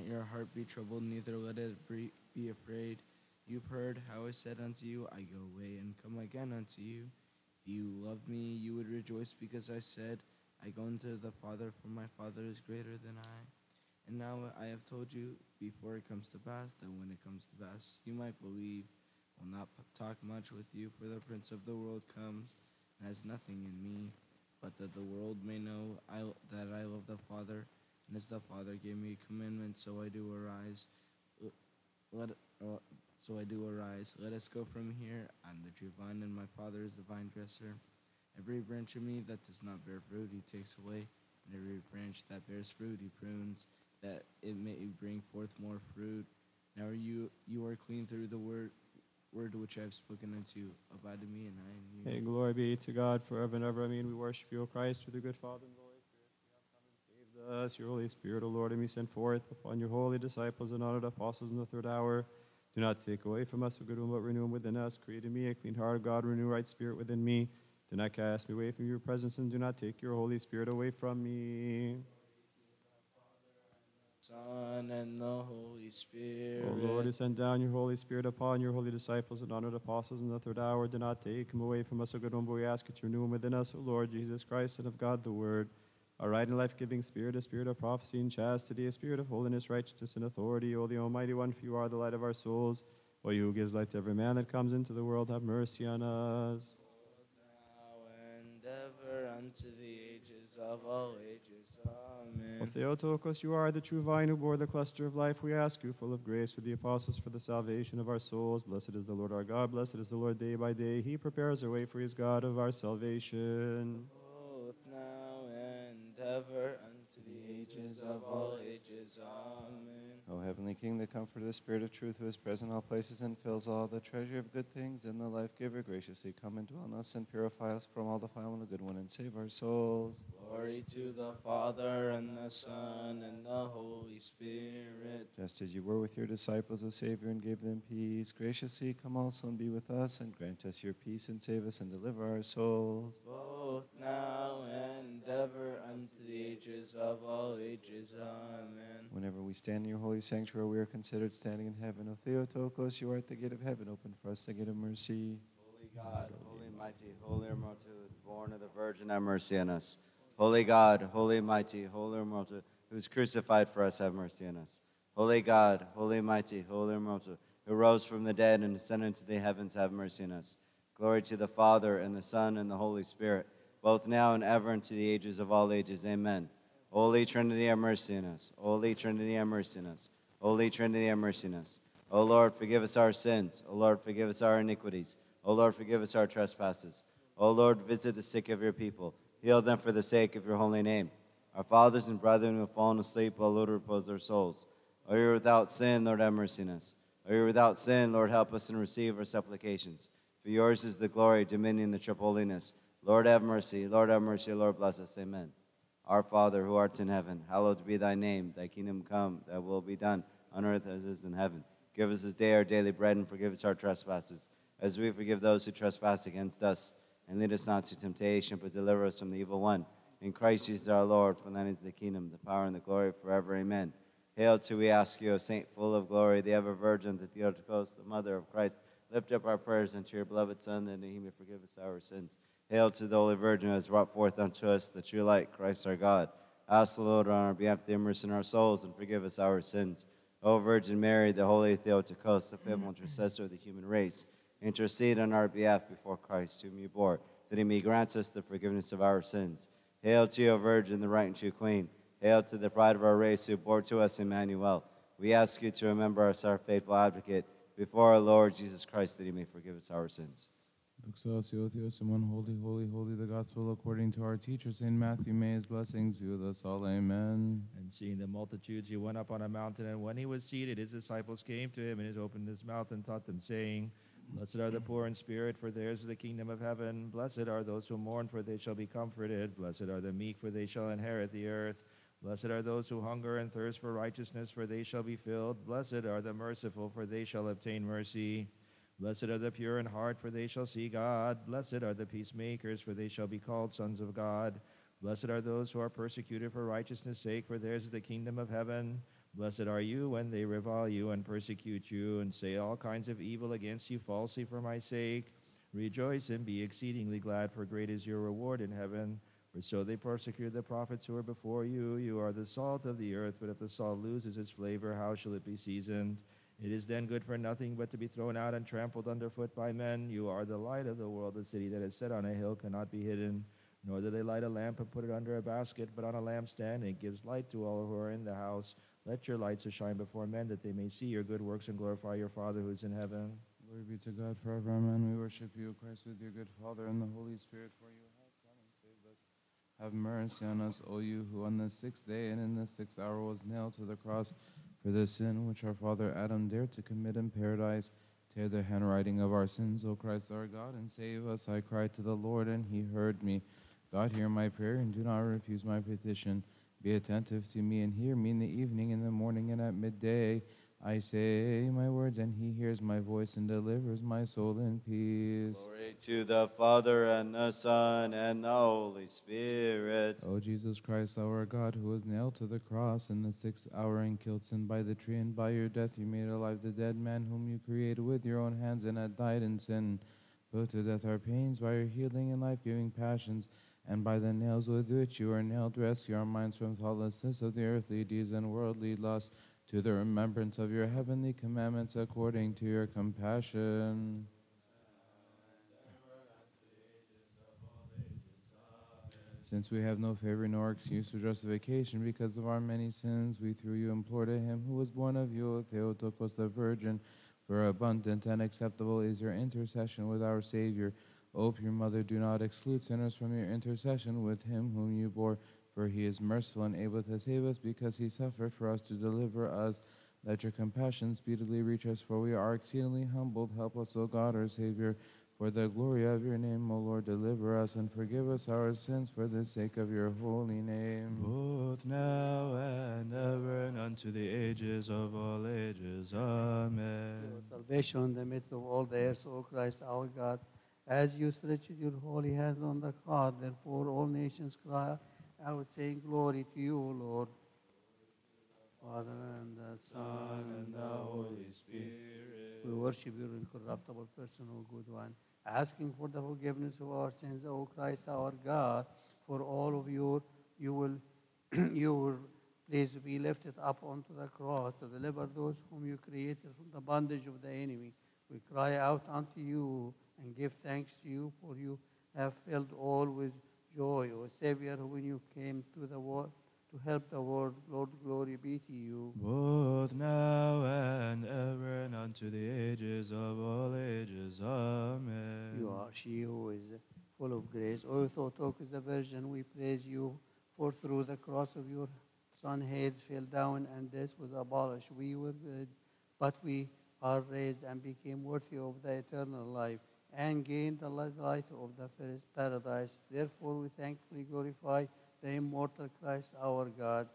not your heart be troubled, neither let it be afraid. You've heard how I said unto you, I go away and come again unto you. If you loved me, you would rejoice because I said, I go unto the Father, for my Father is greater than I. And now I have told you before it comes to pass, that when it comes to pass, you might believe. I will not talk much with you, for the Prince of the world comes and has nothing in me, but that the world may know I, that I love the Father, and as the Father gave me a commandment, so I do arise. Let, uh, so I do arise. Let us go from here. I'm the true vine, and my Father is the vine dresser. Every branch of me that does not bear fruit, he takes away, and every branch that bears fruit, he prunes, that it may bring forth more fruit. Now are you you are clean through the word word which I have spoken unto you. Abide in me, and I in you. Hey, glory be to God forever and ever. I mean, we worship you, O Christ, through the good Father and the Holy Spirit. You have come and saved us. Your Holy Spirit, O Lord, and we send forth upon your holy disciples and honored apostles in the third hour. Do not take away from us a good one, but renew him within us. Create in me a clean heart, God, renew right spirit within me. Do not cast me away from your presence, and do not take your Holy Spirit away from me. Son and the Holy Spirit. O Lord, who sent down your Holy Spirit upon your holy disciples and honored apostles in the third hour, do not take him away from us, O good one, but we ask you to renew him within us, O Lord Jesus Christ, Son of God, the Word. Our right and life giving Spirit, a spirit of prophecy and chastity, a spirit of holiness, righteousness, and authority. O the Almighty One, for you are the light of our souls. O you who gives light to every man that comes into the world, have mercy on us. now and ever unto the ages of all ages. O Theotokos, you are the true vine who bore the cluster of life. We ask you, full of grace, with the apostles for the salvation of our souls. Blessed is the Lord our God. Blessed is the Lord day by day. He prepares our way for his God of our salvation. Ever unto the ages of all ages. Amen. O Heavenly King, the Comforter, the Spirit of truth, who is present in all places and fills all the treasure of good things, and the life giver, graciously come and dwell in us and purify us from all defilement, a good one, and save our souls. Glory to the Father and the Son and the Holy Spirit. Just as you were with your disciples, O Savior, and gave them peace, graciously come also and be with us, and grant us your peace, and save us, and deliver our souls. Both now and ever unto the ages of all ages. Amen. Whenever we stand in your holy sanctuary, we are considered standing in heaven. O Theotokos, you are at the gate of heaven. Open for us the gate of mercy. Holy God, holy and mighty, holy and immortal, who is born of the Virgin, have mercy on us. Holy God, holy and mighty, holy and immortal, who is crucified for us, have mercy on us. Holy God, holy and mighty, holy and immortal, who rose from the dead and ascended into the heavens, have mercy on us. Glory to the Father, and the Son, and the Holy Spirit, both now and ever, into the ages of all ages. Amen. Holy Trinity, have mercy on us. Holy Trinity, have mercy on us. Holy Trinity, have mercy on us. O Lord, forgive us our sins. O Lord, forgive us our iniquities. O Lord, forgive us our trespasses. O Lord, visit the sick of your people. Heal them for the sake of your holy name. Our fathers and brethren who have fallen asleep, O Lord, repose their souls. O you without sin, Lord, have mercy on us. O you without sin, Lord, help us and receive our supplications. For yours is the glory, dominion, the triple holiness. Lord, have mercy. Lord, have mercy. Lord, bless us. Amen. Our Father, who art in heaven, hallowed be thy name. Thy kingdom come, thy will be done, on earth as it is in heaven. Give us this day our daily bread, and forgive us our trespasses, as we forgive those who trespass against us. And lead us not to temptation, but deliver us from the evil one. In Christ Jesus our Lord, for thine is the kingdom, the power, and the glory forever. Amen. Hail to, we ask you, O Saint full of glory, the ever Virgin, the Theotokos, the Mother of Christ. Lift up our prayers unto your beloved Son, that he may forgive us our sins. Hail to the Holy Virgin who has brought forth unto us the true light, Christ our God. Ask the Lord on our behalf to immerse in our souls and forgive us our sins. O Virgin Mary, the Holy Theotokos, the faithful intercessor of the human race, intercede on our behalf before Christ, whom you bore, that he may grant us the forgiveness of our sins. Hail to you, O Virgin, the right and true Queen. Hail to the pride of our race who bore to us Emmanuel. We ask you to remember us, our faithful advocate, before our Lord Jesus Christ, that he may forgive us our sins. One holy, holy, holy, the gospel according to our teacher, St. Matthew. May his blessings be with us all. Amen. And seeing the multitudes, he went up on a mountain, and when he was seated, his disciples came to him, and he opened his mouth and taught them, saying, Blessed are the poor in spirit, for theirs is the kingdom of heaven. Blessed are those who mourn, for they shall be comforted. Blessed are the meek, for they shall inherit the earth. Blessed are those who hunger and thirst for righteousness, for they shall be filled. Blessed are the merciful, for they shall obtain mercy. Blessed are the pure in heart, for they shall see God. Blessed are the peacemakers, for they shall be called sons of God. Blessed are those who are persecuted for righteousness' sake, for theirs is the kingdom of heaven. Blessed are you when they revile you and persecute you and say all kinds of evil against you falsely for my sake. Rejoice and be exceedingly glad, for great is your reward in heaven. For so they persecuted the prophets who were before you. You are the salt of the earth, but if the salt loses its flavor, how shall it be seasoned? It is then good for nothing but to be thrown out and trampled underfoot by men. You are the light of the world. The city that is set on a hill cannot be hidden. Nor do they light a lamp and put it under a basket, but on a lampstand, and it gives light to all who are in the house. Let your light so shine before men that they may see your good works and glorify your Father who is in heaven. Glory be to God forever. Amen. We worship you, Christ, with your good Father and the Holy Spirit, for you have come and saved us. Have mercy on us, O you who on the sixth day and in the sixth hour was nailed to the cross for the sin which our father Adam dared to commit in paradise. Tear the handwriting of our sins, O Christ our God, and save us. I cried to the Lord, and he heard me. God, hear my prayer, and do not refuse my petition. Be attentive to me, and hear me in the evening, in the morning, and at midday. I say my words, and he hears my voice and delivers my soul in peace. Glory to the Father and the Son and the Holy Spirit. O Jesus Christ, our God, who was nailed to the cross in the sixth hour and killed sin by the tree, and by your death you made alive the dead man whom you created with your own hands and had died in sin. Put to death our pains by your healing and life giving passions, and by the nails with which you are nailed, rescue our minds from thoughtlessness of the earthly deeds and worldly lusts to the remembrance of your heavenly commandments according to your compassion. Since we have no favor nor excuse or justification because of our many sins, we through you implore to him who was born of you, Theotokos the Virgin, for abundant and acceptable is your intercession with our Savior. O pure Mother, do not exclude sinners from your intercession with him whom you bore, for he is merciful and able to save us because he suffered for us to deliver us. Let your compassion speedily reach us, for we are exceedingly humbled. Help us, O God, our Savior. For the glory of your name, O Lord, deliver us and forgive us our sins for the sake of your holy name. both now and ever and unto the ages of all ages. Amen. Your salvation in the midst of all the earth, O Christ our God, as you stretched your holy hand on the cross, therefore all nations cry out, saying, Glory to you, O Lord. Father and the Son and the Holy Spirit. We worship your incorruptible person, O good one, asking for the forgiveness of our sins, O Christ our God, for all of your you will you will please be lifted up onto the cross to deliver those whom you created from the bondage of the enemy. We cry out unto you and give thanks to you, for you have filled all with joy, O Savior, when you came to the world to help the world. Lord, glory be to you. Both now and ever and unto the ages of all ages. Amen. You are she who is full of grace. O Theotokos the Virgin, we praise you, for through the cross of your Son, Hades fell down, and death was abolished. We were dead, but we are raised and became worthy of the eternal life and gain the light of the first paradise. Therefore, we thankfully glorify the immortal Christ our God.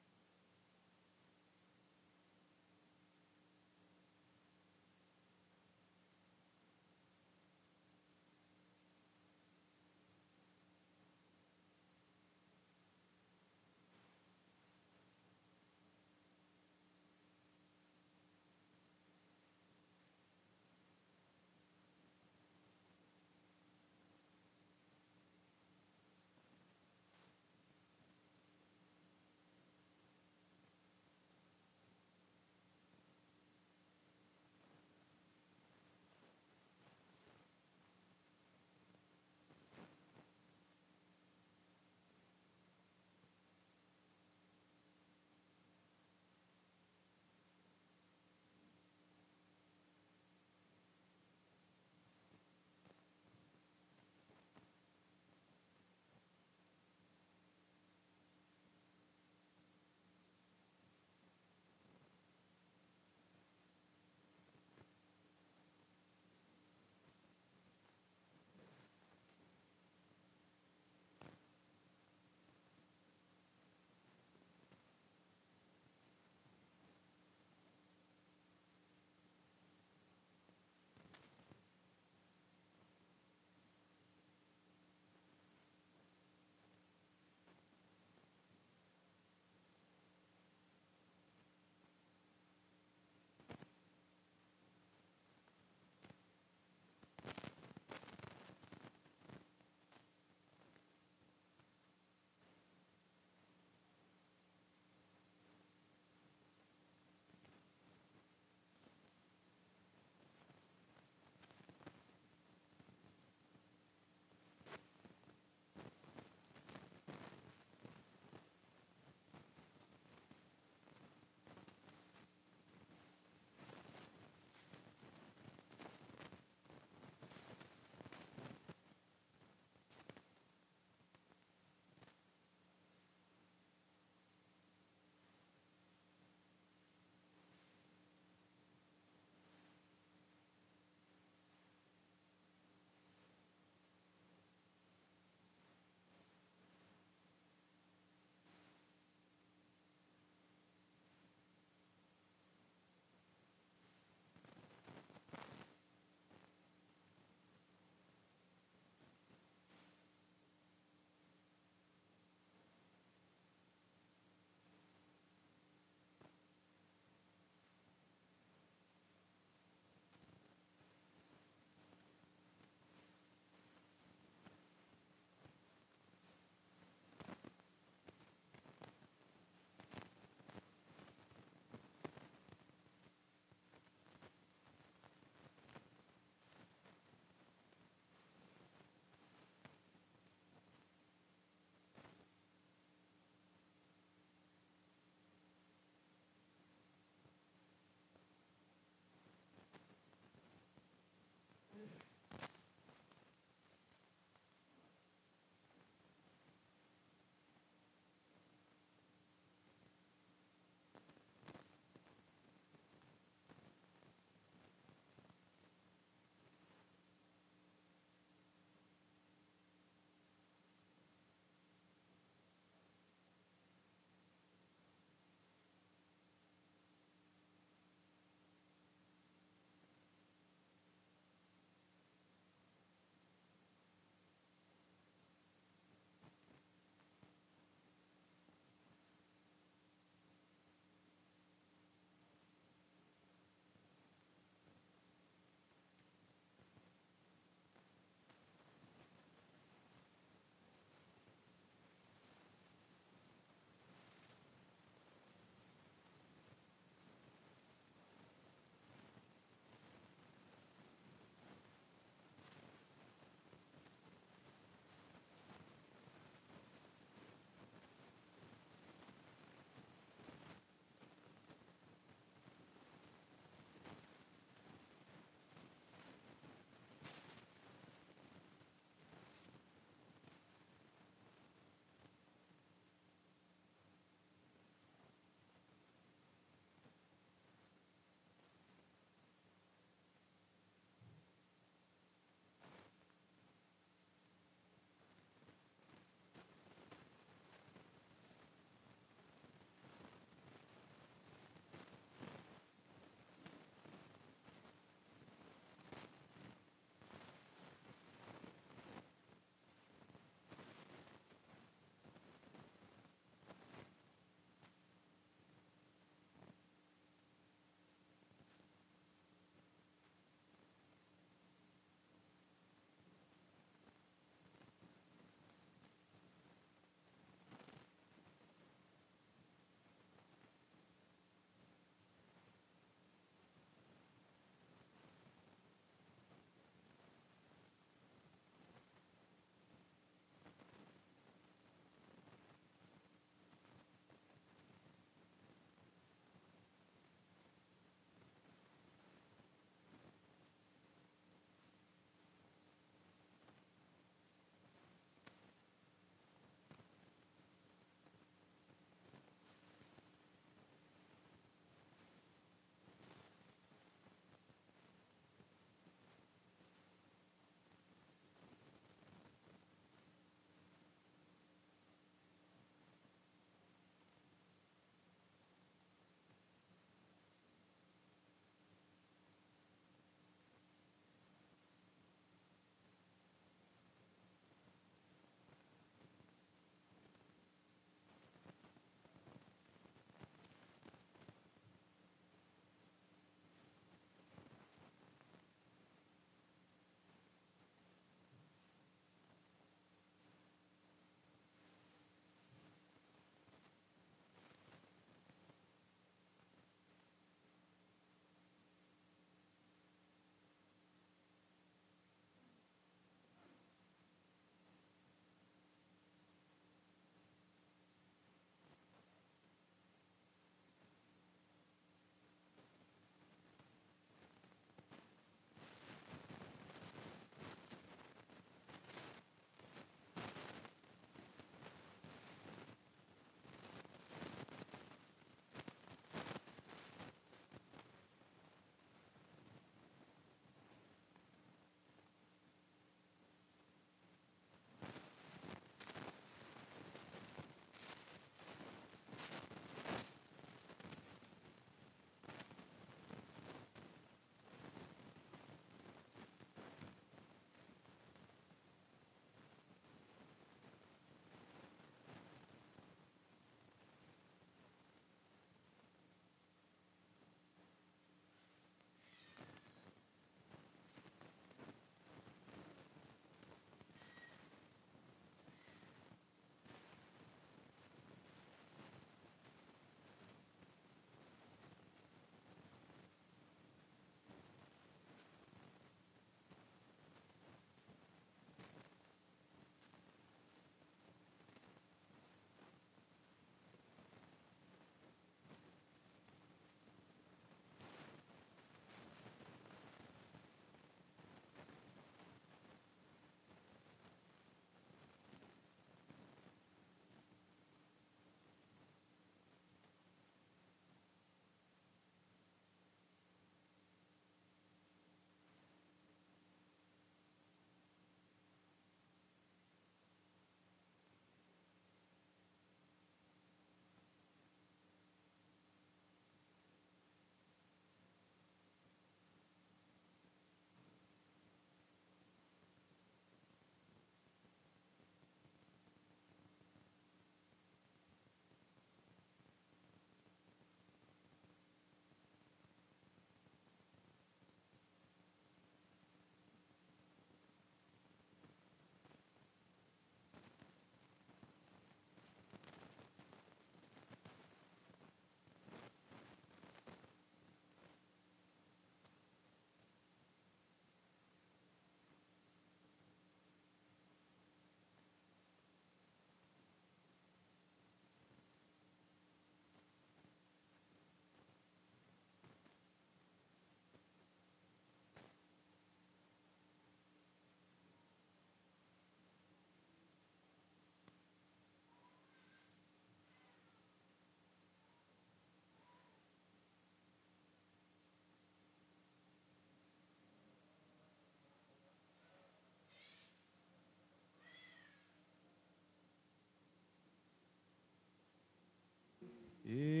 Your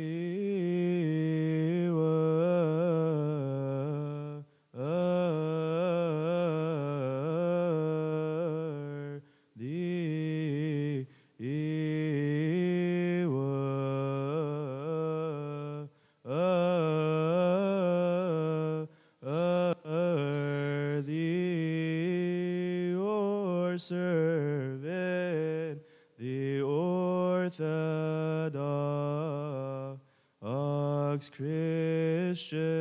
Christian.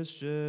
Christian.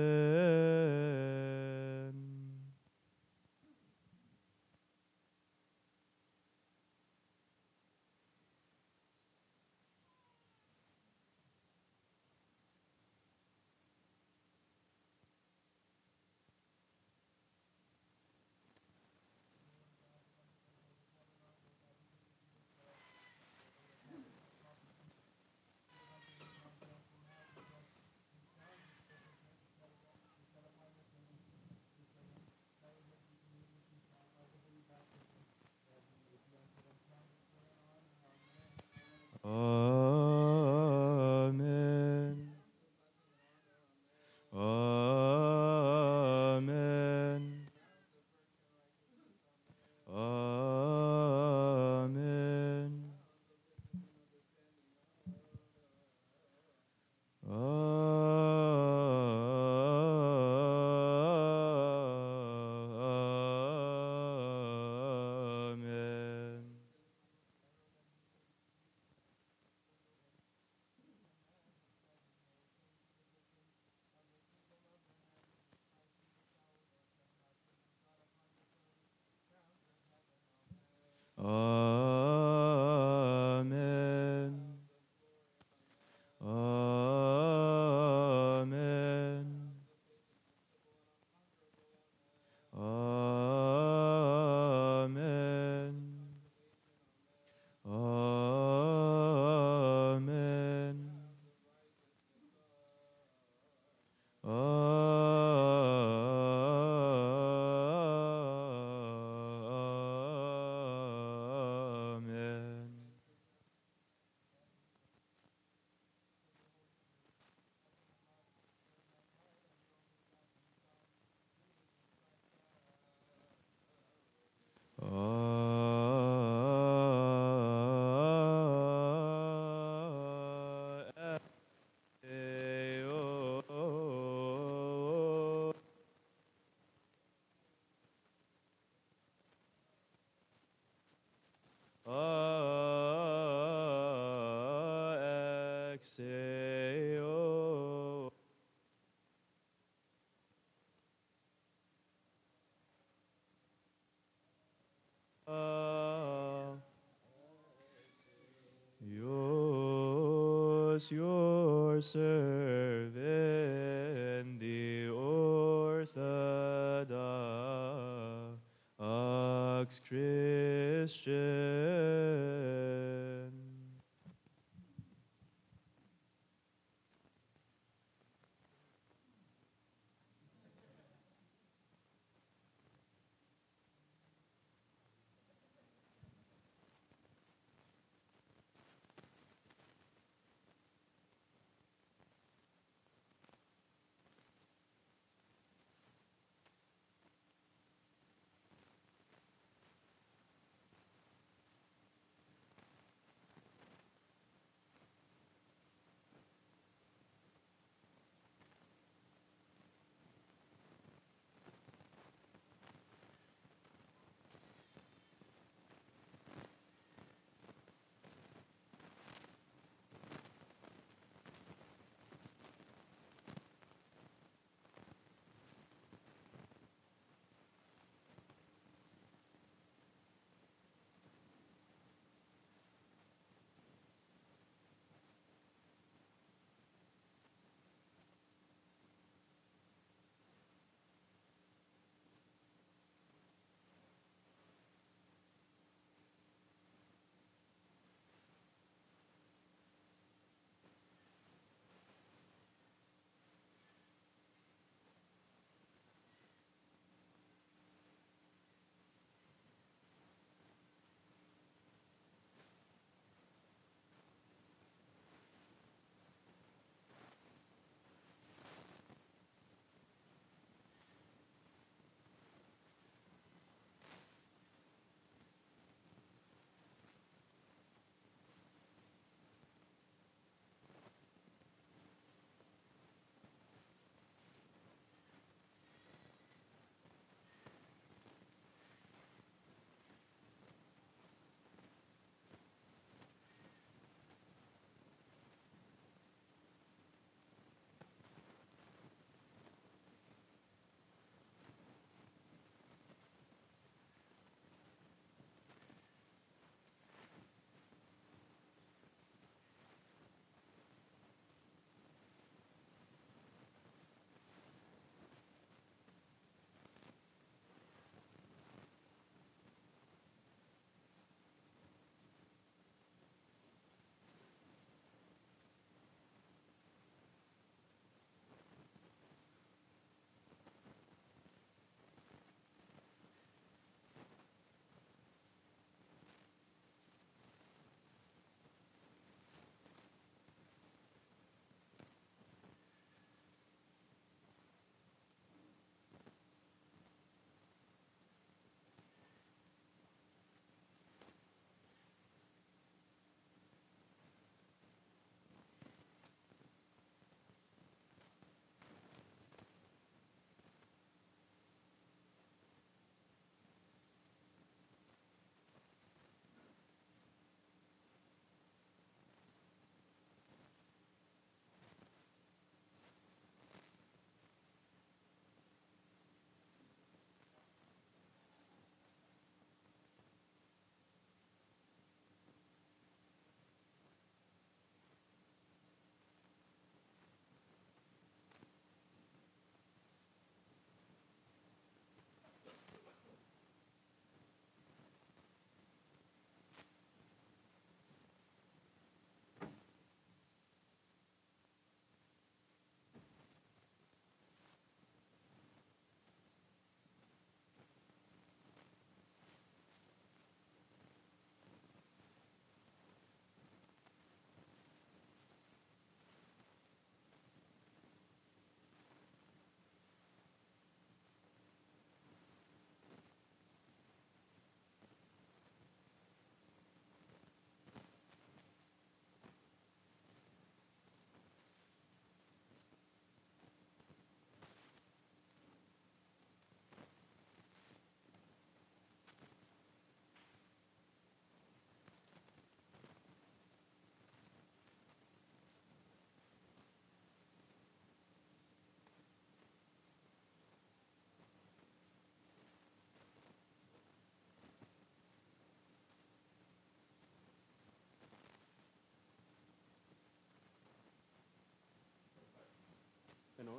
Alexeo. Oh. Uh, yours, your servant, the Orthodox Christian.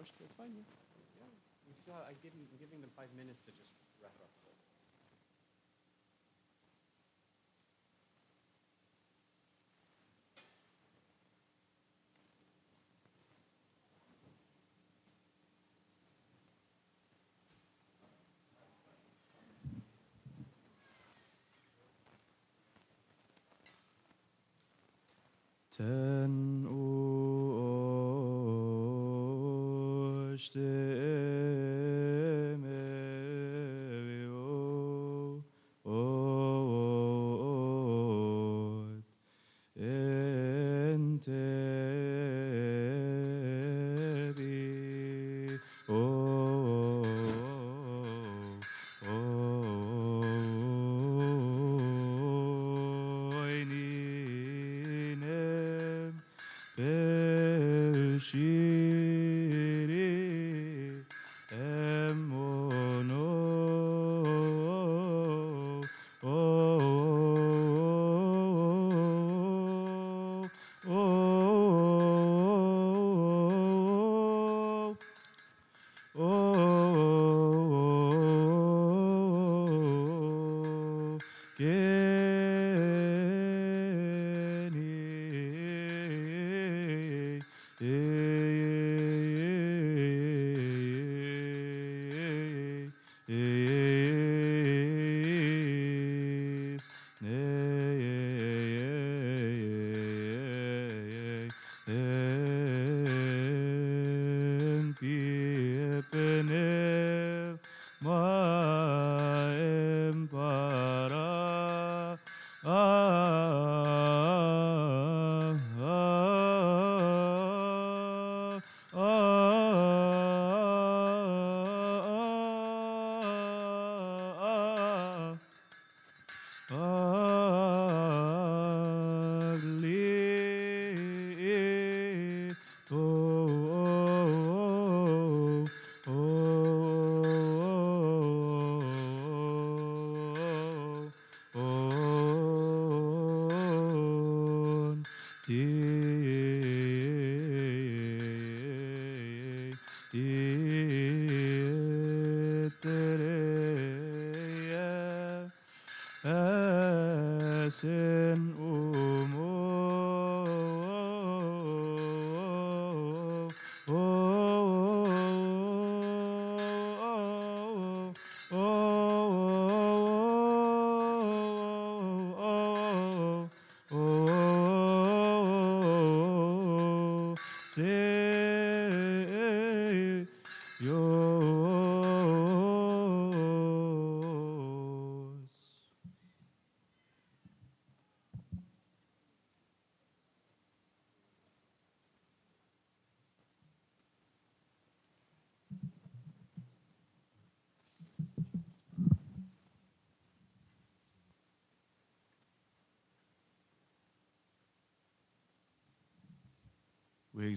Rushed. That's fine. Yeah. yeah. We still, I give, I'm giving them five minutes to just wrap up. So. Ten uçte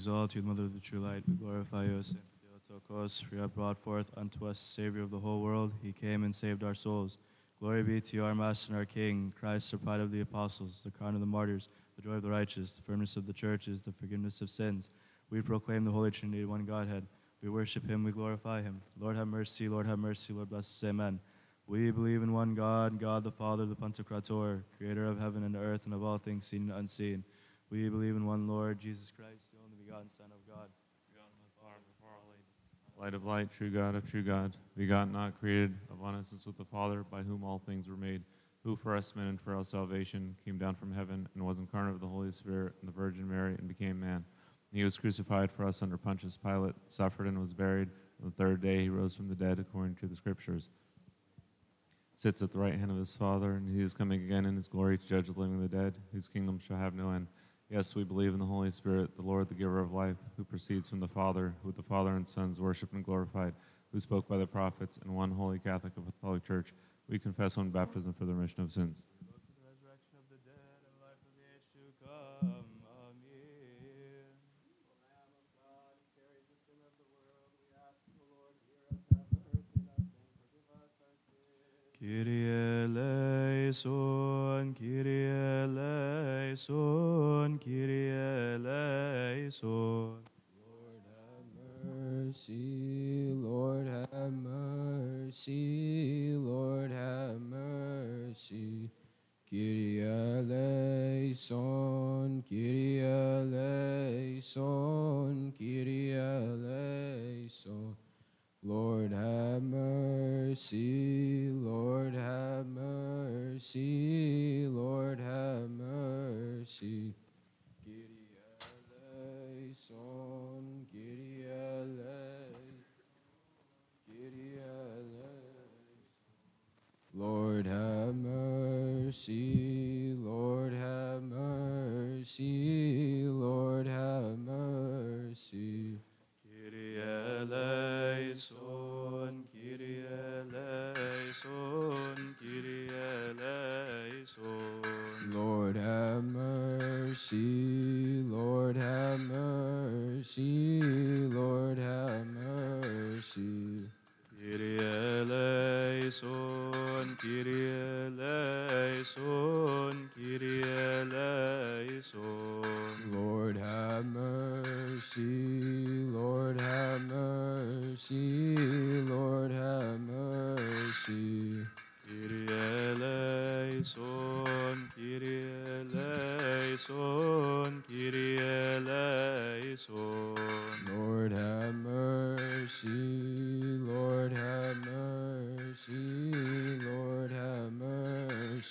exalt you, the Mother of the true light. We glorify you, Saint Theotokos, for you have brought forth unto us Savior of the whole world. He came and saved our souls. Glory be to you, our Master and our King, Christ, the pride of the apostles, the crown of the martyrs, the joy of the righteous, the firmness of the churches, the forgiveness of sins. We proclaim the Holy Trinity, one Godhead. We worship him, we glorify him. Lord have mercy, Lord have mercy, Lord bless us, amen. We believe in one God, God the Father, the Pantocrator, creator of heaven and earth and of all things seen and unseen. We believe in one Lord, Jesus Christ, the only begotten Son of God. Light of light, true God of true God, begotten, not created, of one essence with the Father, by whom all things were made, who for us men and for our salvation came down from heaven and was incarnate of the Holy Spirit and the Virgin Mary and became man. He was crucified for us under Pontius Pilate, suffered and was buried. On the third day he rose from the dead according to the Scriptures. Sits at the right hand of his Father, and he is coming again in his glory to judge the living and the dead, whose kingdom shall have no end. Yes, we believe in the Holy Spirit, the Lord, the giver of life, who proceeds from the Father, who the Father and Son worshipped and glorified, who spoke by the prophets, in one holy Catholic and Apostolic Church. We confess one baptism for the remission of sins. Kyrie eleison, Kyrie eleison, Kyrie eleison. Lord have mercy, Lord have mercy, Lord have mercy. Mercy, Lord have mercy, Lord have mercy. Kyrie eleison, Kyrie eleison, Kyrie eleison. Lord have mercy, Lord have mercy,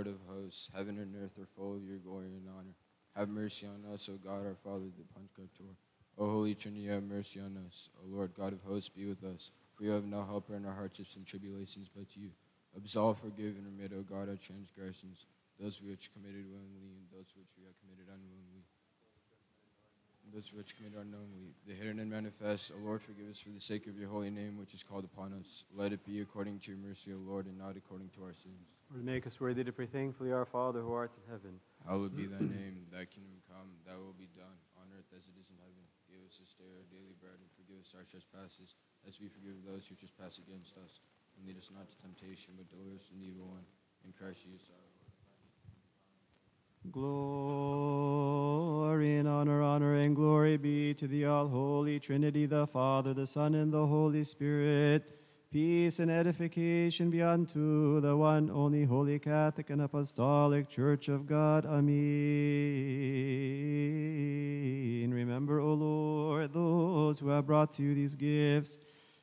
Lord of hosts, heaven and earth are full of your glory and honor. Have mercy on us, O God, our Father, the Pantocrator. O Holy Trinity, have mercy on us. O Lord God of hosts, be with us. For you have no helper in our hardships and tribulations but you. Absolve, forgive, and remit, O God, our transgressions, those which committed willingly and those which we have committed unwillingly. And those which committed unknowingly, the hidden and manifest. O Lord, forgive us for the sake of your holy name, which is called upon us. Let it be according to your mercy, O Lord, and not according to our sins. Lord, make us worthy to pray thankfully, our Father who art in heaven. Hallowed be thy name, thy kingdom come, thy will be done, on earth as it is in heaven. Give us this day our daily bread, and forgive us our trespasses, as we forgive those who trespass against us. And lead us not to temptation, but deliver us from the evil one. In Christ Jesus our Lord. Glory and honor, honor and glory be to the all holy Trinity, the Father, the Son, and the Holy Spirit. Peace and edification be unto the one only holy Catholic and Apostolic Church of God. Amen. Remember, O Lord, those who have brought to you these gifts,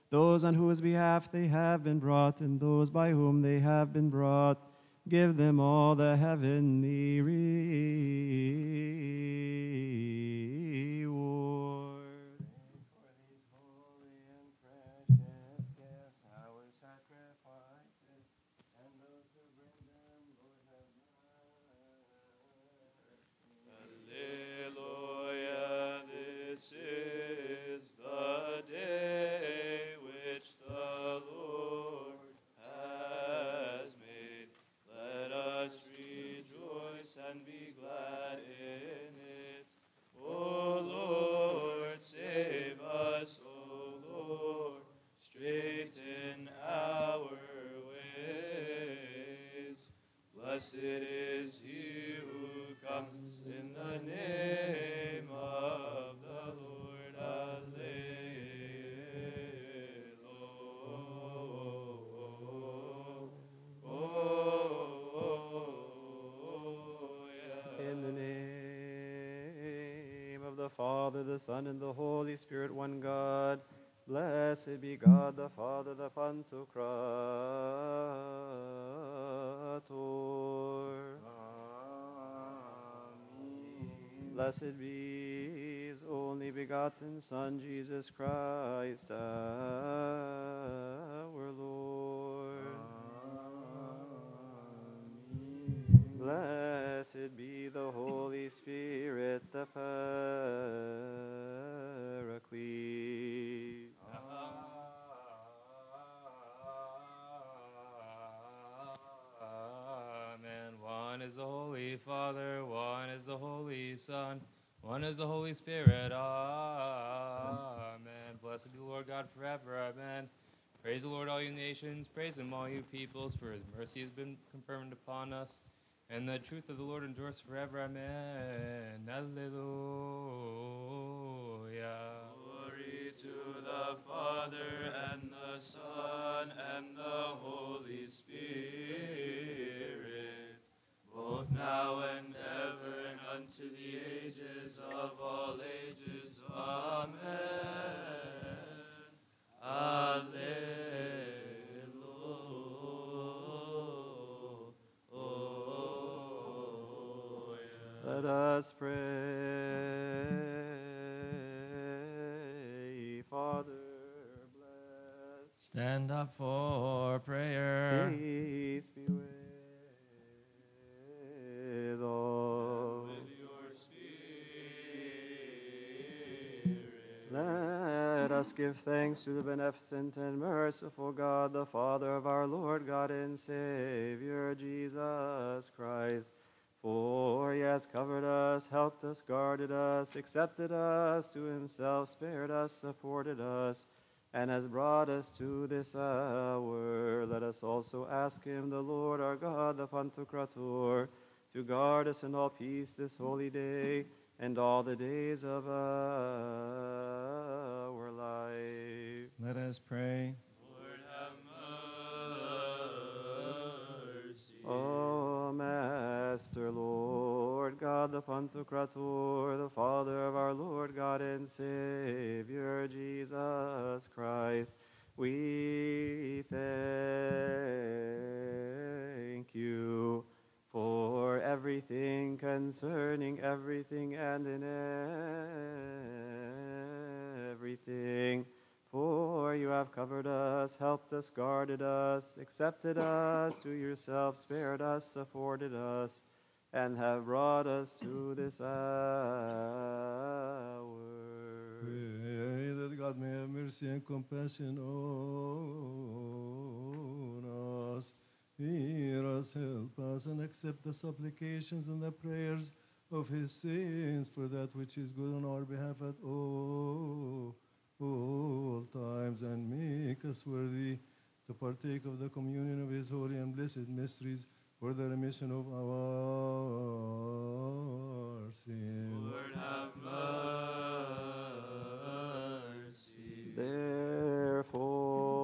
those on whose behalf they have been brought, and those by whom they have been brought. Give them all the heavenly reward. Blessed is he who comes in the name of the Lord. Alleluia. In the name of the Father, the Son, and the Holy Spirit, one God. Blessed be God, the Father, the Pantocrator. Blessed be His only begotten Son, Jesus Christ, our Lord. Blessed be the Holy Spirit, the Paraclete. Holy Father, one is the Holy Son. One is the Holy Spirit. Amen. Blessed be the Lord God forever. Amen. Praise the Lord, all you nations. Praise him, all you peoples, for his mercy has been confirmed upon us. And the truth of the Lord endures forever. Amen. Alleluia. Glory to the Father and the Son and the Holy Spirit, now and ever and unto the ages of all ages. Amen. Alleluia. Let us pray. Father, bless. Stand up for prayer. Peace be with Let us give thanks to the beneficent and merciful God, the Father of our Lord God and Savior, Jesus Christ. For he has covered us, helped us, guarded us, accepted us to himself, spared us, supported us, and has brought us to this hour. Let us also ask him, the Lord our God, the Pantocrator, to guard us in all peace this holy day and all the days of our life. Let us pray. Lord have mercy. O Master, Lord God, the Pantocrator, the Father of our Lord God and Savior, Jesus Christ, we thank you for everything concerning everything and in everything. For you have covered us, helped us, guarded us, accepted us to yourself, spared us, afforded us, and have brought us to this hour. Pray that God may have mercy and compassion on us. Hear us, help us, and accept the supplications and the prayers of his saints for that which is good on our behalf at all, all times, and make us worthy to partake of the communion of his holy and blessed mysteries for the remission of our sins. Lord have mercy. Therefore,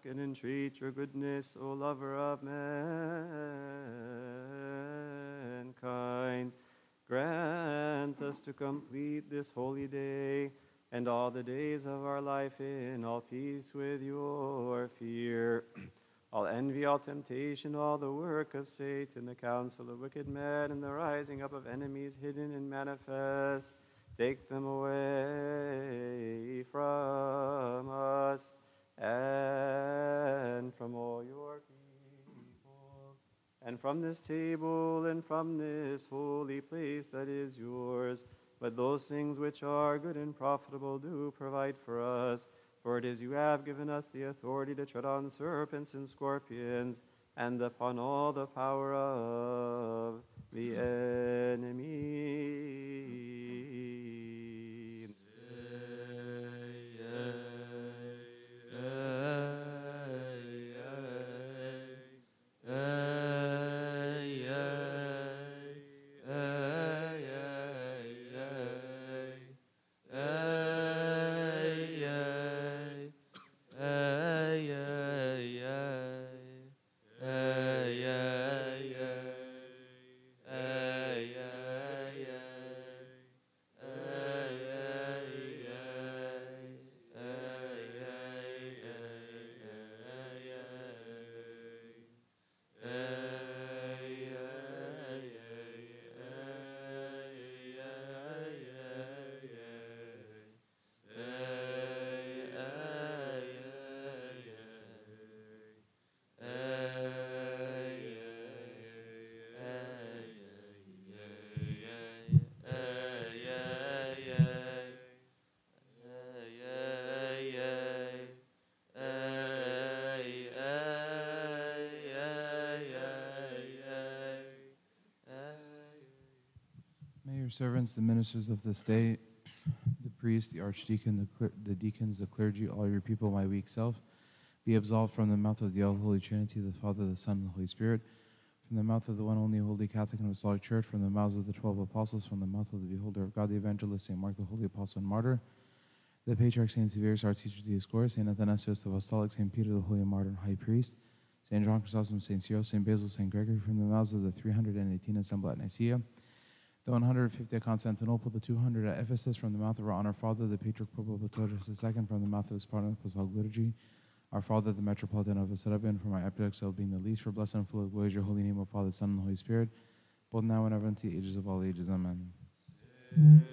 ask and entreat your goodness, O lover of mankind. Grant us to complete this holy day and all the days of our life in all peace with your fear. All envy, all temptation, all the work of Satan, the counsel of wicked men, and the rising up of enemies hidden and manifest, take them away from us and from all your people, and from this table and from this holy place that is yours. But those things which are good and profitable do provide for us. For it is you have given us the authority to tread on serpents and scorpions, and upon all the power of the enemy. Your servants, the ministers of the state, the priests, the archdeacon, the, the deacons, the clergy, all your people, my weak self, be absolved from the mouth of the all holy Trinity, the Father, the Son, and the Holy Spirit, from the mouth of the one only holy Catholic and Apostolic Church, from the mouths of the twelve apostles, from the mouth of the beholder of God, the evangelist, Saint Mark, the holy apostle and martyr, the patriarch Saint Severus, our teacher Dioscorus, Saint Athanasius the Apostolic, Saint Peter, the holy martyr and high priest, Saint John Chrysostom, Saint Cyril, Saint Basil, Saint Gregory, from the mouths of the 318 assembled at Nicaea, the 150 at Constantinople, the 200 at Ephesus, from the mouth of our honor father, the Patriarch Pope Tawadros II, from the mouth of his partner, the Apostolic Liturgy, our Father, the Metropolitan of Serapion, for my epic of being the least, for blessed and full of glory is your holy name, O Father, Son, and Holy Spirit, both now and ever unto the ages of all ages. Amen. us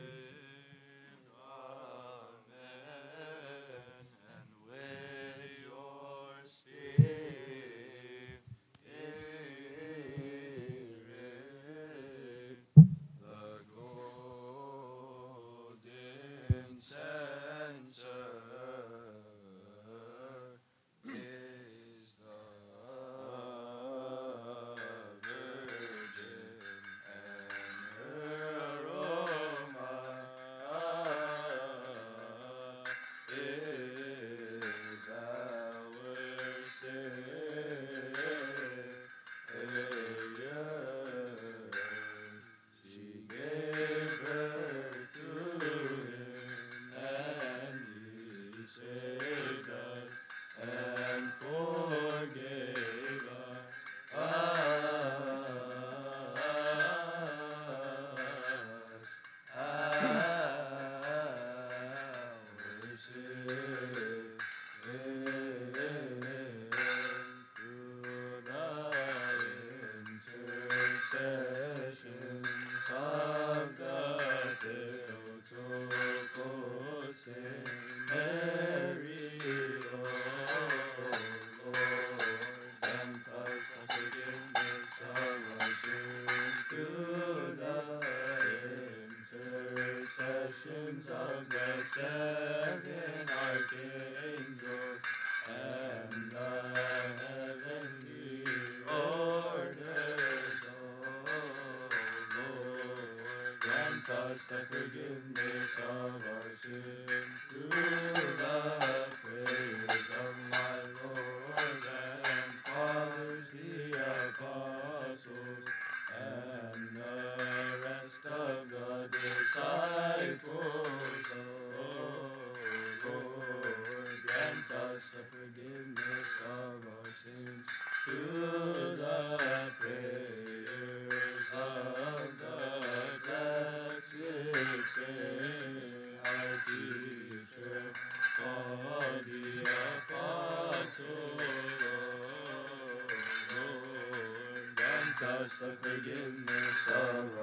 forgiveness of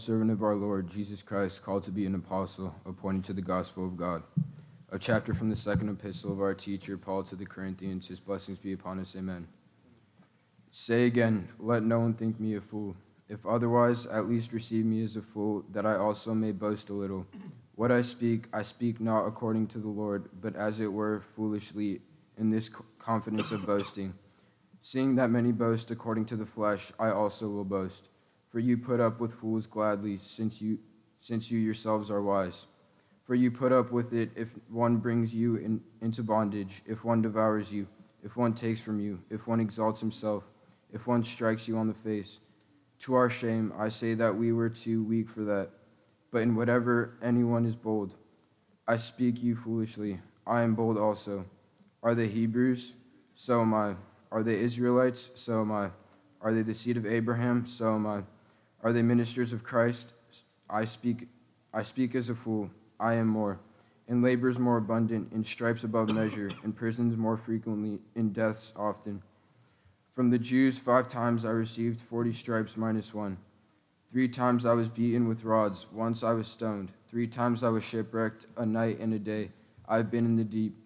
servant of our Lord Jesus Christ, called to be an apostle, appointed to the gospel of God. A chapter from the second epistle of our teacher, Paul to the Corinthians. His blessings be upon us. Amen. Say again, let no one think me a fool. If otherwise, at least receive me as a fool, that I also may boast a little. What I speak, I speak not according to the Lord, but as it were foolishly, in this confidence of boasting. Seeing that many boast according to the flesh, I also will boast. For you put up with fools gladly, since you, since you yourselves are wise. For you put up with it if one brings you in, into bondage, if one devours you, if one takes from you, if one exalts himself, if one strikes you on the face. To our shame, I say that we were too weak for that. But in whatever anyone is bold, I speak you foolishly. I am bold also. Are they Hebrews? So am I. Are they Israelites? So am I. Are they the seed of Abraham? So am I. Are they ministers of Christ? I speak, I speak as a fool. I am more. In labors more abundant, in stripes above measure, in prisons more frequently, in deaths often. From the Jews, five times I received forty stripes minus one. Three times I was beaten with rods. Once I was stoned. Three times I was shipwrecked, a night and a day. I have been in the deep.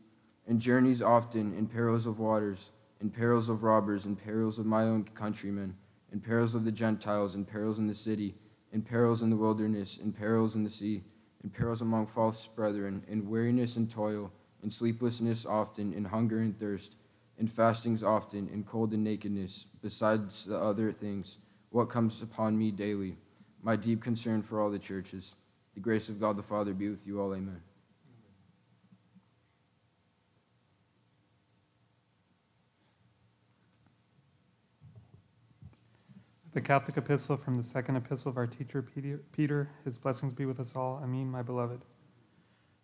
In journeys often, in perils of waters, in perils of robbers, in perils of my own countrymen in perils of the Gentiles, in perils in the city, in perils in the wilderness, in perils in the sea, in perils among false brethren, in weariness and toil, in sleeplessness often, in hunger and thirst, in fastings often, in cold and nakedness, besides the other things, what comes upon me daily, my deep concern for all the churches. The grace of God the Father be with you all. Amen. The Catholic Epistle from the second epistle of our teacher Peter, his blessings be with us all. Amen, my beloved.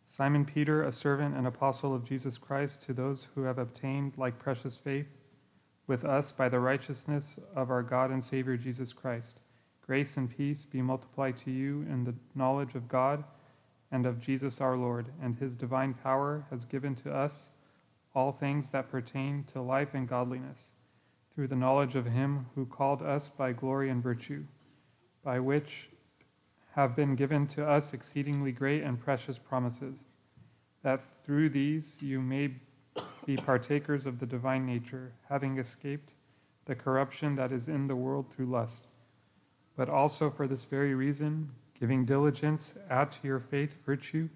Simon Peter, a servant and apostle of Jesus Christ, to those who have obtained like precious faith with us by the righteousness of our God and Savior Jesus Christ. Grace and peace be multiplied to you in the knowledge of God and of Jesus our Lord, and his divine power has given to us all things that pertain to life and godliness through the knowledge of him who called us by glory and virtue, by which have been given to us exceedingly great and precious promises, that through these you may be partakers of the divine nature, having escaped the corruption that is in the world through lust. But also for this very reason, giving diligence, add to your faith virtue,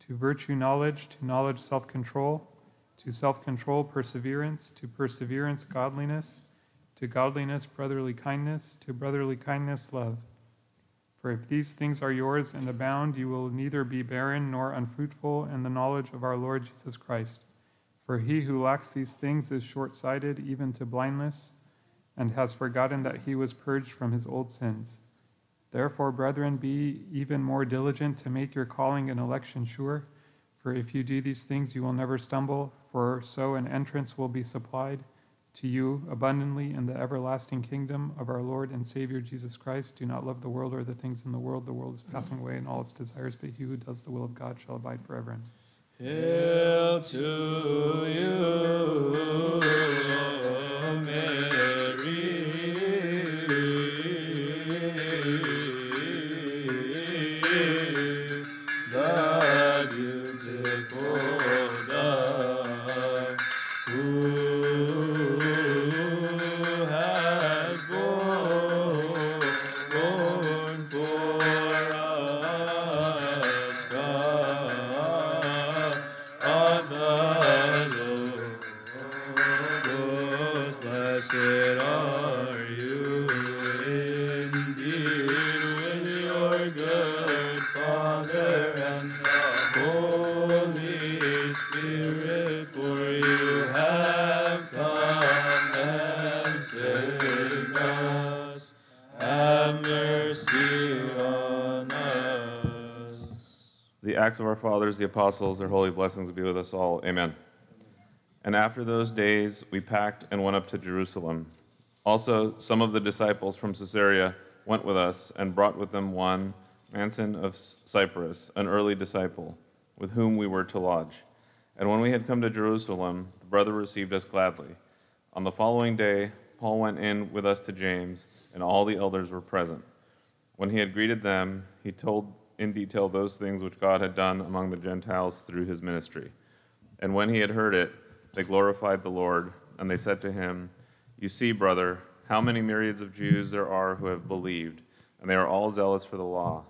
to virtue knowledge, to knowledge self control to self control, perseverance, to perseverance, godliness, to godliness, brotherly kindness, to brotherly kindness, love. For if these things are yours and abound, you will neither be barren nor unfruitful in the knowledge of our Lord Jesus Christ. For he who lacks these things is short sighted, even to blindness, and has forgotten that he was purged from his old sins. Therefore, brethren, be even more diligent to make your calling and election sure. For if you do these things, you will never stumble, for so an entrance will be supplied to you abundantly in the everlasting kingdom of our Lord and Savior Jesus Christ. Do not love the world or the things in the world. The world is passing away and all its desires, but he who does the will of God shall abide forever. Hail to you, Mary, acts of our fathers, the apostles, their holy blessings be with us all. Amen. And after those days, we packed and went up to Jerusalem. Also, some of the disciples from Caesarea went with us and brought with them one, Mnason of Cyprus, an early disciple, with whom we were to lodge. And when we had come to Jerusalem, the brother received us gladly. On the following day, Paul went in with us to James, and all the elders were present. When he had greeted them, he told in detail those things which God had done among the Gentiles through his ministry. And when he had heard it, they glorified the Lord, and they said to him, You see, brother, how many myriads of Jews there are who have believed, and they are all zealous for the law.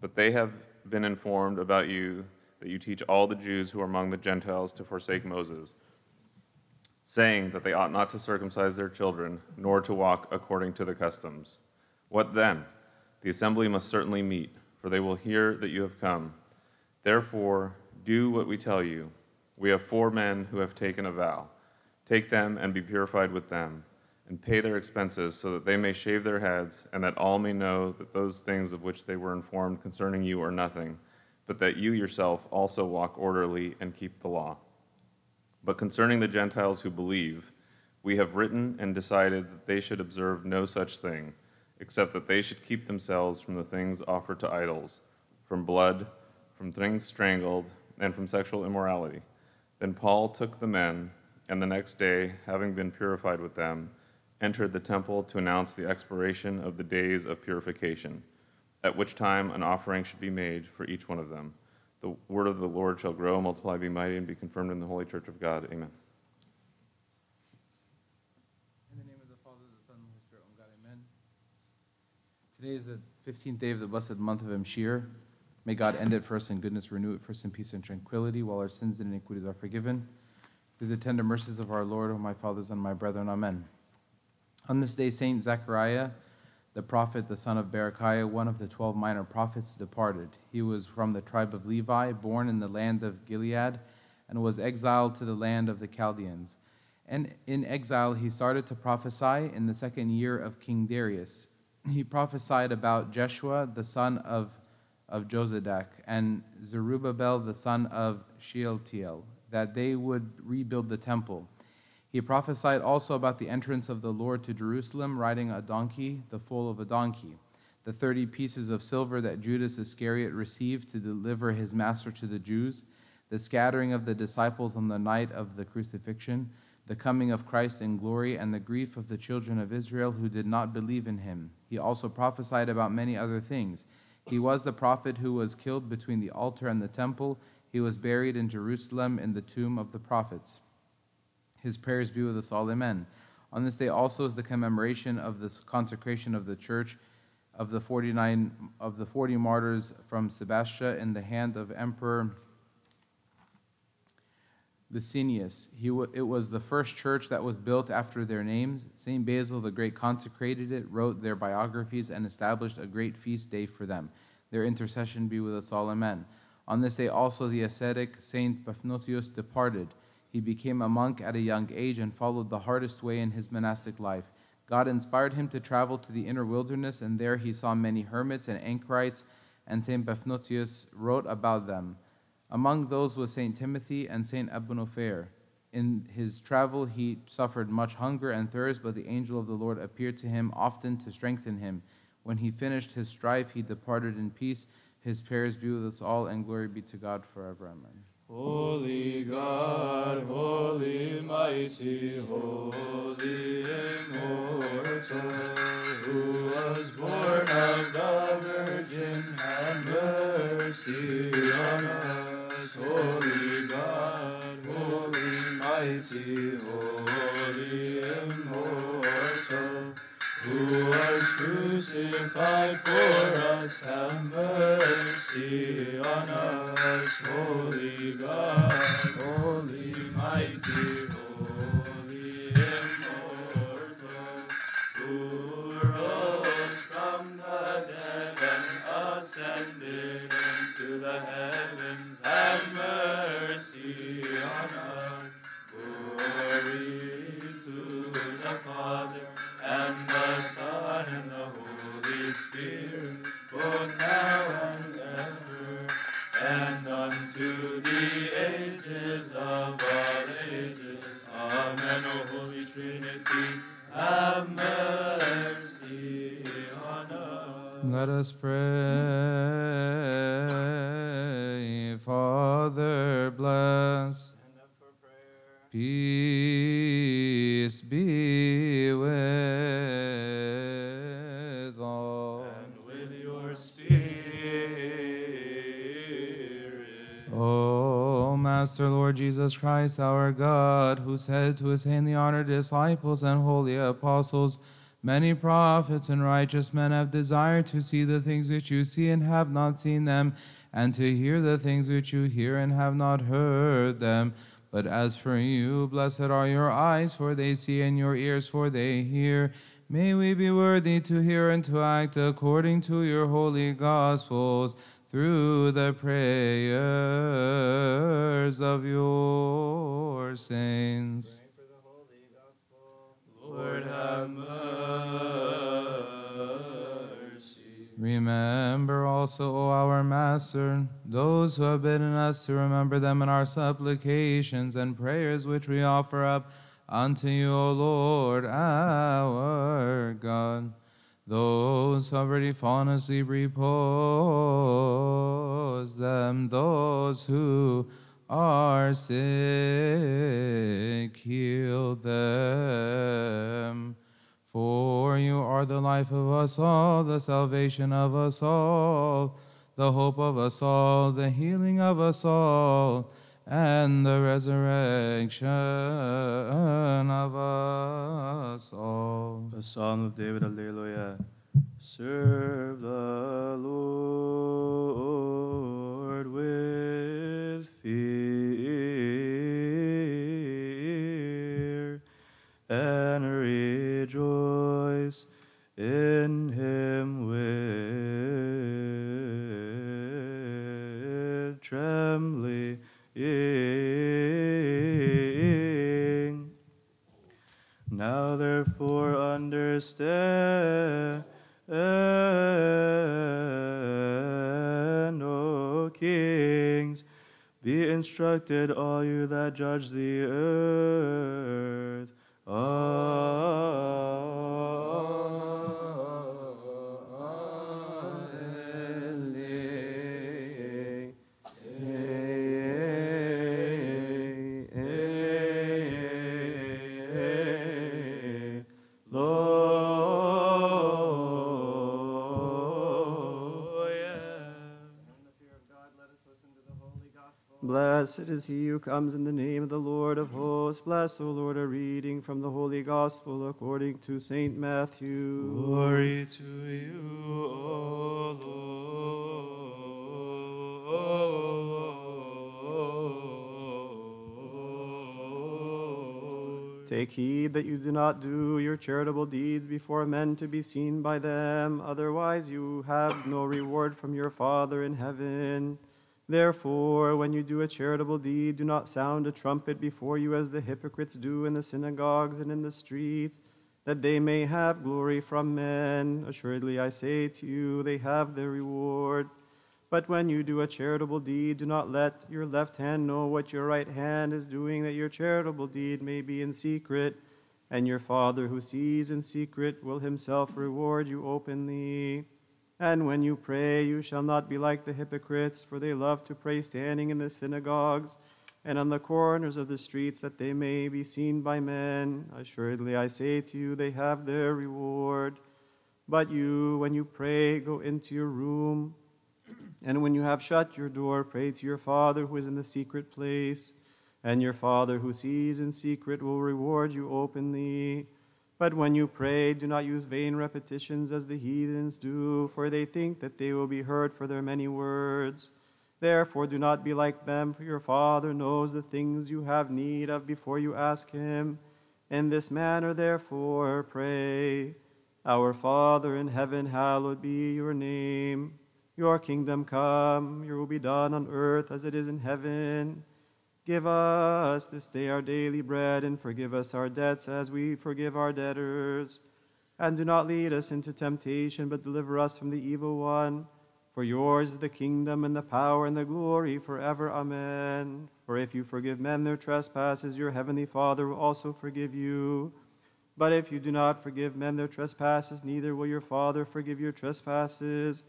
But they have been informed about you that you teach all the Jews who are among the Gentiles to forsake Moses, saying that they ought not to circumcise their children, nor to walk according to the customs. What then? The assembly must certainly meet, for they will hear that you have come. Therefore, do what we tell you. We have four men who have taken a vow. Take them and be purified with them, and pay their expenses, so that they may shave their heads, and that all may know that those things of which they were informed concerning you are nothing, but that you yourself also walk orderly and keep the law. But concerning the Gentiles who believe, we have written and decided that they should observe no such thing, except that they should keep themselves from the things offered to idols, from blood, from things strangled, and from sexual immorality. Then Paul took the men, and the next day, having been purified with them, entered the temple to announce the expiration of the days of purification, at which time an offering should be made for each one of them. The word of the Lord shall grow, multiply, be mighty, and be confirmed in the holy church of God. Amen. In the name of the Father, the Son, and the Holy Spirit, one God, amen. Today is the 15th day of the blessed month of Emshir. May God end it for us in goodness, renew it for us in peace and tranquility, while our sins and iniquities are forgiven. Through the tender mercies of our Lord, O my fathers and my brethren, amen. On this day, Saint Zechariah, the prophet, the son of Berechiah, one of the twelve minor prophets, departed. He was from the tribe of Levi, born in the land of Gilead, and was exiled to the land of the Chaldeans. And in exile, he started to prophesy in the second year of King Darius. He prophesied about Jeshua, the son of, of Jozadak, and Zerubbabel, the son of Shealtiel, that they would rebuild the temple. He prophesied also about the entrance of the Lord to Jerusalem, riding a donkey, the foal of a donkey, the thirty pieces of silver that Judas Iscariot received to deliver his master to the Jews, the scattering of the disciples on the night of the crucifixion, the coming of Christ in glory, and the grief of the children of Israel who did not believe in him. He also prophesied about many other things. He was the prophet who was killed between the altar and the temple. He was buried in Jerusalem in the tomb of the prophets. His prayers be with us all. Amen. On this day also is the commemoration of the consecration of the church of the 49 of the 40 martyrs from Sebastia in the hand of Emperor Licinius. He w- it was the first church that was built after their names. St. Basil the Great consecrated it, wrote their biographies, and established a great feast day for them. Their intercession be with us all. Amen. On this day also the ascetic St. Paphnutius departed. He became a monk at a young age and followed the hardest way in his monastic life. God inspired him to travel to the inner wilderness, and there he saw many hermits and anchorites, and St. Paphnutius wrote about them. Among those was St. Timothy and St. Abunopher. In his travel he suffered much hunger and thirst, but the angel of the Lord appeared to him often to strengthen him. When he finished his strife, he departed in peace. His prayers be with us all, and glory be to God forever. Amen. Holy God, holy mighty, holy immortal, who was born of the Virgin, have mercy on us. Holy God, holy mighty, holy immortal, who was crucified for us, have mercy on us. Holy God, holy mighty, Let us pray. Father, bless. Peace be with all. And with your spirit. O Master Lord Jesus Christ, our God, who said to his saintly honored disciples and holy apostles, Many prophets and righteous men have desired to see the things which you see and have not seen them, and to hear the things which you hear and have not heard them. But as for you, blessed are your eyes, for they see, and your ears, for they hear. May we be worthy to hear and to act according to your holy gospels through the prayers of your saints. Lord have mercy. Remember also, O our Master, those who have bidden us to remember them in our supplications and prayers which we offer up unto you, O Lord, our God. Those who have already fallen asleep, repose them. Those who are sick, heal them. For you are the life of us all, the salvation of us all, the hope of us all, the healing of us all, and the resurrection of us all. The psalm of David, Alleluia. Serve the Lord with fear and rejoice in him with trembling. Now therefore understand, O kings, be instructed, all you that judge the earth. Ah. Blessed is he who comes in the name of the Lord of hosts. Bless, O Lord, a reading from the Holy Gospel according to St. Matthew. Glory to you, O Lord. Take heed that you do not do your charitable deeds before men to be seen by them, otherwise you have no reward from your Father in heaven. Therefore, when you do a charitable deed, do not sound a trumpet before you as the hypocrites do in the synagogues and in the streets, that they may have glory from men. Assuredly, I say to you, they have their reward. But when you do a charitable deed, do not let your left hand know what your right hand is doing, that your charitable deed may be in secret, and your Father who sees in secret will himself reward you openly. And when you pray, you shall not be like the hypocrites, for they love to pray standing in the synagogues and on the corners of the streets, that they may be seen by men. Assuredly, I say to you, they have their reward. But you, when you pray, go into your room, and when you have shut your door, pray to your Father who is in the secret place, and your Father who sees in secret will reward you openly. But when you pray, do not use vain repetitions as the heathens do, for they think that they will be heard for their many words. Therefore, do not be like them, for your Father knows the things you have need of before you ask Him. In this manner, therefore, pray Our Father in heaven, hallowed be your name. Your kingdom come, your will be done on earth as it is in heaven. Give us this day our daily bread, and forgive us our debts as we forgive our debtors. And do not lead us into temptation, but deliver us from the evil one. For yours is the kingdom, and the power, and the glory forever. Amen. For if you forgive men their trespasses, your heavenly Father will also forgive you. But if you do not forgive men their trespasses, neither will your Father forgive your trespasses.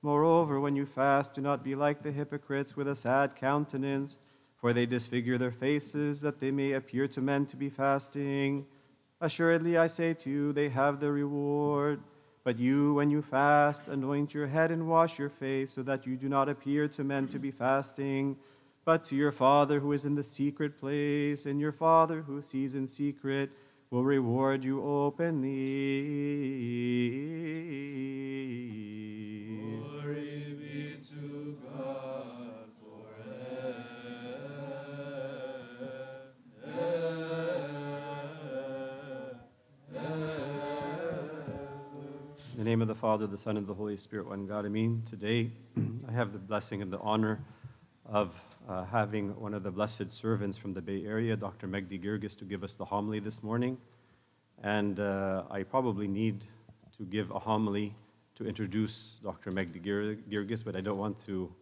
Moreover, when you fast, do not be like the hypocrites with a sad countenance, for they disfigure their faces, that they may appear to men to be fasting. Assuredly, I say to you, they have the reward. But you, when you fast, anoint your head and wash your face, so that you do not appear to men to be fasting, but to your Father who is in the secret place, and your Father who sees in secret will reward you openly. Glory be to God the name of the Father, the Son, and the Holy Spirit, one God. I mean, Today, I have the blessing and the honor of uh, having one of the blessed servants from the Bay Area, Dr. Megdi Girgis, to give us the homily this morning. And uh, I probably need to give a homily to introduce Dr. Megdi Gir- Girgis, but I don't want to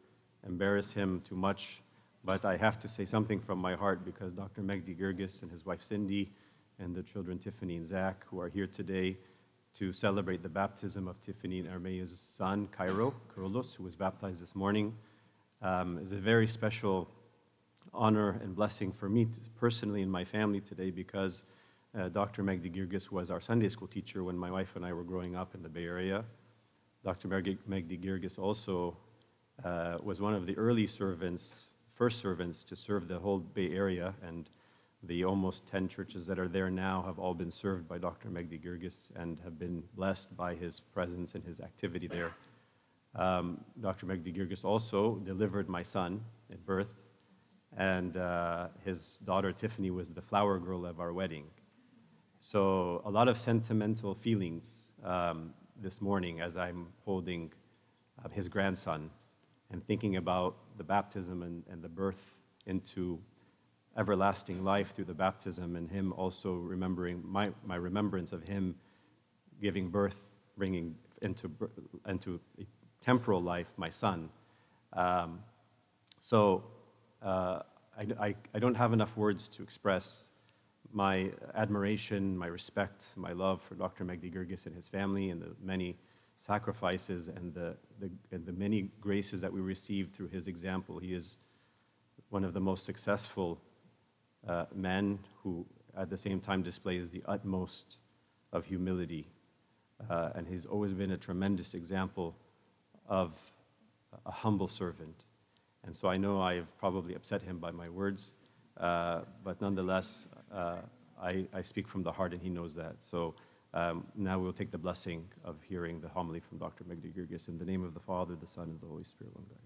embarrass him too much. But I have to say something from my heart because Dr. Megdi Girgis and his wife Cindy and the children Tiffany and Zach, who are here today to celebrate the baptism of Tiffany and Armea's son, Cairo, Carlos, who was baptized this morning, um, is a very special honor and blessing for me t- personally and my family today because uh, Dr. Megdi Girgis was our Sunday school teacher when my wife and I were growing up in the Bay Area. Dr. Megdi Girgis also uh, was one of the early servants, first servants to serve the whole Bay Area, and the almost 10 churches that are there now have all been served by Dr. Megdi Girgis and have been blessed by his presence and his activity there. Um, Dr. Megdi Girgis also delivered my son at birth, and uh, his daughter Tiffany was the flower girl of our wedding. So, a lot of sentimental feelings um, this morning as I'm holding uh, his grandson and thinking about the baptism and, and the birth into everlasting life through the baptism, and him also remembering my, my remembrance of him giving birth, bringing into, into temporal life my son. Um, so uh, I, I, I don't have enough words to express my admiration, my respect, my love for Dr. Megdi Girgis and his family and the many sacrifices and the, the, and the many graces that we received through his example. He is one of the most successful uh, men who, at the same time, displays the utmost of humility. Uh, and he's always been a tremendous example of a humble servant. And so I know I've probably upset him by my words, uh, but nonetheless, uh, I, I speak from the heart, and he knows that. So um, now we'll take the blessing of hearing the homily from Dr. Megdi Girgis in the name of the Father, the Son, and the Holy Spirit, one God.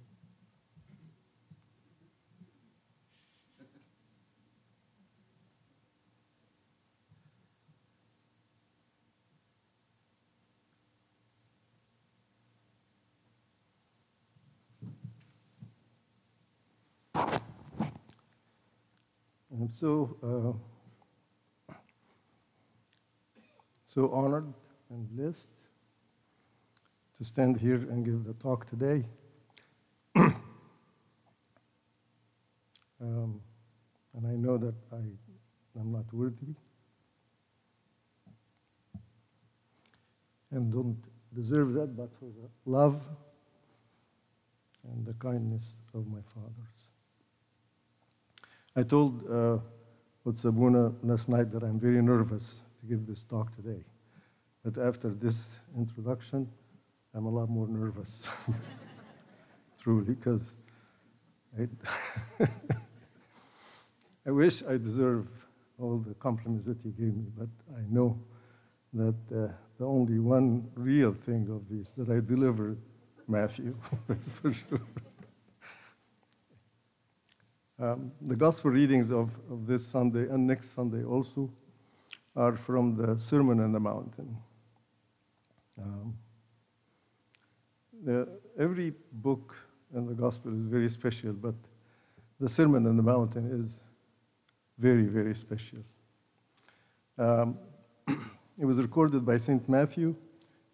I'm so uh, so honored and blessed to stand here and give the talk today. um, and I know that I am not worthy and don't deserve that, but for the love and the kindness of my fathers. I told uh, Utsabuna last night that I'm very nervous to give this talk today. But after this introduction, I'm a lot more nervous, truly, because I, I wish I deserve all the compliments that he gave me, but I know that uh, the only one real thing of this that I delivered, Matthew, that's for sure. Um, the gospel readings of, of this Sunday and next Sunday also are from the Sermon on the Mountain. Um, the, every book in the gospel is very special, but the Sermon on the Mountain is very, very special. Um, it was recorded by St. Matthew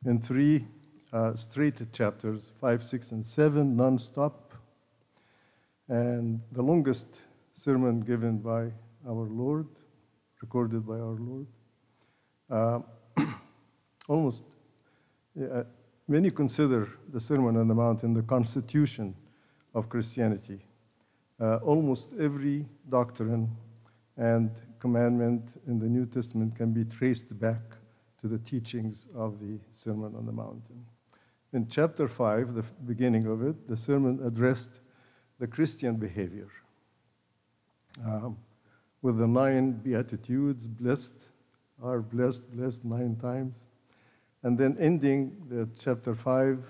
in three uh, straight chapters 5, 6, and 7, non stop and the longest sermon given by our Lord, recorded by our Lord. Uh, almost, uh, many consider the Sermon on the Mount the constitution of Christianity. Uh, almost every doctrine and commandment in the New Testament can be traced back to the teachings of the Sermon on the Mountain. In chapter 5, the beginning of it, the sermon addressed the Christian behavior um, with the nine Beatitudes blessed, are blessed, blessed nine times. And then ending the chapter 5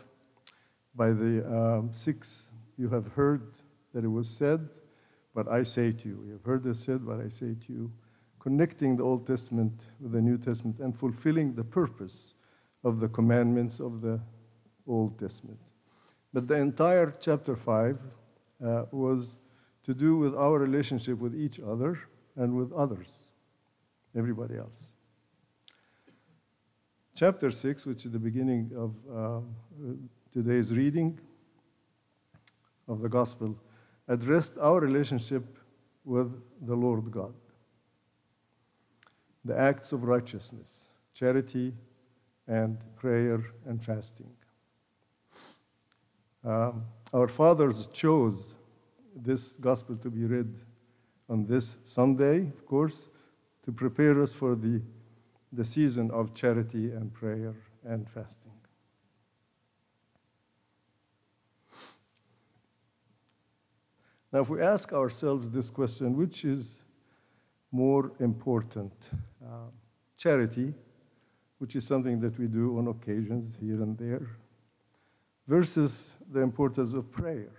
by the um, six, you have heard that it was said, but I say to you. You have heard it said, but I say to you. Connecting the Old Testament with the New Testament and fulfilling the purpose of the commandments of the Old Testament. But the entire chapter 5 uh, was to do with our relationship with each other and with others, everybody else. Chapter 6, which is the beginning of uh, today's reading of the Gospel, addressed our relationship with the Lord God. The acts of righteousness, charity, and prayer and fasting. Um, our fathers chose this gospel to be read on this Sunday, of course, to prepare us for the, the season of charity and prayer and fasting. Now, if we ask ourselves this question, which is more important? Uh, charity, which is something that we do on occasions here and there, versus the importance of prayer,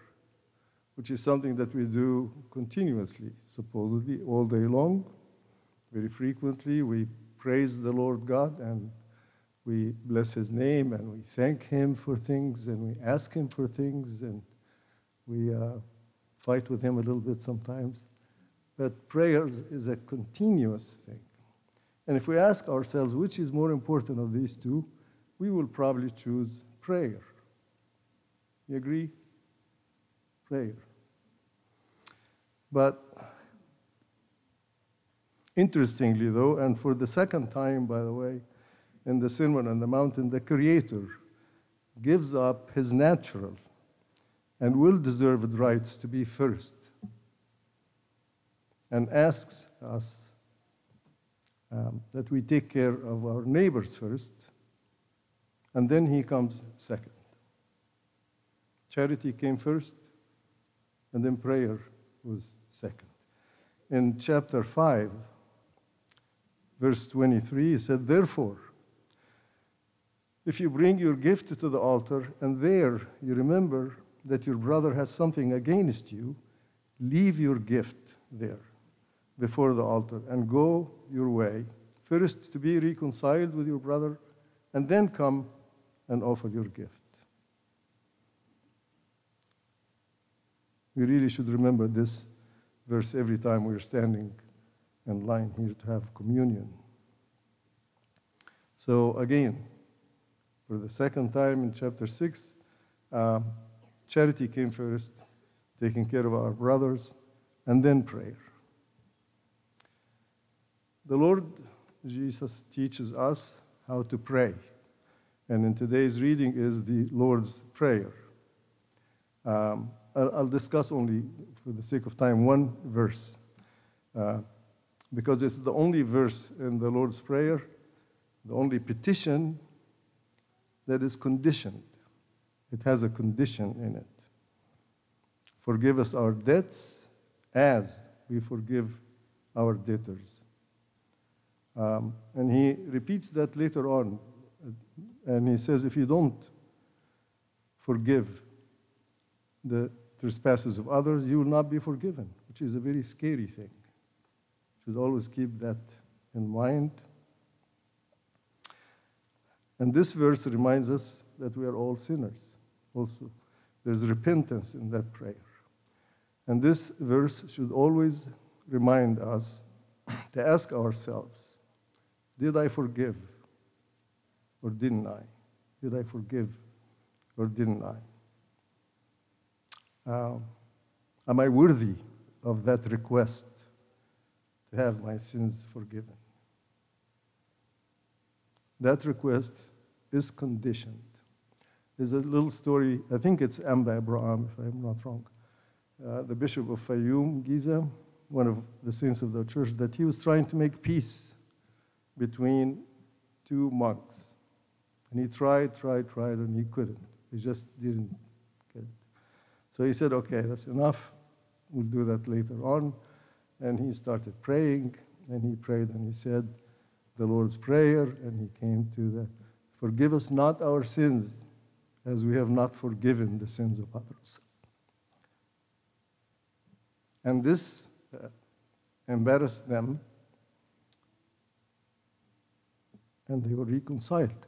which is something that we do continuously, supposedly all day long, very frequently. We praise the Lord God and we bless His name and we thank Him for things and we ask Him for things and we uh, fight with Him a little bit sometimes. But prayer is a continuous thing. And if we ask ourselves which is more important of these two, we will probably choose prayer. You agree? Prayer. But interestingly, though, and for the second time, by the way, in the Sermon on the Mountain, the Creator gives up his natural and well deserved rights to be first and asks us um, that we take care of our neighbors first, and then he comes second. Charity came first, and then prayer was second. In chapter 5, verse 23, he said, Therefore, if you bring your gift to the altar, and there you remember that your brother has something against you, leave your gift there before the altar and go your way. First, to be reconciled with your brother, and then come and offer your gift. We really should remember this verse every time we're standing in line here to have communion. So, again, for the second time in chapter 6, uh, charity came first, taking care of our brothers, and then prayer. The Lord Jesus teaches us how to pray. And in today's reading is the Lord's Prayer. Um, I'll, I'll, discuss only, for the sake of time, one verse. Uh, because it's the only verse in the Lord's Prayer, the only petition that is conditioned. It has a condition in it. Forgive us our debts as we forgive our debtors. Um, and he repeats that later on. And he says, if you don't forgive the trespasses of others, you will not be forgiven, which is a very scary thing. You should always keep that in mind. And this verse reminds us that we are all sinners also. There's repentance in that prayer. And this verse should always remind us to ask ourselves did I forgive or didn't I? Did I forgive or didn't I? Uh, am I worthy of that request to have my sins forgiven? that request is conditioned. There's a little story, I think it's Amba Abraham, if I'm not wrong. Uh, the Bishop of Fayoum, Giza, one of the saints of the church, that he was trying to make peace between two monks. And he tried, tried, tried, and he couldn't. He just didn't. So he said, okay, that's enough. We'll do that later on. And he started praying, and he prayed, and he said the Lord's Prayer, and he came to the Forgive us not our sins, as we have not forgiven the sins of others. And this uh, embarrassed them, and they were reconciled.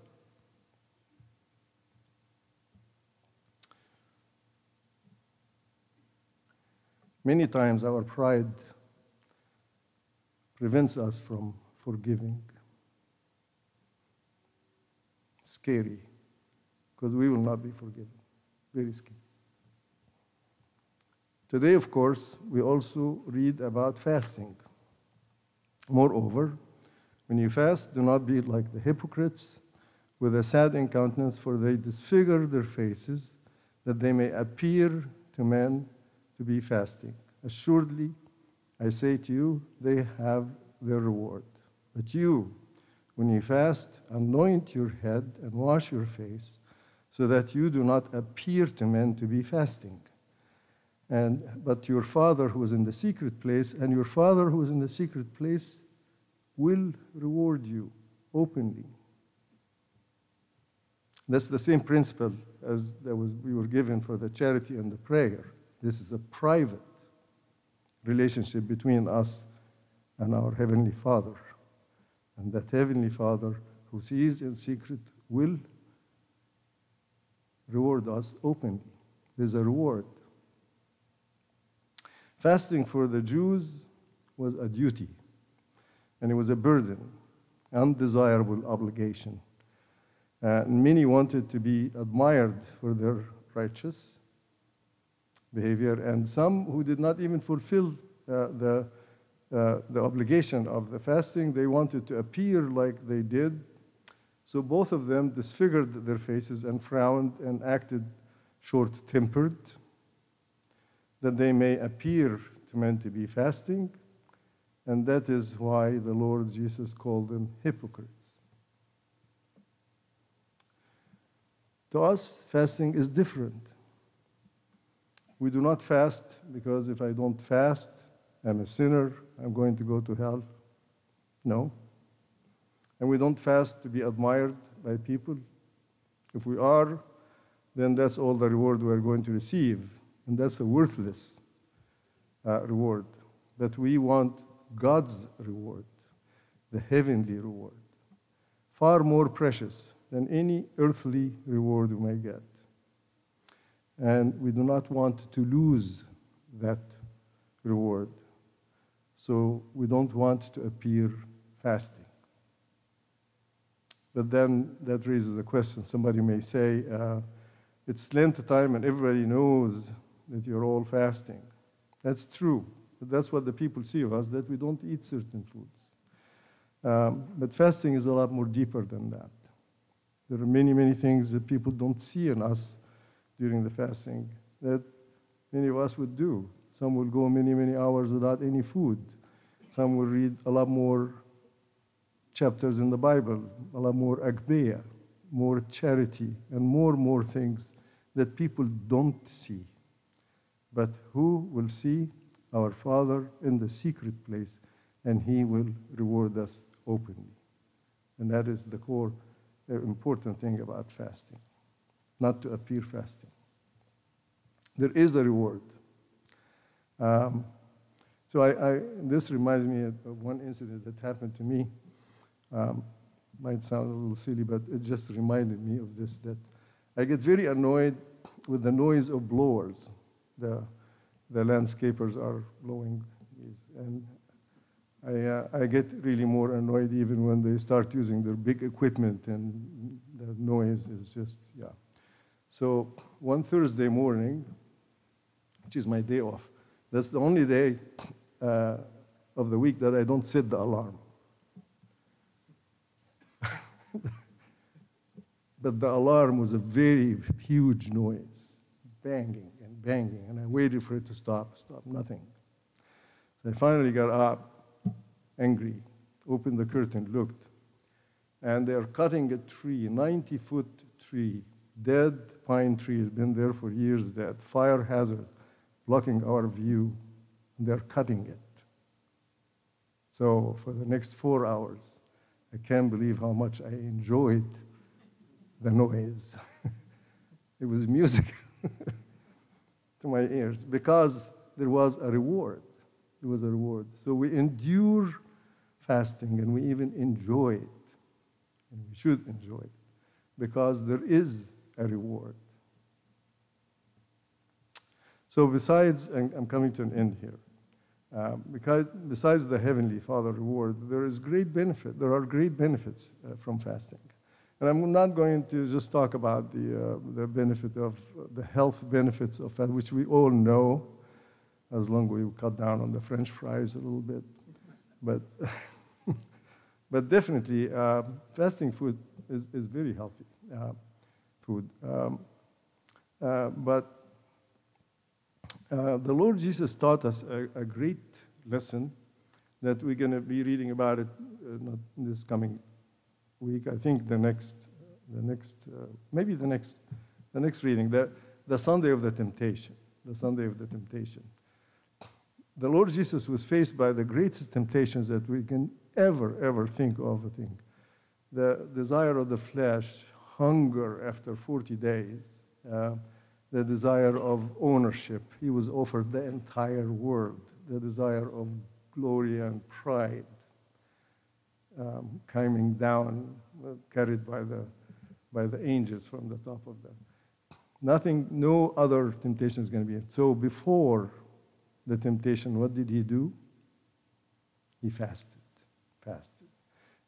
Many times our pride prevents us from forgiving. Scary, because we will not be forgiven. Very scary. Today, of course, we also read about fasting. Moreover, when you fast, do not be like the hypocrites with a sad countenance, for they disfigure their faces, that they may appear to men to be fasting. Assuredly, I say to you, they have their reward. But you, when you fast, anoint your head and wash your face, so that you do not appear to men to be fasting. And, but your Father who is in the secret place, and your Father who is in the secret place will reward you openly. That's the same principle as that was, we were given for the charity and the prayer. This is a private relationship between us and our Heavenly Father. And that Heavenly Father who sees in secret will reward us openly. There's a reward. Fasting for the Jews was a duty, and it was a burden, undesirable obligation. Uh, many wanted to be admired for their righteous behavior, and some who did not even fulfill uh, the, uh, the obligation of the fasting, they wanted to appear like they did. So both of them disfigured their faces and frowned and acted short tempered, that they may appear to men to be fasting. And that is why the Lord Jesus called them hypocrites. To us, fasting is different. We do not fast because if I don't fast, I'm a sinner, I'm going to go to hell. No. And we don't fast to be admired by people. If we are, then that's all the reward we're going to receive. And that's a worthless uh, reward. But we want God's reward, the heavenly reward, far more precious than any earthly reward we may get. And we do not want to lose that reward. So we don't want to appear fasting. But then that raises a question. Somebody may say, uh, it's Lent time and everybody knows that you're all fasting. That's true. But that's what the people see of us, that we don't eat certain foods. Um, but fasting is a lot more deeper than that. There are many, many things that people don't see in us during the fasting that many of us would do. Some will go many, many hours without any food. Some will read a lot more chapters in the Bible, a lot more agpeya, more charity, and more, more things that people don't see. But who will see our Father in the secret place, and He will reward us openly. And that is the core uh, important thing about fasting, not to appear fasting. There is a reward. Um, so I, I, this reminds me of, one incident that happened to me. Um, might sound a little silly, but it just reminded me of this that I get very annoyed with the noise of blowers. The, the landscapers are blowing these. And I, uh, I get really more annoyed even when they start using their big equipment and the noise is just, yeah. So one Thursday morning, which is my day off, that's the only day uh, of the week that I don't set the alarm. but the alarm was a very huge noise, banging and banging, and I waited for it to stop, stop, nothing. So I finally got up, angry, opened the curtain, looked, and they're cutting a tree, 90 foot tree, dead pine tree, has been there for years, dead, fire hazard, blocking our view, they're cutting it. So for the next four hours, I can't believe how much I enjoyed the noise. it was music to my ears because there was a reward. It was a reward. So we endure fasting and we even enjoy it. And we should enjoy it because there is a reward. So, besides, and I'm coming to an end here. Um, because besides the heavenly Father reward, there is great benefit. There are great benefits uh, from fasting, and I'm not going to just talk about the uh, the benefit of the health benefits of that, which we all know, as long as we cut down on the French fries a little bit, but but definitely uh, fasting food is, is very healthy uh, food, um, uh, but uh, the Lord Jesus taught us a, a great lesson that we're going to be reading about it uh, not this coming week. I think the next, the next, uh, maybe the next, the next reading, the, the Sunday of the temptation, the Sunday of the temptation. The Lord Jesus was faced by the greatest temptations that we can ever, ever think of. I think the desire of the flesh, hunger after 40 days. Uh, the desire of ownership. He was offered the entire world, the desire of glory and pride um, coming down, uh, carried by the, by the angels from the top of them. Nothing, no other temptation is going to be. So before the temptation, what did he do? He fasted, fasted.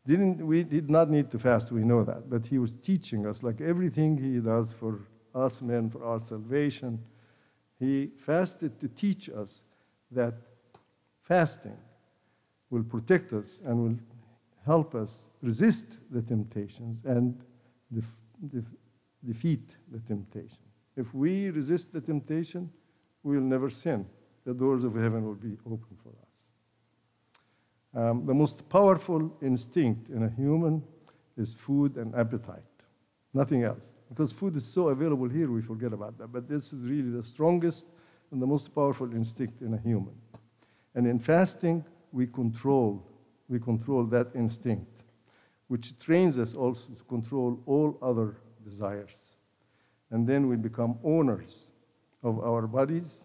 Didn't, we did not need to fast, we know that, but he was teaching us, like everything he does for us men for our salvation. He fasted to teach us that fasting will protect us and will help us resist the temptations and def- def- defeat the temptation. If we resist the temptation, we will never sin. The doors of heaven will be open for us. Um, the most powerful instinct in a human is food and appetite, nothing else. Because food is so available here, we forget about that. But this is really the strongest and the most powerful instinct in a human. And in fasting, we control, we control that instinct, which trains us also to control all other desires. And then we become owners of our bodies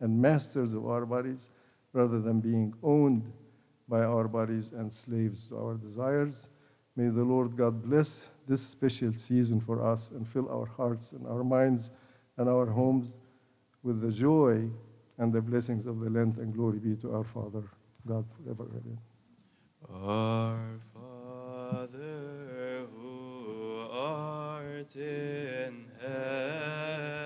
and masters of our bodies rather than being owned by our bodies and slaves to our desires. May the Lord God bless this special season for us and fill our hearts and our minds and our homes with the joy and the blessings of the Lent, and glory be to our Father, God forever. Amen. Our Father who art in heaven,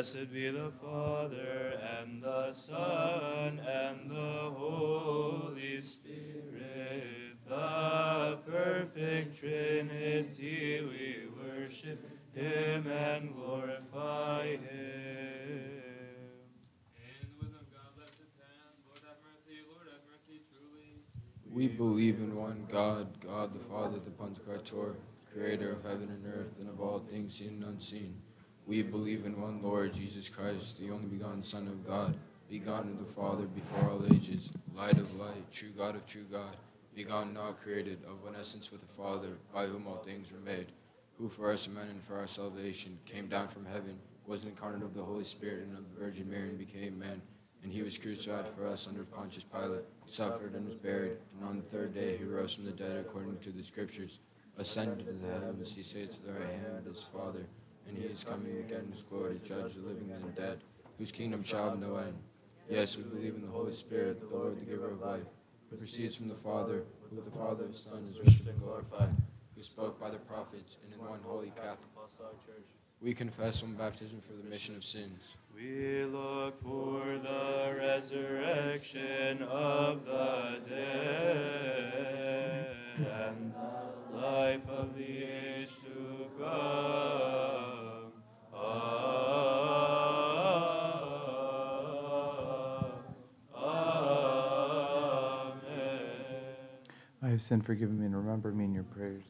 Blessed be the Father, and the Son, and the Holy Spirit, the perfect Trinity. We worship him and glorify him. We believe in one God, God the Father, the Pantocrator, creator of heaven and earth, and of all things seen and unseen. We believe in one Lord, Jesus Christ, the only begotten Son of God, begotten of the Father before all ages, light of light, true God of true God, begotten, not created, of one essence with the Father, by whom all things were made, who for us men and for our salvation came down from heaven, was incarnate of the Holy Spirit and of the Virgin Mary, and became man. And he was crucified for us under Pontius Pilate, suffered and was buried, and on the third day he rose from the dead according to the Scriptures, ascended to the heavens, he sat to the right hand of his Father, and he is coming again in his glory to judge the living and the dead, whose kingdom shall have no end. Yes, we believe in the Holy Spirit, the Lord, the giver of life, who proceeds from the Father, who with the Father and the Son is worshipped and glorified, who spoke by the prophets, and in one holy Catholic Church. We confess one baptism for the remission of sins. We look for the resurrection of the dead and the life of the age to come. Have forgive me, and remember me in your prayers.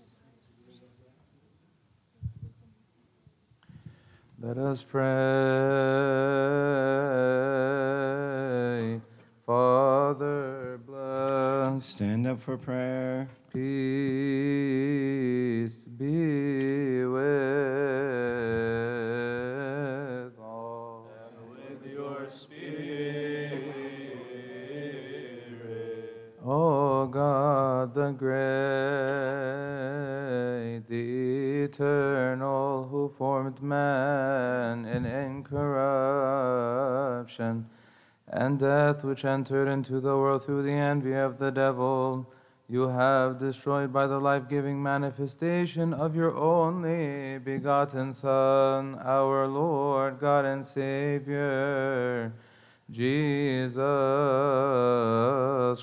Let us pray. Father, bless. Stand up for prayer. Peace be with great, the eternal, who formed man in incorruption, and death which entered into the world through the envy of the devil, you have destroyed by the life giving manifestation of your only begotten Son, our Lord, God, and Savior. Jesus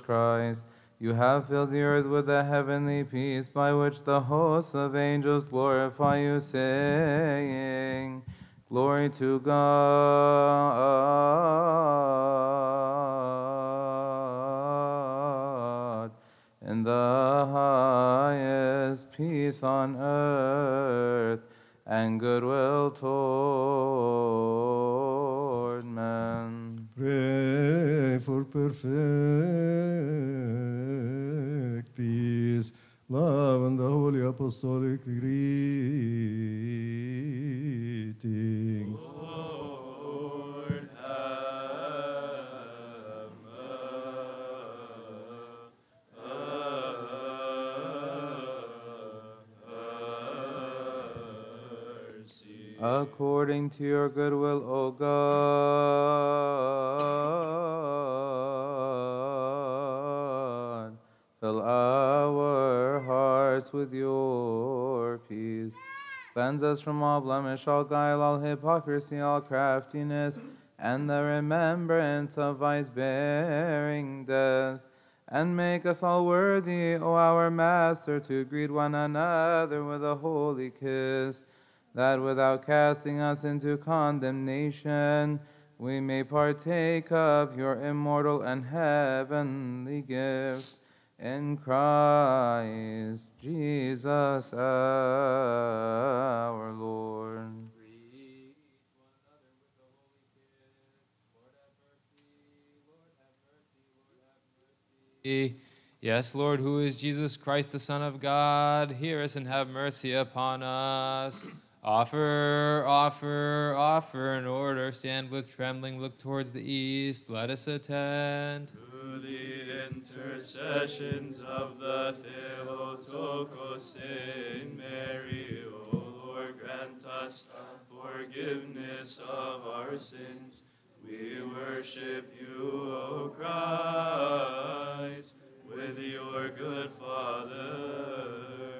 Christ, you have filled the earth with a heavenly peace by which the hosts of angels glorify you, saying, Glory to God in the highest peace on earth and goodwill toward men. Pray for perfect peace, love, and the holy apostolic greetings. According to your goodwill, O God, fill our hearts with your peace. Cleanse us from all blemish, all guile, all hypocrisy, all craftiness, and the remembrance of vice bearing death. And make us all worthy, O our Master, to greet one another with a holy kiss that without casting us into condemnation, we may partake of your immortal and heavenly gift. In Christ Jesus our Lord. Yes, Lord, who is Jesus Christ, the Son of God, hear us and have mercy upon us. Offer, offer, offer an order. Stand with trembling, look towards the east. Let us attend. To the intercessions of the Theotokos Saint Mary, O Lord, grant us forgiveness of our sins. We worship you, O Christ, with your good Father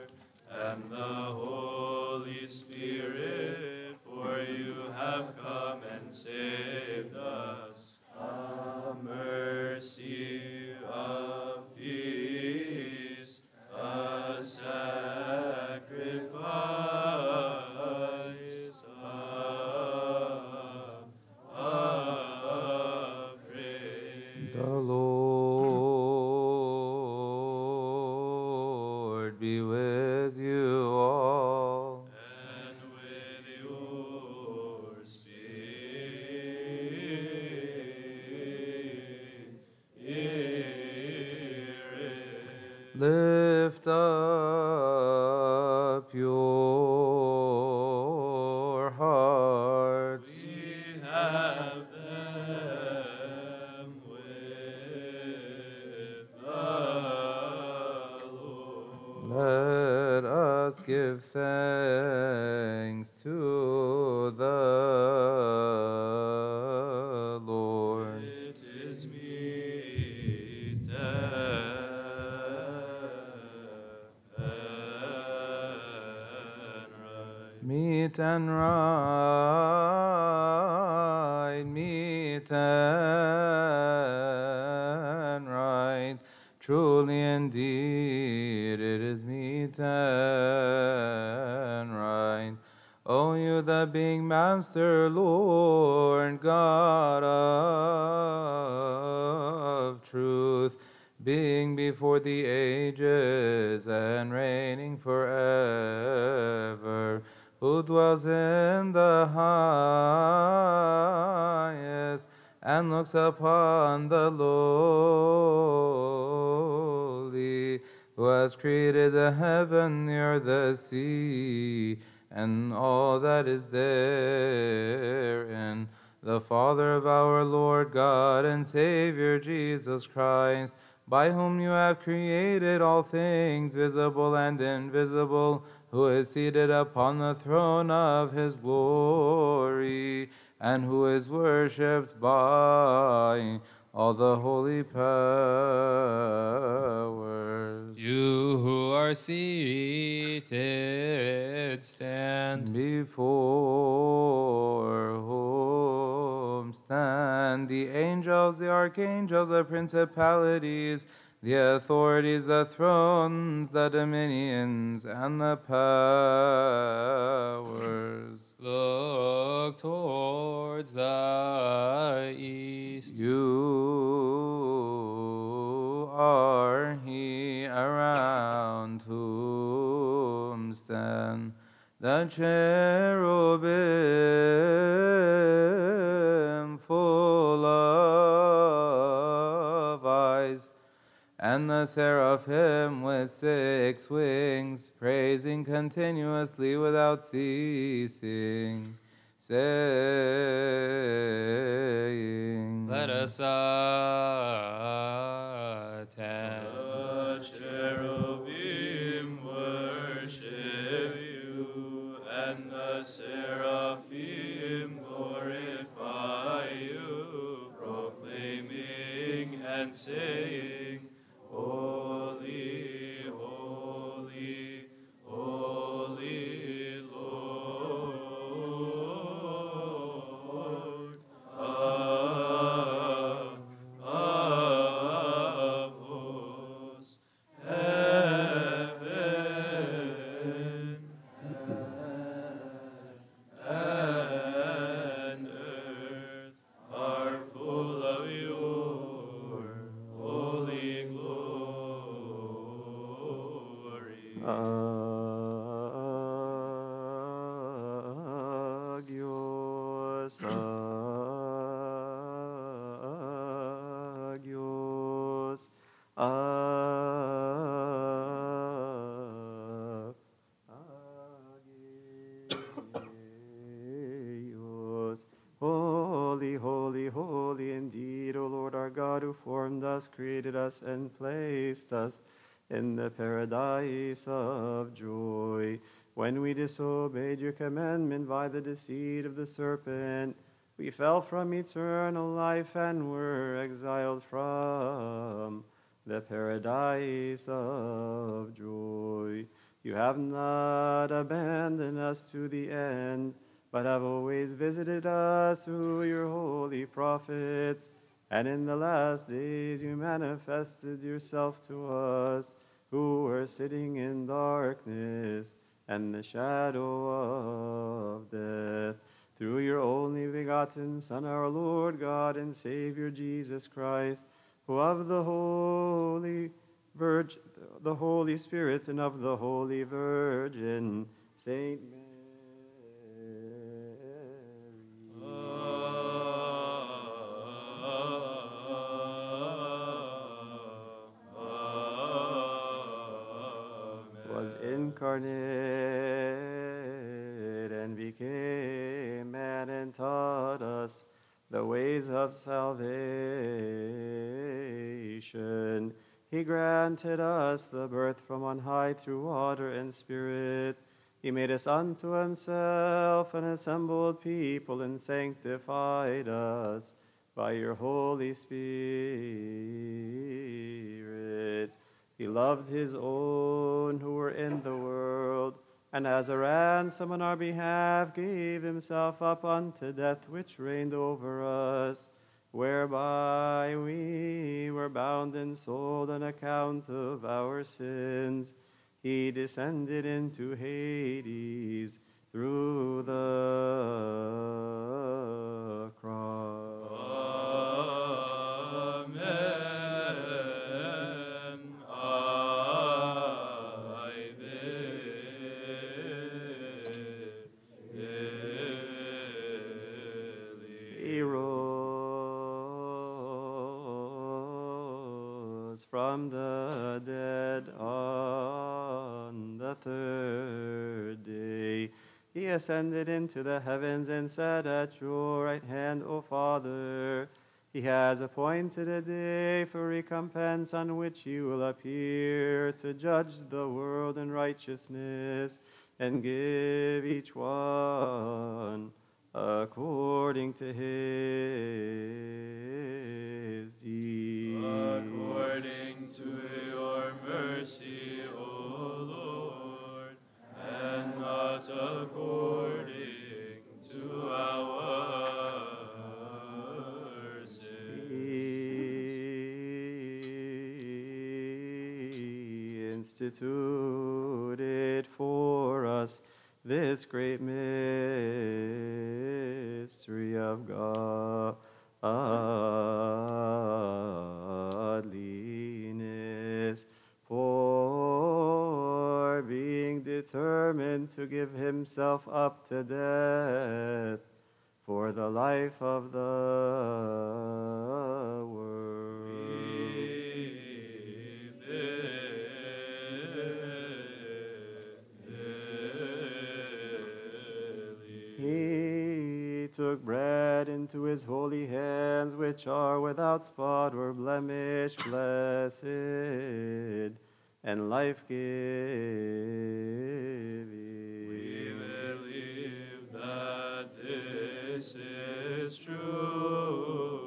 and the Holy Spirit, for you have come and saved us. A mercy upon the lowly, who has created the heaven, near the sea, and all that is therein, the Father of our Lord God and Savior Jesus Christ, by whom you have created all things, visible and invisible, who is seated upon the throne of his glory, and who is worshipped archangels, the principalities, the authorities, the thrones, the dominions, and the powers. Look towards the east. You are he around whom stand the cherubim full and the seraphim with six wings, praising continuously without ceasing, saying, Let us attend. The cherubim worship you, and the seraphim glorify you, proclaiming and saying, us, and placed us in the paradise of joy. When we disobeyed your commandment by the deceit of the serpent, we fell from eternal life and were exiled from the paradise of joy. You have not abandoned us to the end, but have always visited us through your holy prophets. And in the last days you manifested yourself to us, who were sitting in darkness and the shadow of death. Through your only begotten Son, our Lord God and Savior Jesus Christ, who of the Holy Virgin, the Holy Spirit, and of the Holy Virgin, Saint was granted us the birth from on high through water and spirit. He made us unto himself an assembled people and sanctified us by your Holy Spirit. He loved his own who were in the world and as a ransom on our behalf gave himself up unto death, which reigned over us, whereby we were bound and sold on account of our sins. He descended into Hades through the cross. He ascended into the heavens and sat at your right hand, O Father. He has appointed a day for recompense on which he will appear to judge the world in righteousness and give each one according to his deeds. According to your mercy, O Lord, and not according to our sin. He instituted for us this great mystery of godliness. Determined to give himself up to death for the life of the world. He took bread into his holy hands, which are without spot or blemish, blessed and life giving. We believe that this is true.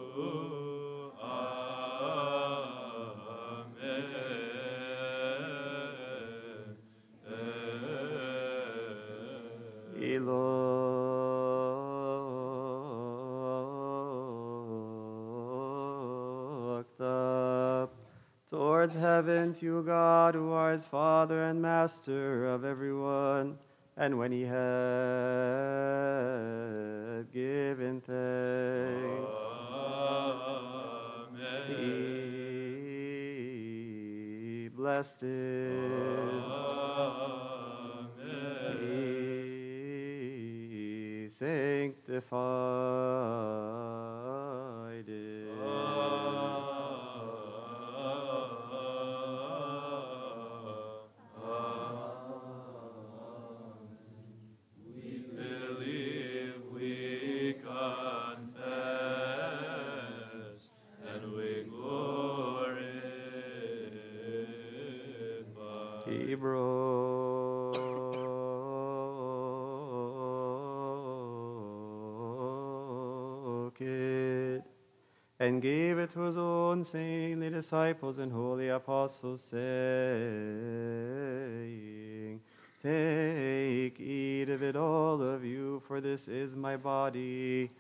Towards heaven to God, who are his Father and Master of everyone. And when he had given thanks, he blessed it. He sanctified and gave it to his own saintly disciples and holy apostles, saying, Take, eat of it, all of you, for this is my body,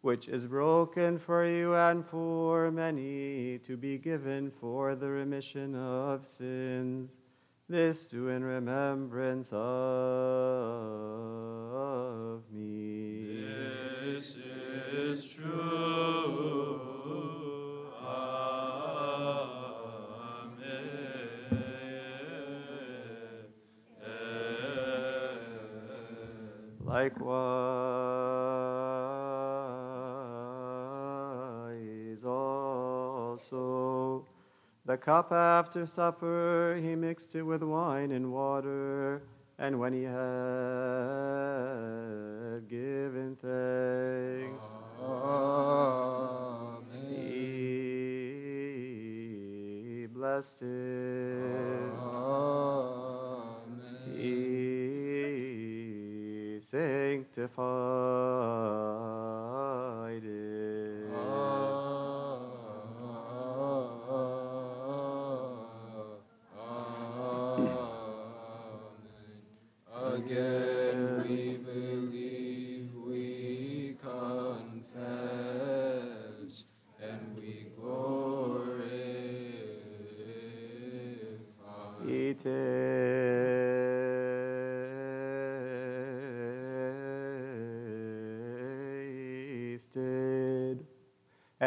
which is broken for you and for many, to be given for the remission of sins. This do in remembrance of me. This is true. Likewise also the cup after supper he mixed it with wine and water, and when he had given thanks, he blessed it. He sanctified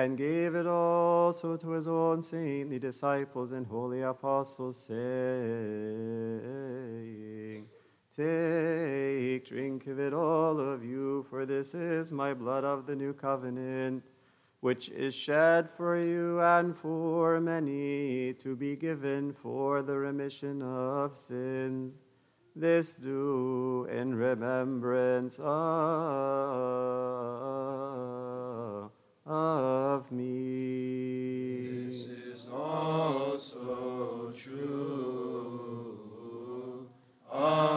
and gave it also to his own saintly disciples and holy apostles, saying, Take, drink of it, all of you, for this is my blood of the new covenant, which is shed for you and for many to be given for the remission of sins. This do in remembrance of, of me. This is also true. Amen.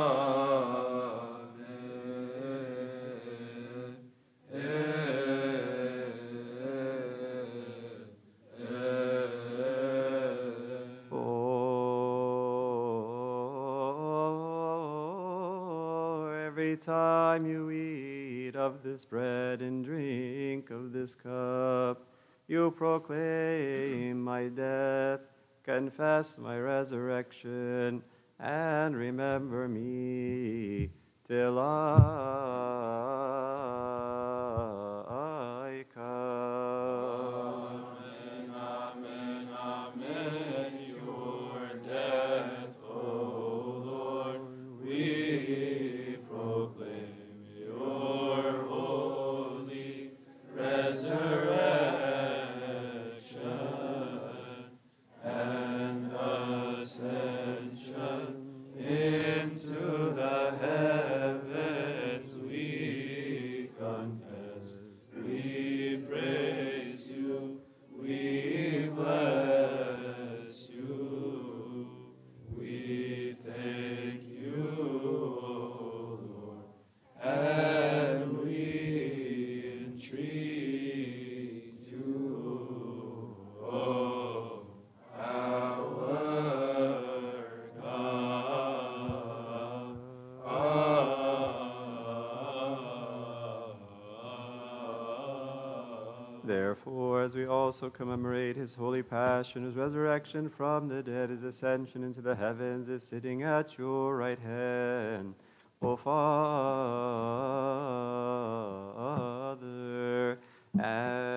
For oh, every time you eat of this bread and drink of this cup, you proclaim my death, confess my resurrection, and remember me till I also commemorate his holy passion, his resurrection from the dead, his ascension into the heavens, his sitting at your right hand, O Father, and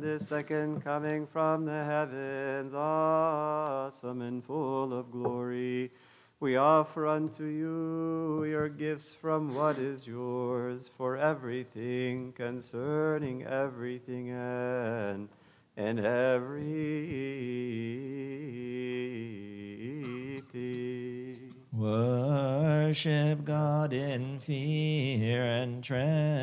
his second coming from the heavens, awesome and full of glory. We offer unto you your gifts from what is yours for everything concerning everything and and everything. Worship God in fear and trembling.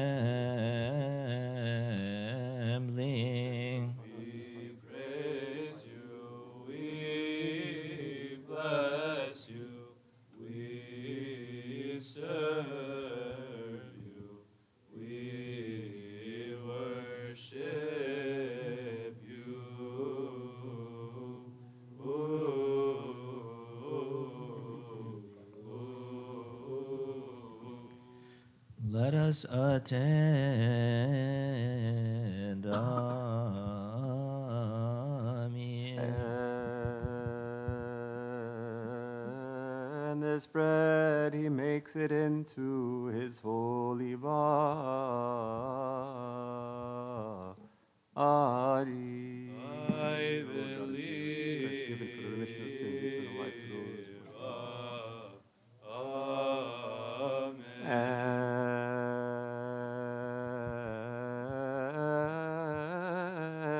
Serve you, we worship you. Let us attend. This bread he makes it into his holy body. I Christ, given for the remission of sins, eternal life to those Amen.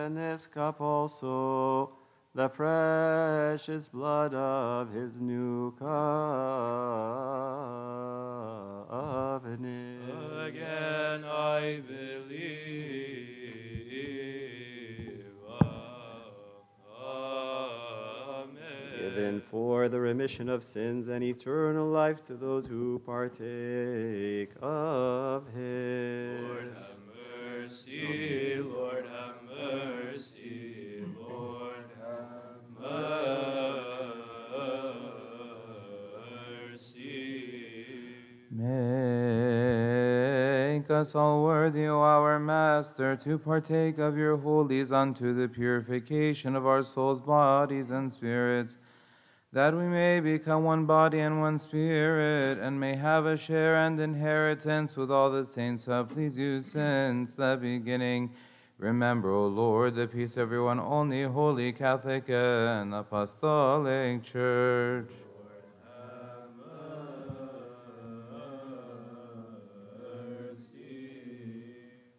And this cup also, the precious blood of his new covenant. Again I believe. Amen. Given for the remission of sins and eternal life to those who partake of him. Lord have mercy, Lord have mercy, Lord have mercy. Make us all worthy, O our Master, to partake of your holies unto the purification of our souls, bodies, and spirits, that we may become one body and one spirit, and may have a share and inheritance with all the saints who have pleased you since the beginning. Remember, O Lord, the peace everyone, only holy, Catholic, and Apostolic Church.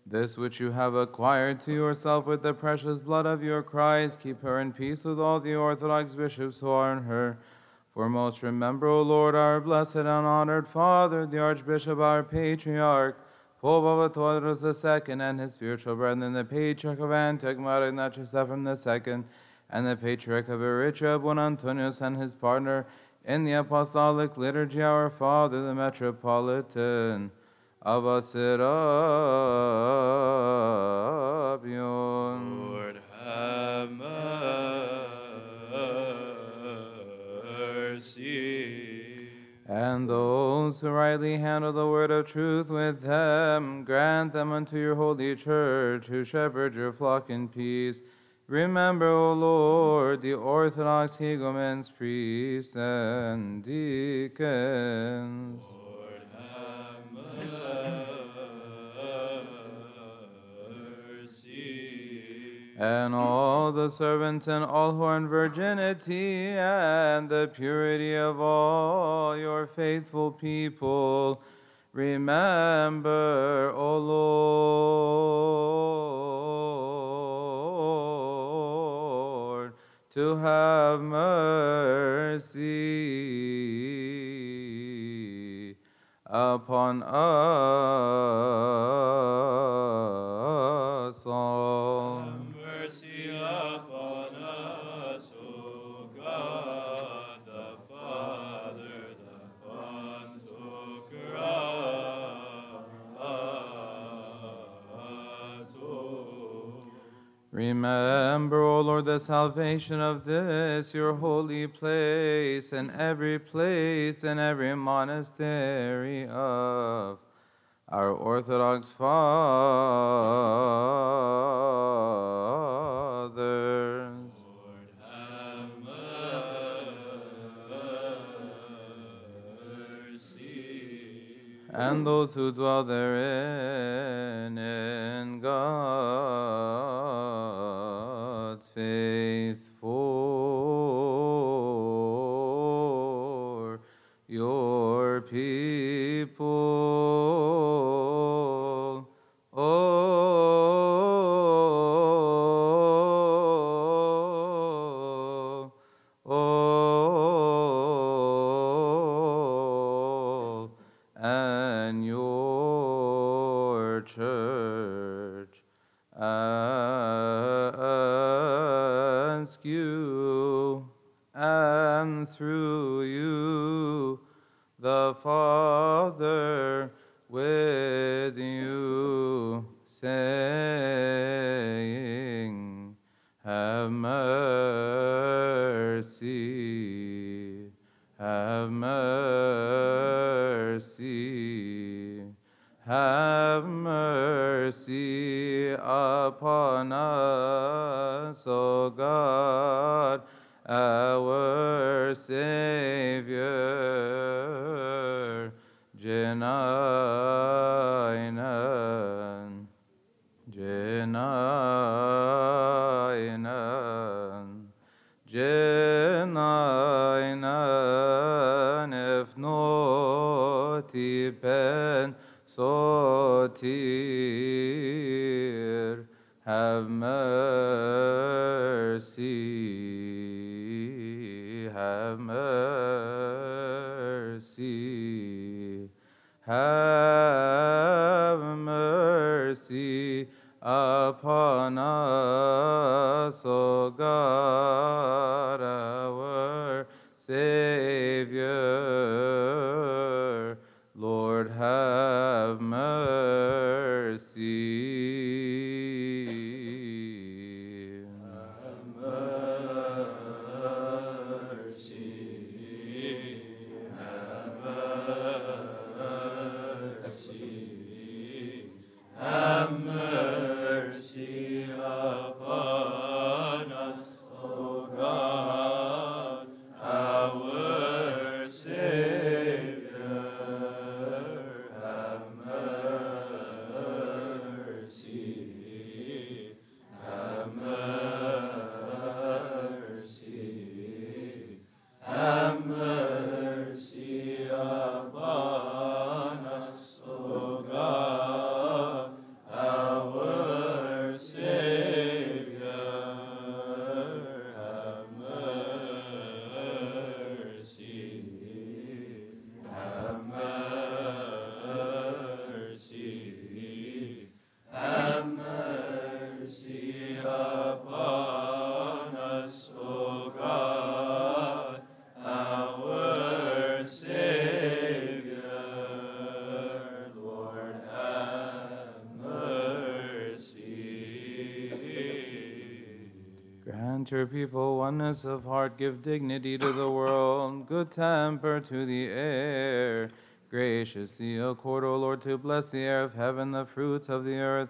This which you have acquired to yourself with the precious blood of your Christ, keep her in peace with all the Orthodox bishops who are in her. Foremost, remember, O Lord, our blessed and honored Father, the Archbishop, our Patriarch, Pope Abba Tawadros II, and his spiritual brethren, the Patriarch of Antioch, Ignatius Aphrem the second, and the Patriarch of Eritrea, Bon Antonius, and his partner in the Apostolic Liturgy, our Father, the Metropolitan Abba Serapion. Lord, have mercy. And those who rightly handle the word of truth with them, grant them unto your holy church, who shepherd your flock in peace. Remember, O Lord, the Orthodox hegumens, priests, and deacons. Lord, have mercy. And all the servants and all who are in virginity and the purity of all your faithful people. Remember, O Lord, to have mercy upon us all. Remember, O Lord, the salvation of this your holy place, and every place and every monastery of our Orthodox fathers. and those who dwell therein in God's faith us, O God, our Savior. Jenainan, Jenainan, Jenainan, if noti pen dignity to the world, good temper to the air. Graciously accord, O Lord, to bless the air of heaven, the fruits of the earth,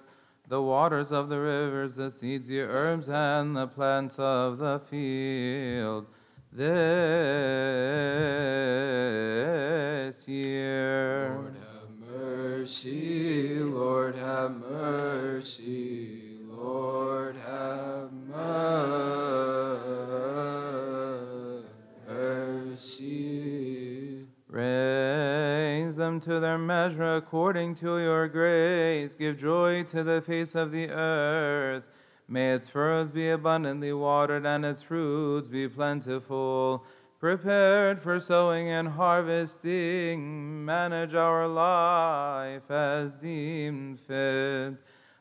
the waters of the rivers, the seeds, the herbs, and the plants of the field. This to the face of the earth. May its furrows be abundantly watered and its fruits be plentiful. Prepared for sowing and harvesting, manage our life as deemed fit.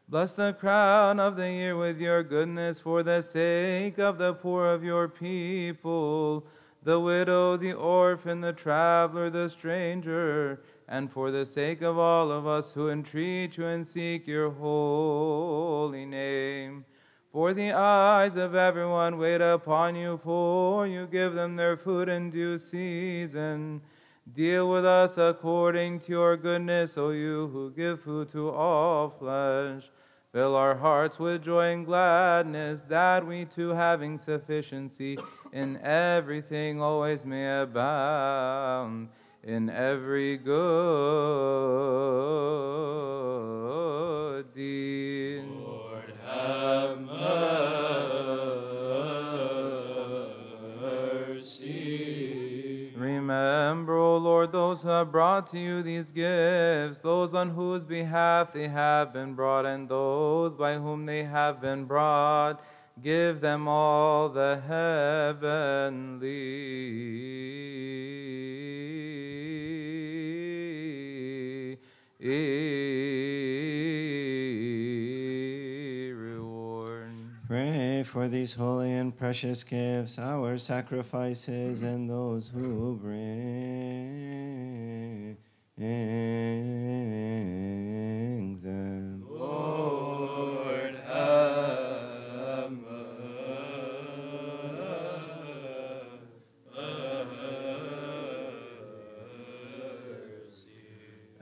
Bless the crown of the year with your goodness for the sake of the poor of your people, the widow, the orphan, the traveler, the stranger, and for the sake of all of us who entreat you and seek your holy name. For the eyes of everyone wait upon you, for you give them their food in due season. Deal with us according to your goodness, O you who give food to all flesh. Fill our hearts with joy and gladness, that we too, having sufficiency in everything, always may abound in every good deed. Lord, have mercy. Remember, O Lord, those who have brought to you these gifts, those on whose behalf they have been brought, and those by whom they have been brought. Give them all the heavenly reward. Pray for these holy and precious gifts, our sacrifices, and those who bring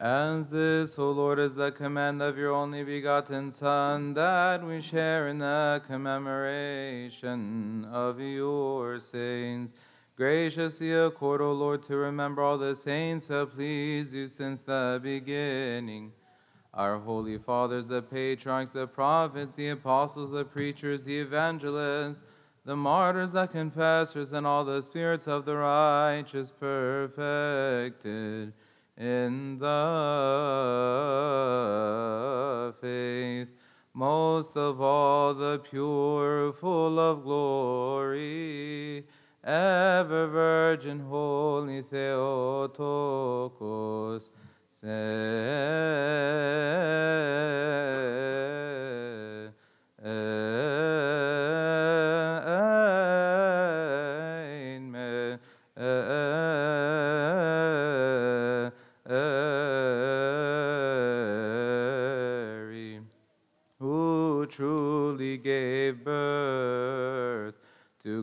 As this, O Lord, is the command of your only begotten Son, that we share in the commemoration of your saints. Graciously accord, O Lord, to remember all the saints who have pleased you since the beginning. Our holy fathers, the patriarchs, the prophets, the apostles, the preachers, the evangelists, the martyrs, the confessors, and all the spirits of the righteous perfected in the faith. Most of all, the pure, full of glory, ever Virgin, Holy Theotokos, Amen.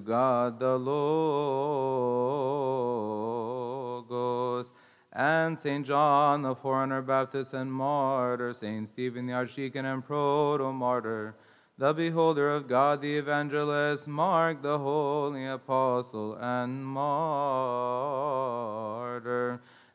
God the Logos, and Saint John the forerunner, Baptist and martyr, Saint Stephen the archdeacon and proto-martyr, the beholder of God, the evangelist, Mark the holy apostle and martyr,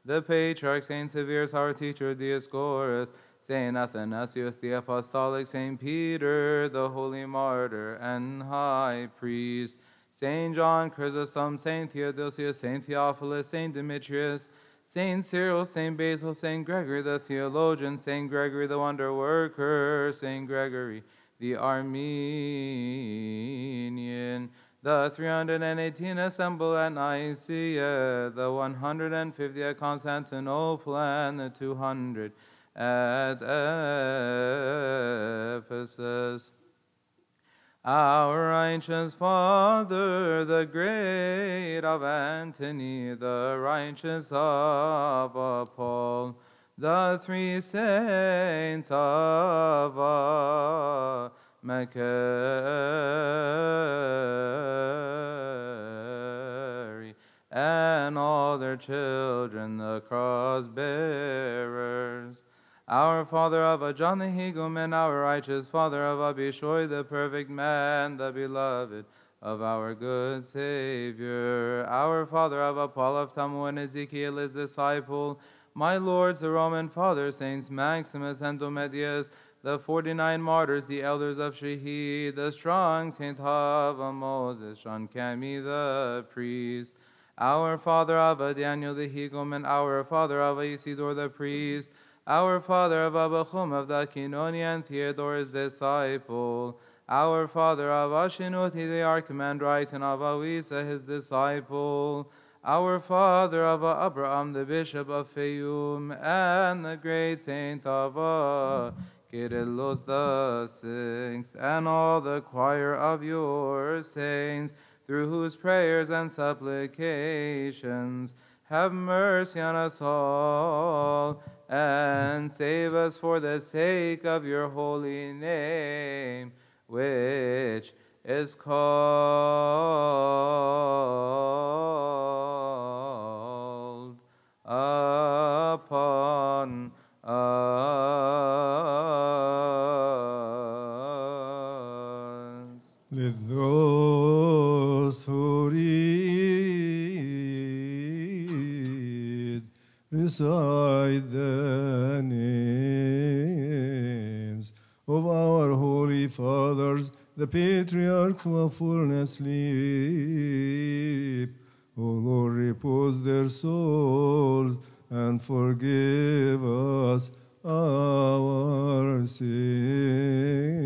the patriarch, Saint Severus, our teacher, Dioscorus, Saint Athanasius the apostolic, Saint Peter the holy martyr and high priest, Saint John Chrysostom, Saint Theodosius, Saint Theophilus, Saint Demetrius, Saint Cyril, Saint Basil, Saint Gregory the theologian, Saint Gregory the wonder worker, Saint Gregory the Armenian, the 318 assemble at Nicaea, the 150 at Constantinople, and the 200 at Ephesus. Our righteous Father, the great of Antony, the righteous of Paul, the three saints of Macarii, and all their children, the cross bearers. Our father of the Hegumen, our righteous father of Abishoi, the perfect man, the beloved of our good Savior. Our father of Paul of Tamu and Ezekiel, his disciple. My lords, the Roman fathers, Saints Maximus and Dometius, the forty nine martyrs, the elders of Shiheet, the strong Saint Abba Moses, Sean Cami the priest. Our father of Daniel the Hegumen, our father of Isidore the priest, our father of Abachum of the Kinonian Theodore's disciple, our father of Ashinuti the archimandrite and of Awisa his disciple, our father of Abraham the bishop of Fayum, and the great saint of Kyrillos the sixth, and all the choir of your saints, through whose prayers and supplications have mercy on us all, and save us for the sake of your holy name, which is called upon us. Let those who recite the names of our holy fathers, the patriarchs who have fallen asleep. O Lord, repose their souls and forgive us our sins.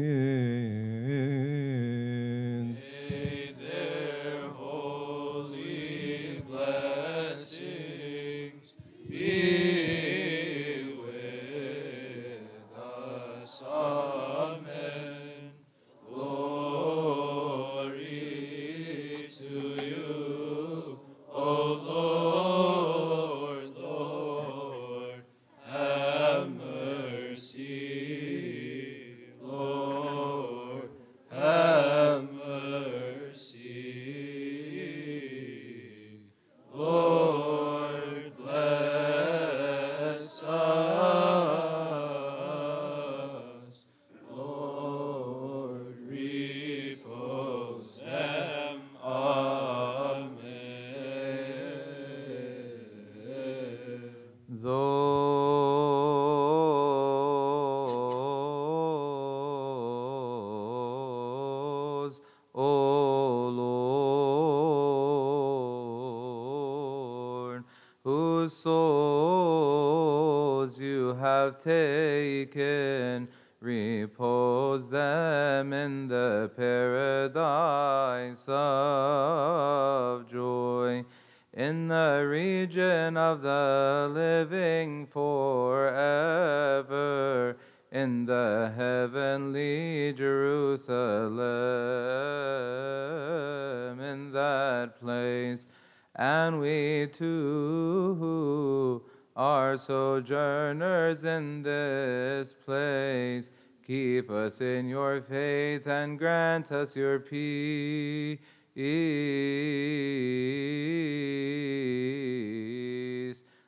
Us your peace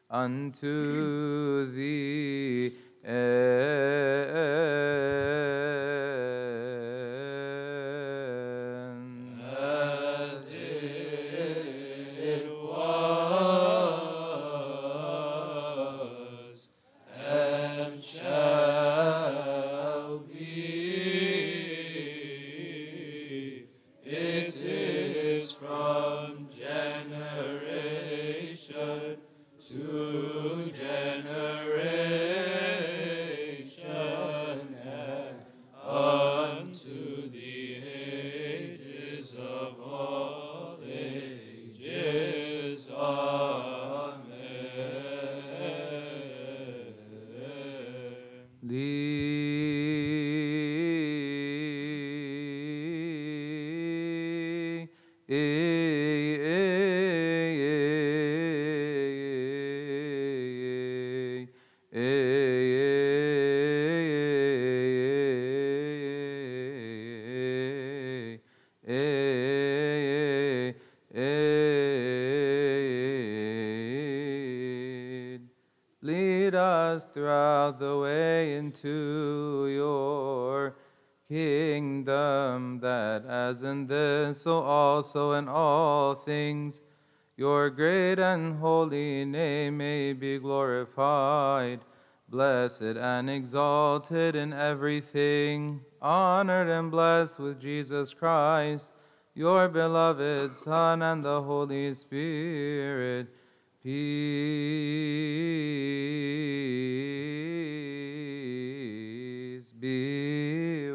unto exalted in everything, honored and blessed with Jesus Christ, your beloved Son, and the Holy Spirit. Peace be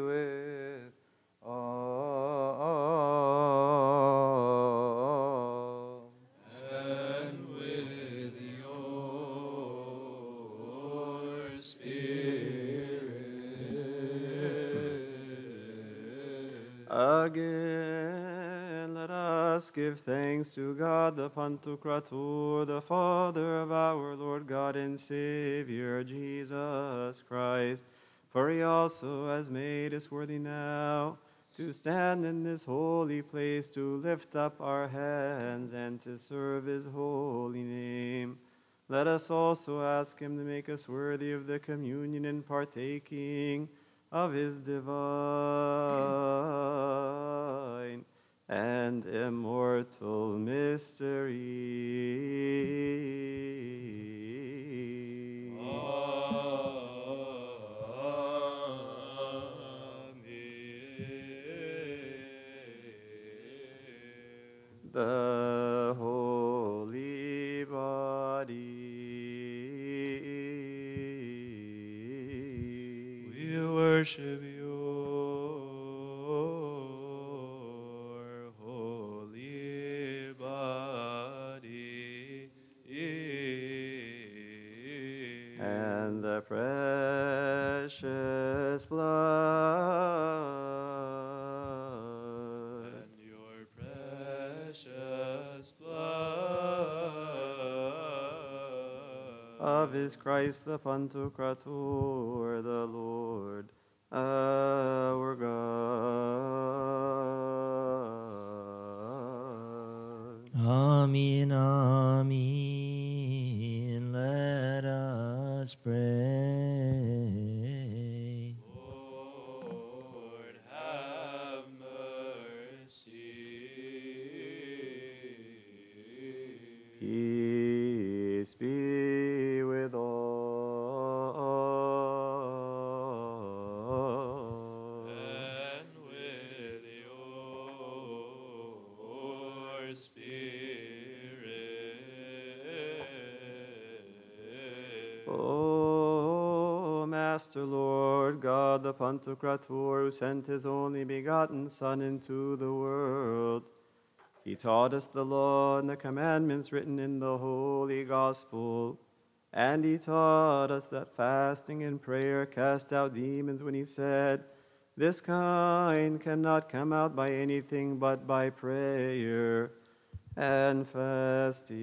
us give thanks to God, the Pantocrator, the Father of our Lord God and Savior, Jesus Christ. For he also has made us worthy now to stand in this holy place, to lift up our hands, and to serve his holy name. Let us also ask him to make us worthy of the communion and partaking of his divine and immortal mystery. The holy body. We worship of his Christ the Pantocrator, the Lord, the Pantocrator, who sent his only begotten Son into the world, he taught us the law and the commandments written in the Holy Gospel. And he taught us that fasting and prayer cast out demons when he said, This kind cannot come out by anything but by prayer and fasting.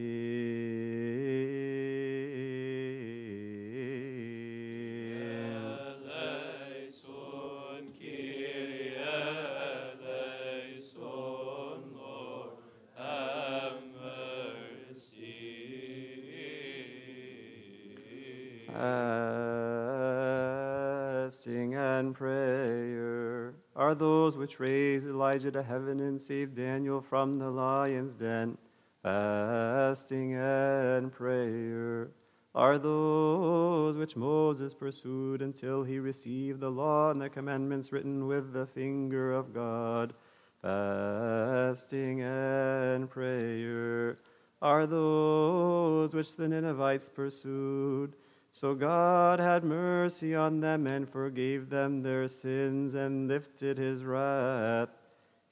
To heaven and saved Daniel from the lion's den. Fasting and prayer are those which Moses pursued until he received the law and the commandments written with the finger of God. Fasting and prayer are those which the Ninevites pursued. So God had mercy on them and forgave them their sins and lifted his wrath.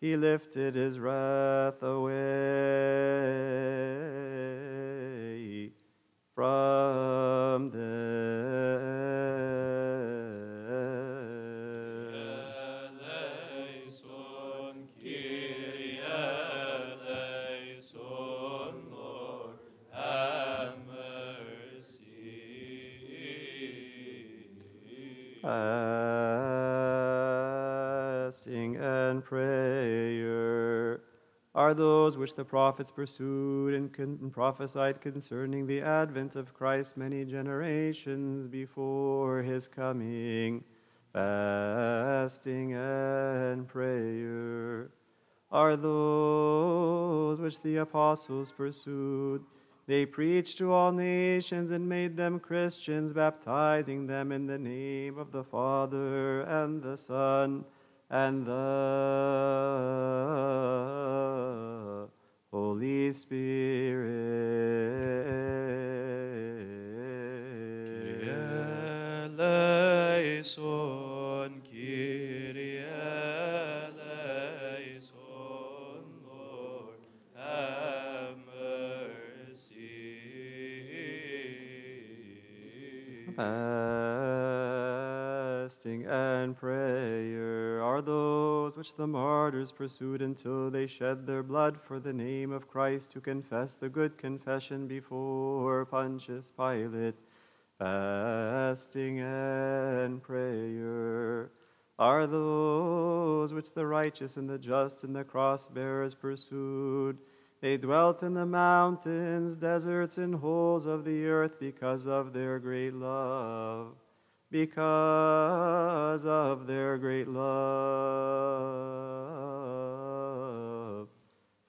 He lifted his wrath away from them. Eleison, are those which the prophets pursued and con- prophesied concerning the advent of Christ many generations before his coming, fasting and prayer, are those which the apostles pursued. They preached to all nations and made them Christians, baptizing them in the name of the Father and the Son and the Holy Spirit. Lord, have mercy. Fasting and prayer are those which the martyrs pursued until they shed their blood for the name of Christ to confess the good confession before Pontius Pilate. Fasting and prayer are those which the righteous and the just and the cross bearers pursued. They dwelt in the mountains, deserts, and holes of the earth because of their great love. Because of their great love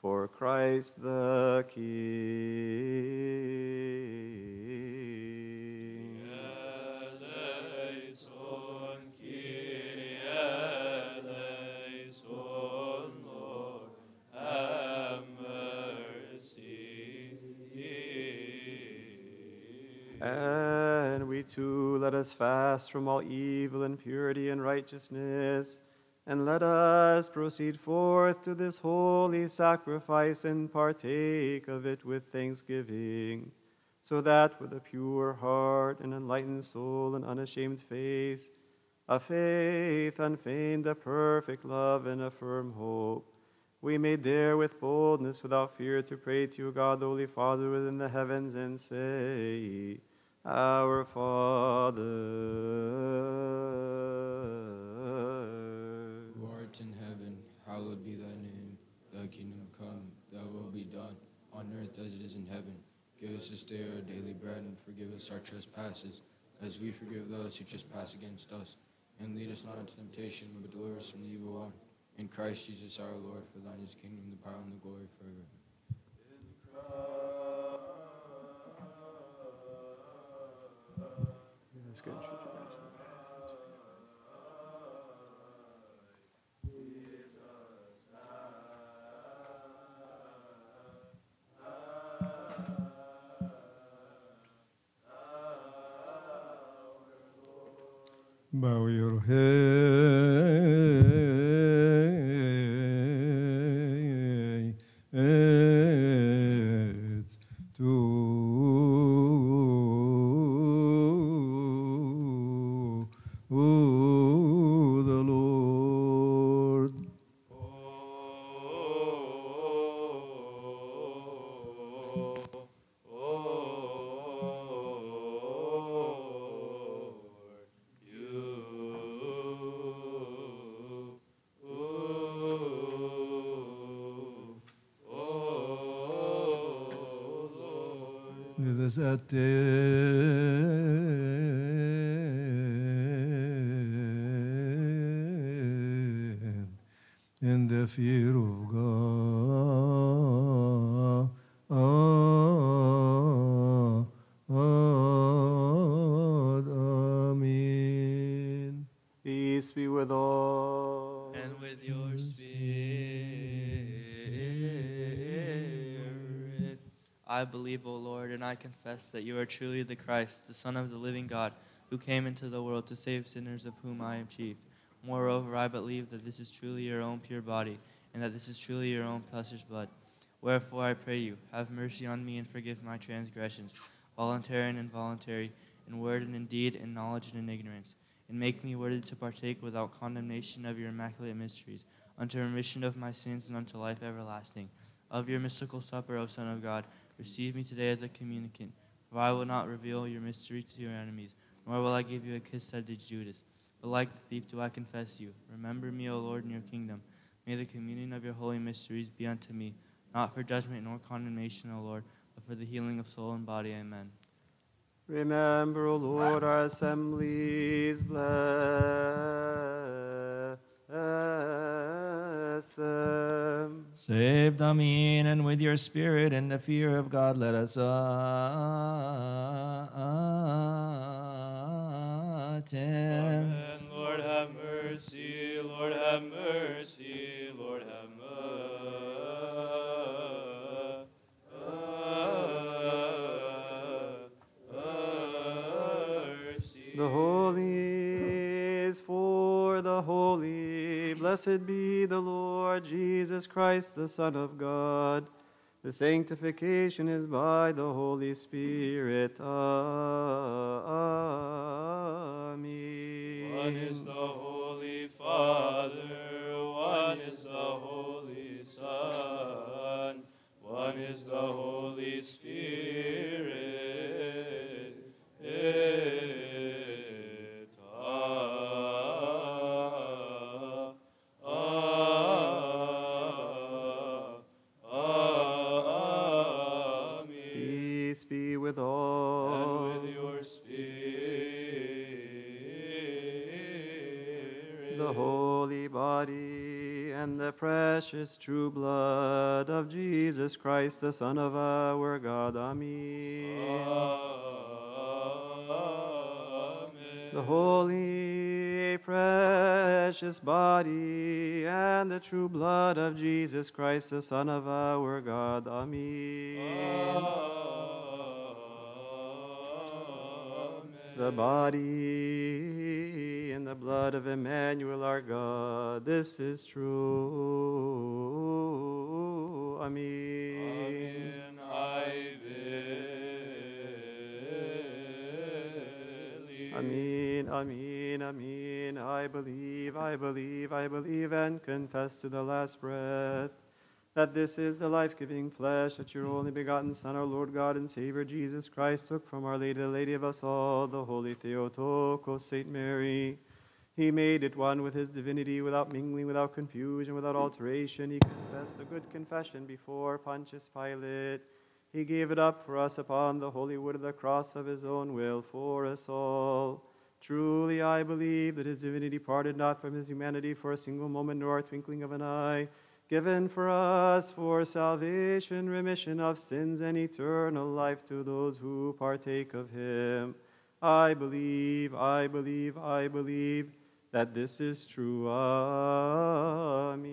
for Christ the King. And too let us fast from all evil and purity and righteousness, and let us proceed forth to this holy sacrifice and partake of it with thanksgiving, so that with a pure heart, an enlightened soul, and unashamed face, a faith unfeigned, a perfect love, and a firm hope, we may dare with boldness, without fear, to pray to you, God, the Holy Father, within the heavens, and say, Our Father. Who art in heaven, hallowed be thy name. Thy kingdom come, thy will be done, on earth as it is in heaven. Give us this day our daily bread, and forgive us our trespasses, as we forgive those who trespass against us. And lead us not into temptation, but deliver us from the evil one. In Christ Jesus our Lord, for thine is the kingdom, the power, and the glory forever. Good. Bow your heads Let us attend in the fear of God. Believe, O Lord, and I confess that you are truly the Christ, the Son of the living God, who came into the world to save sinners, of whom I am chief. Moreover, I believe that this is truly your own pure body, and that this is truly your own precious blood. Wherefore I pray you, have mercy on me and forgive my transgressions, voluntary and involuntary, in word and in deed, in knowledge and in ignorance, and make me worthy to partake without condemnation of your immaculate mysteries, unto remission of my sins and unto life everlasting. Of your mystical supper, O Son of God, receive me today as a communicant, for I will not reveal your mystery to your enemies, nor will I give you a kiss that did Judas. But like the thief do I confess you. Remember me, O Lord, in your kingdom. May the communion of your holy mysteries be unto me not for judgment nor condemnation, O Lord, but for the healing of soul and body. Amen. Remember, O Lord, our assemblies, bless Saved, Amen, and with your spirit and the fear of God, let us attend. Lord have mercy, Lord have mercy, Lord have mercy. The holy is for the holy. Blessed be the Lord Jesus Christ, the Son of God. The sanctification is by the Holy Spirit. Amen. One is the Holy Father, one is the Holy Son, one is the Holy Spirit. The precious true blood of Jesus Christ, the Son of our God. Amen. The holy, precious body and the true blood of Jesus Christ, the Son of our God. Amen. The body the blood of Emmanuel our God. This is true. Amen. Amen. Amen, amen, amen. I believe, I believe, I believe, and confess to the last breath that this is the life giving flesh that your only begotten Son, our Lord God and Savior Jesus Christ, took from Our Lady, the Lady of us all, the Holy Theotokos, Saint Mary. He made it one with his divinity without mingling, without confusion, without alteration. He confessed the good confession before Pontius Pilate. He gave it up for us upon the holy wood of the cross of his own will for us all. Truly, I believe that his divinity parted not from his humanity for a single moment nor a twinkling of an eye, given for us for salvation, remission of sins, and eternal life to those who partake of him. I believe, I believe, I believe that this is true. Amen.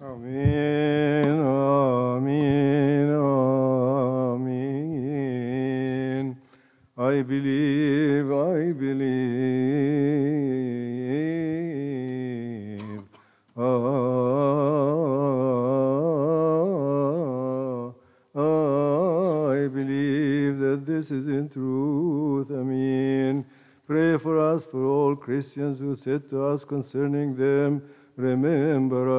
Amen, amen, amen. I believe, I believe. Ah, I believe that this is in truth. Amen. Pray for us, for all Christians who said to us concerning them, Remember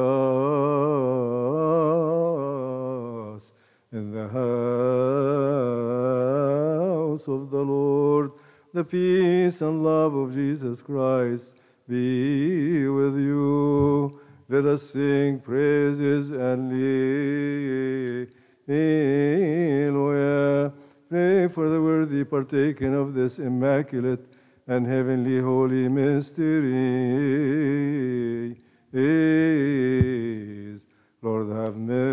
us in the house of the Lord. The peace and love of Jesus Christ be with you. Let us sing praises and Hallelujah. Pray for the worthy partaking of this immaculate and heavenly holy mystery. is, Lord, have mercy.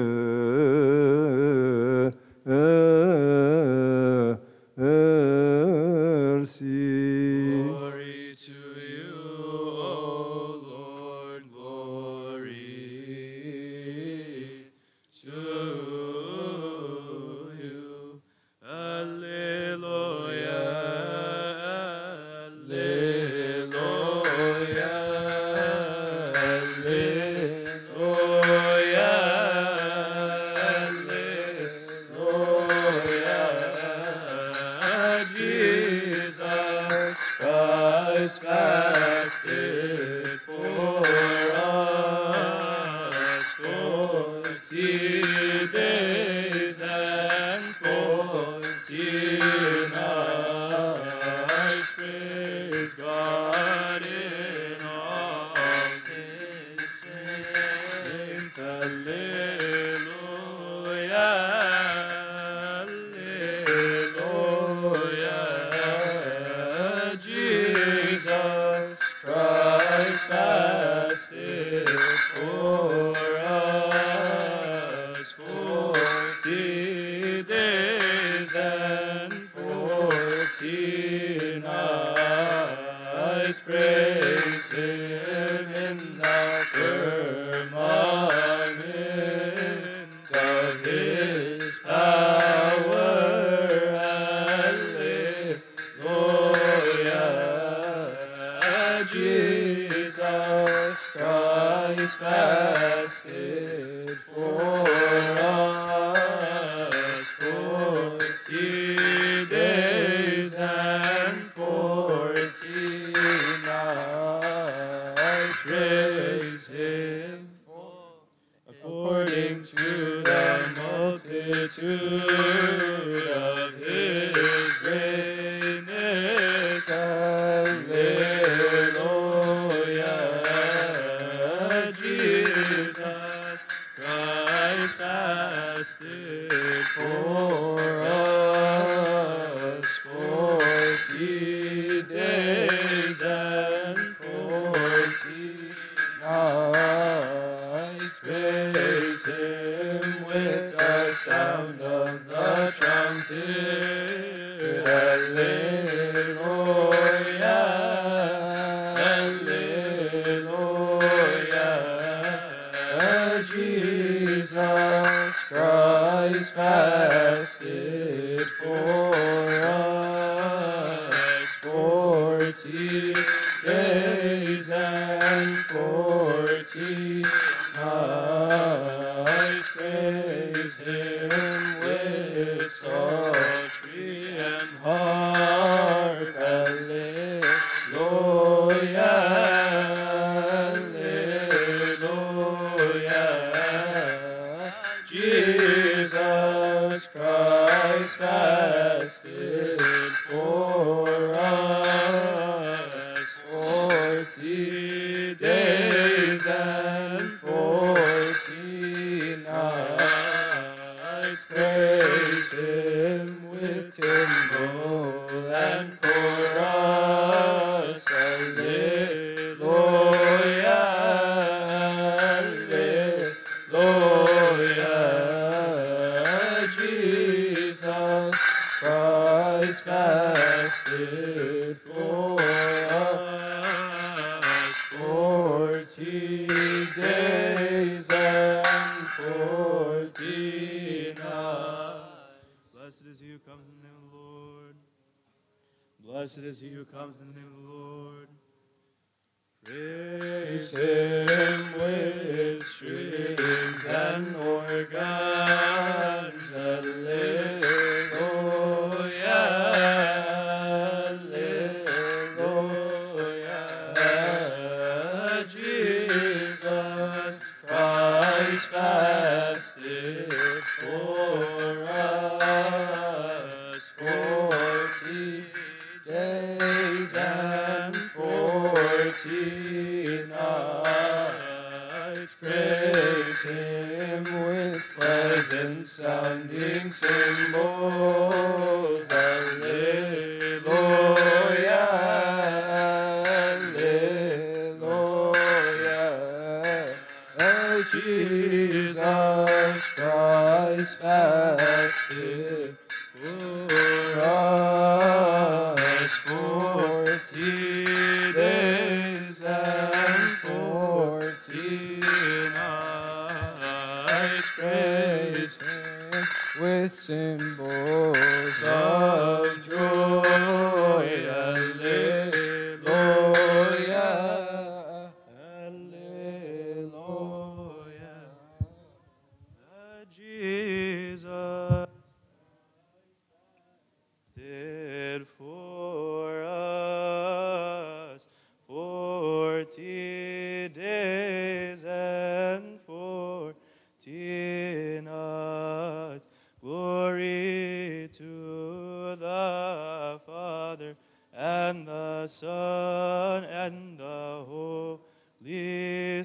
comes in the name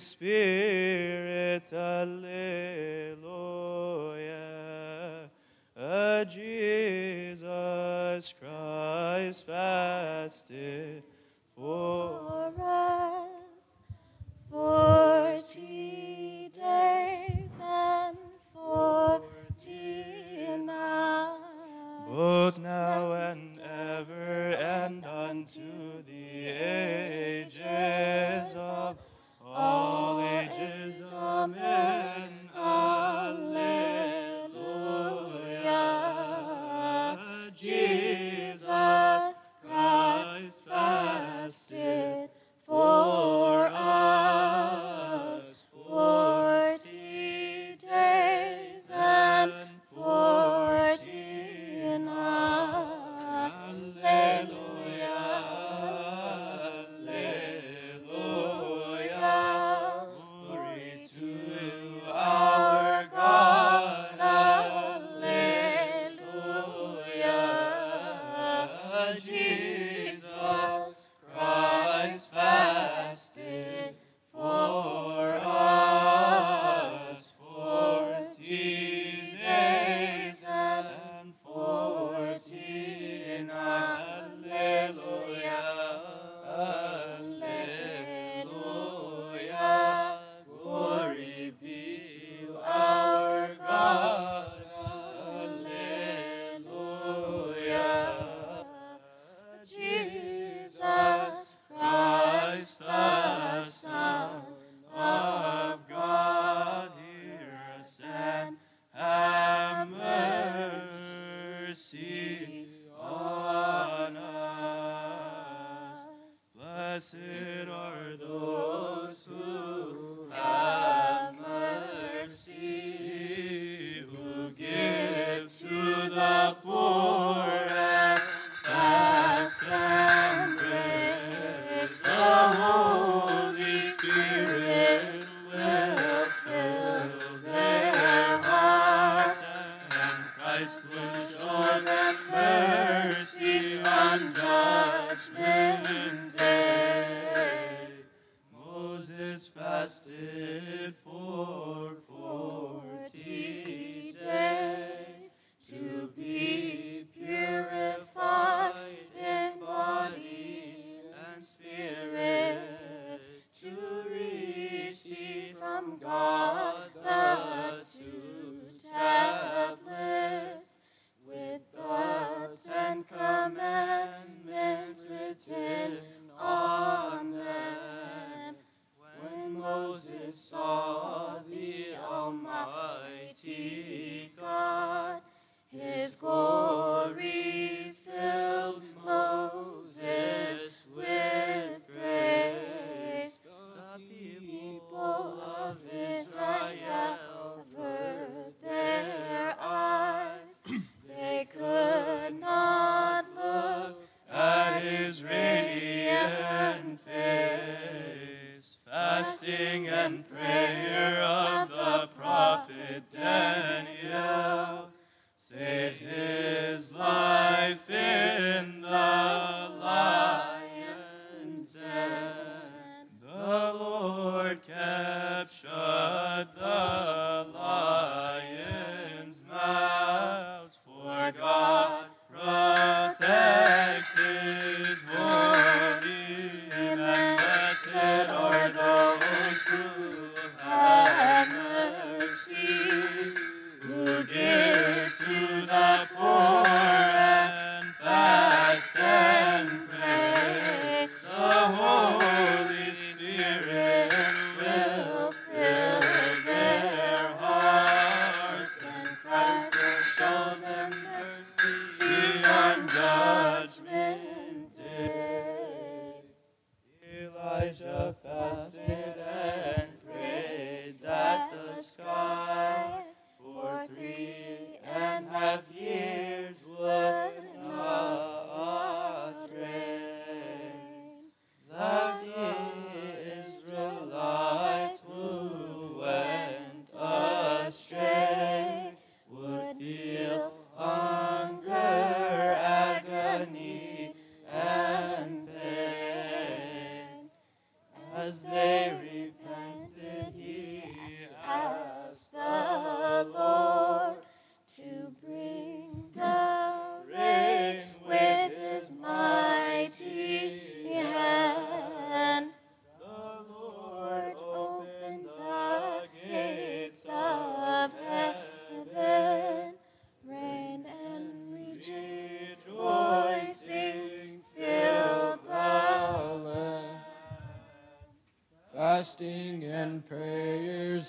Spirit, Alleluia. A Jesus Christ fasted.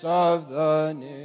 Of the Ninevites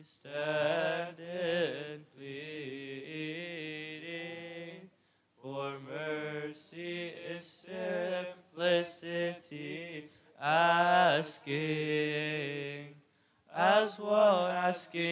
we stand pleading for mercy simplicity, asking as one asking.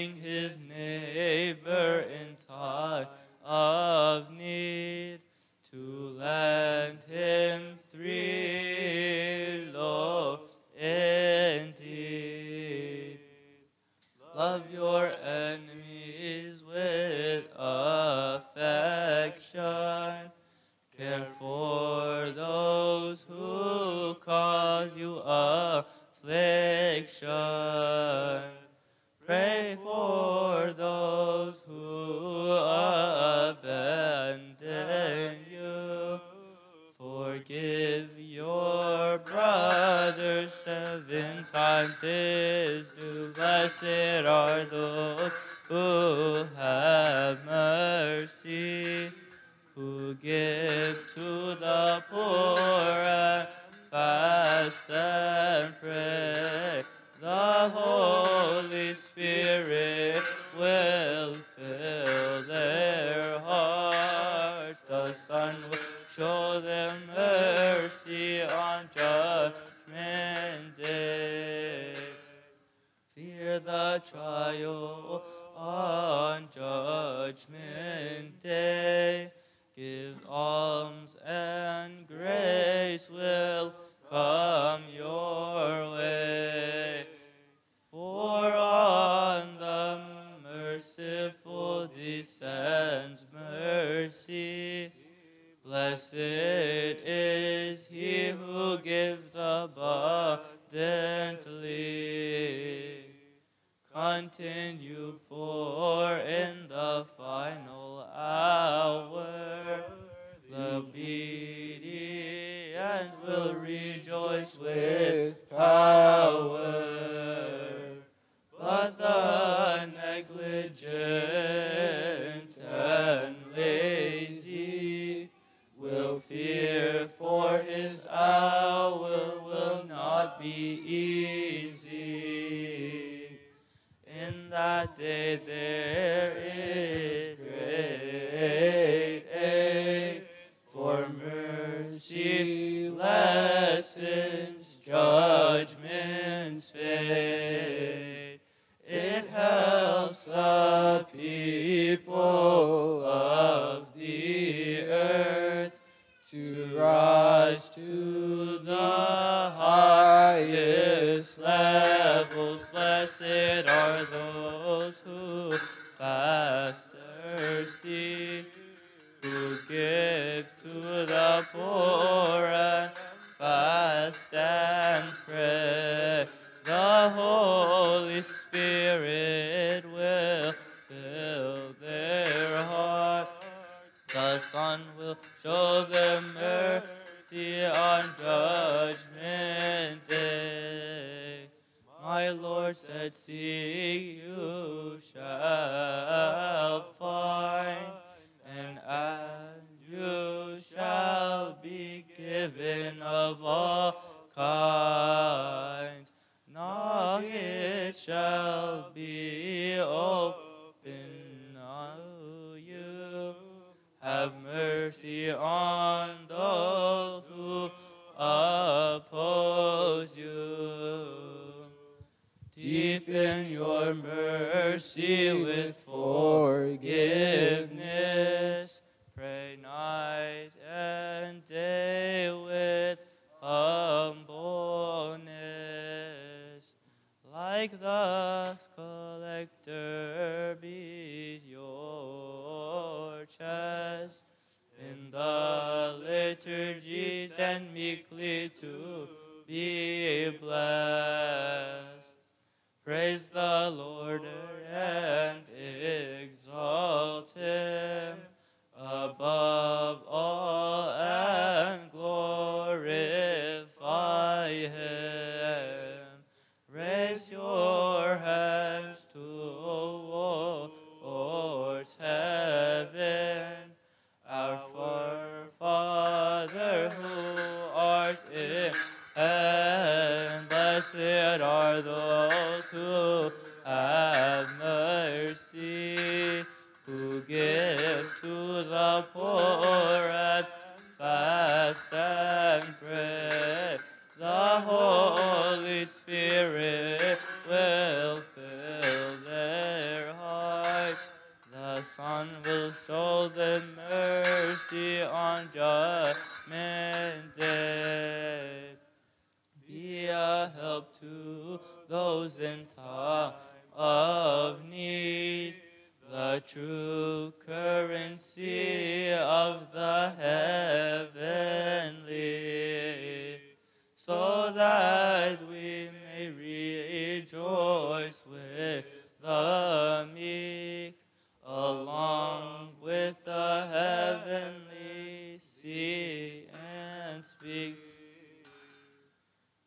rejoice with the meek, along with the heavenly, see and speak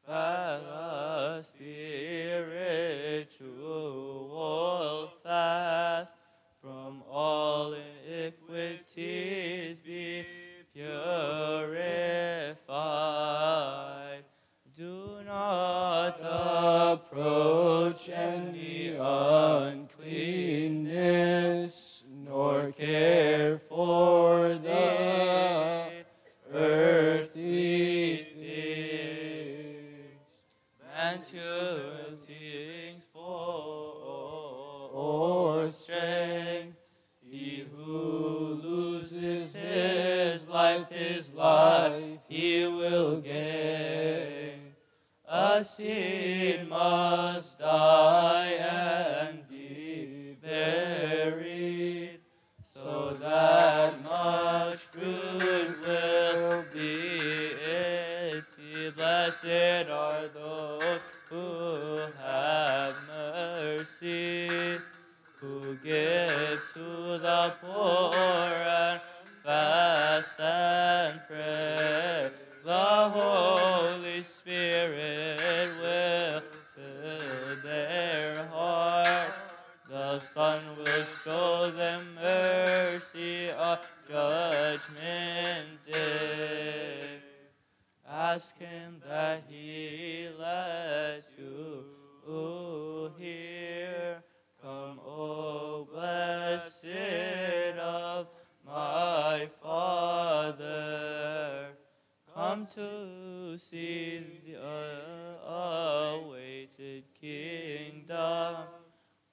by the spiritual fast from all iniquities be purified approach any uncleanness, nor care for the Seed must die and be buried, so that much fruit will be issued. Blessed are those who have mercy, who give to the poor and fast and pray. Ask him that he let you hear. Come, O blessed of my Father, come to see the awaited kingdom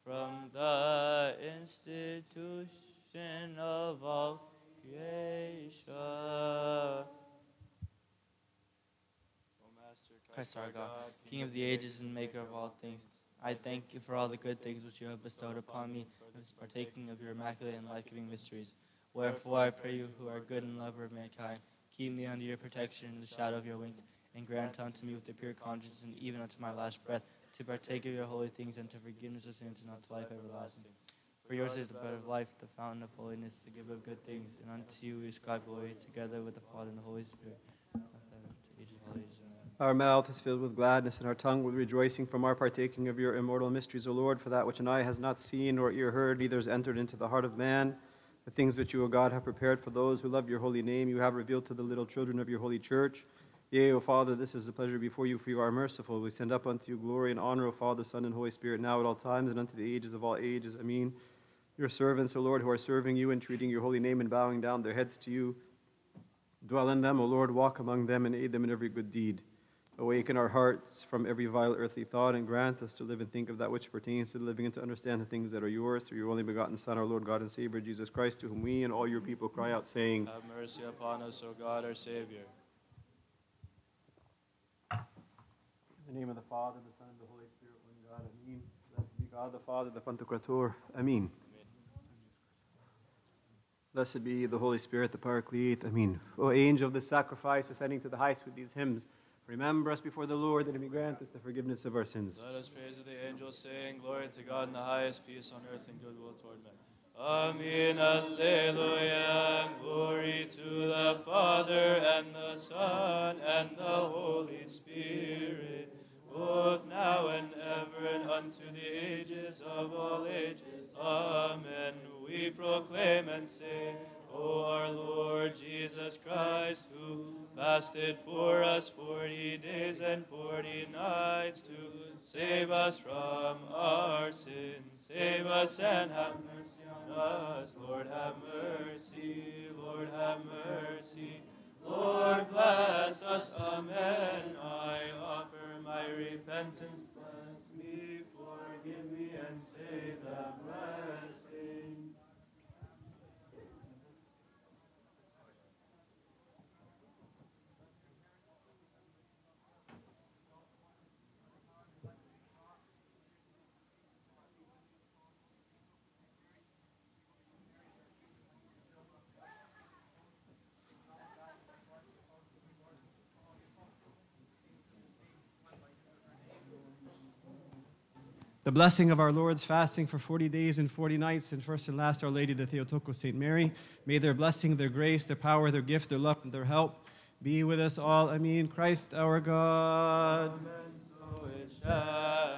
from the institution of all creation. Christ our God, King of the ages and maker of all things, I thank you for all the good things which you have bestowed upon me, partaking of your immaculate and life-giving mysteries. Wherefore I pray you, who are good and lover of mankind, keep me under your protection in the shadow of your wings, and grant unto me with a pure conscience, and even unto my last breath, to partake of your holy things, and to forgiveness of sins, and unto life everlasting. For yours is the bread of life, the fountain of holiness, the giver of good things, and unto you we ascribe glory, together with the Father and the Holy Spirit. now and ever, to ages of all ages. Amen. Our mouth is filled with gladness, and our tongue with rejoicing from our partaking of your immortal mysteries, O Lord, for that which an eye has not seen nor ear heard, neither has entered into the heart of man. The things which you, O God, have prepared for those who love your holy name, you have revealed to the little children of your holy church. Yea, O Father, this is a pleasure before you, for you are merciful. We send up unto you glory and honor, O Father, Son, and Holy Spirit, now at all times and unto the ages of all ages. Amen. Your servants, O Lord, who are serving you, entreating your holy name and bowing down their heads to you, dwell in them, O Lord, walk among them and aid them in every good deed. Awaken our hearts from every vile earthly thought and grant us to live and think of that which pertains to the living and to understand the things that are yours through your only begotten Son, our Lord God and Savior, Jesus Christ, to whom we and all your people cry out, saying, Have mercy upon us, O God, our Savior. In the name of the Father, the Son, and the Holy Spirit, one God, Amen. Blessed be God, the Father, the Pantocrator, Amen. Blessed be the Holy Spirit, the Paraclete, Amen. O angel of the sacrifice, ascending to the heights with these hymns, remember us before the Lord, that he may grant us the forgiveness of our sins. Let us praise the angels, saying, Glory to God in the highest, peace on earth, and goodwill toward men. Amen, Alleluia. Glory to the Father, and the Son, and the Holy Spirit, both now and ever, and unto the ages of all ages. Amen. We proclaim and say, O our Lord Jesus Christ, who fasted for us forty days and forty nights to save us from our sins. Save us and have mercy on us. Lord, have mercy. Lord, have mercy. Lord, bless us. Amen. I offer my repentance. Bless me, forgive me, and save the blessing. The blessing of our Lord's fasting for 40 days and 40 nights, and first and last, Our Lady, the Theotokos, St. Mary. May their blessing, their grace, their power, their gift, their love, and their help be with us all. I mean, Christ our God. Shall.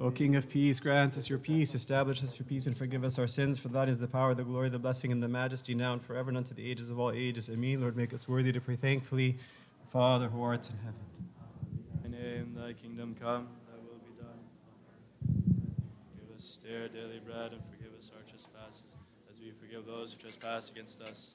O King of peace, grant us your peace, establish us your peace, and forgive us our sins. For that is the power, the glory, the blessing, and the majesty now and forever, and unto the ages of all ages. Amen. Lord, make us worthy to pray thankfully. Father who art in heaven. Thy name, thy kingdom come, thy will be done. Give us our daily bread, and forgive us our trespasses, as we forgive those who trespass against us.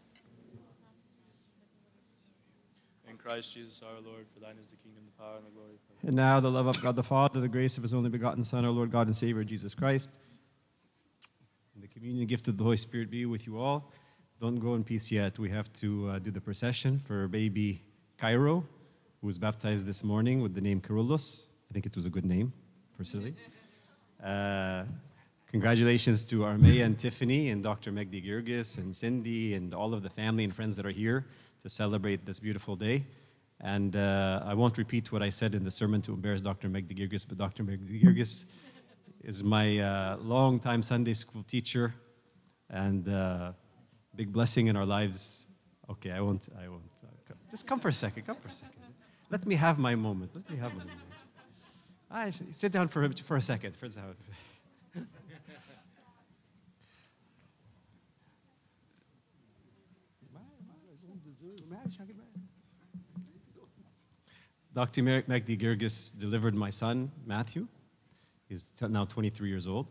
In Christ Jesus our Lord, for thine is the kingdom, the power, and the glory. And now the love of God the Father, the grace of his only begotten Son, our Lord God and Savior, Jesus Christ, and the communion gift of the Holy Spirit be with you all. don't go in peace yet. We have to uh, do the procession for baby Cairo, who was baptized this morning with the name Carolus. I think it was a good name, personally. Uh, congratulations to Armea and Tiffany and Dr. Magdi Girgis and Cindy and all of the family and friends that are here to celebrate this beautiful day. And uh, I won't repeat what I said in the sermon to embarrass Dr. Magdi Girgis, but Dr. Magdi Girgis is my uh, long-time Sunday school teacher and uh, big blessing in our lives. Okay, I won't. I won't. Uh, just come for a second. Come for a second. Let me have my moment. Let me have my moment. I sit down for for a second. For a second. Dr. Magdi Girgis delivered my son, Matthew. He's now 23 years old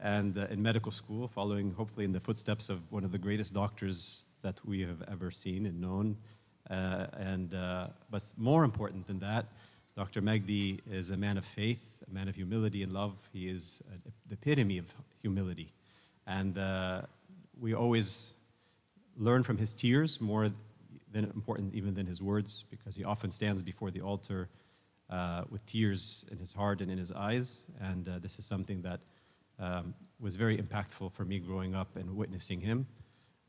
and uh, in medical school, following hopefully in the footsteps of one of the greatest doctors that we have ever seen and known. Uh, and, uh, but more important than that, Dr. Magdi is a man of faith, a man of humility and love. He is uh, the epitome of humility. And uh, we always learn from his tears more than important even than his words, because he often stands before the altar uh, with tears in his heart and in his eyes. And uh, this is something that um, was very impactful for me growing up and witnessing him.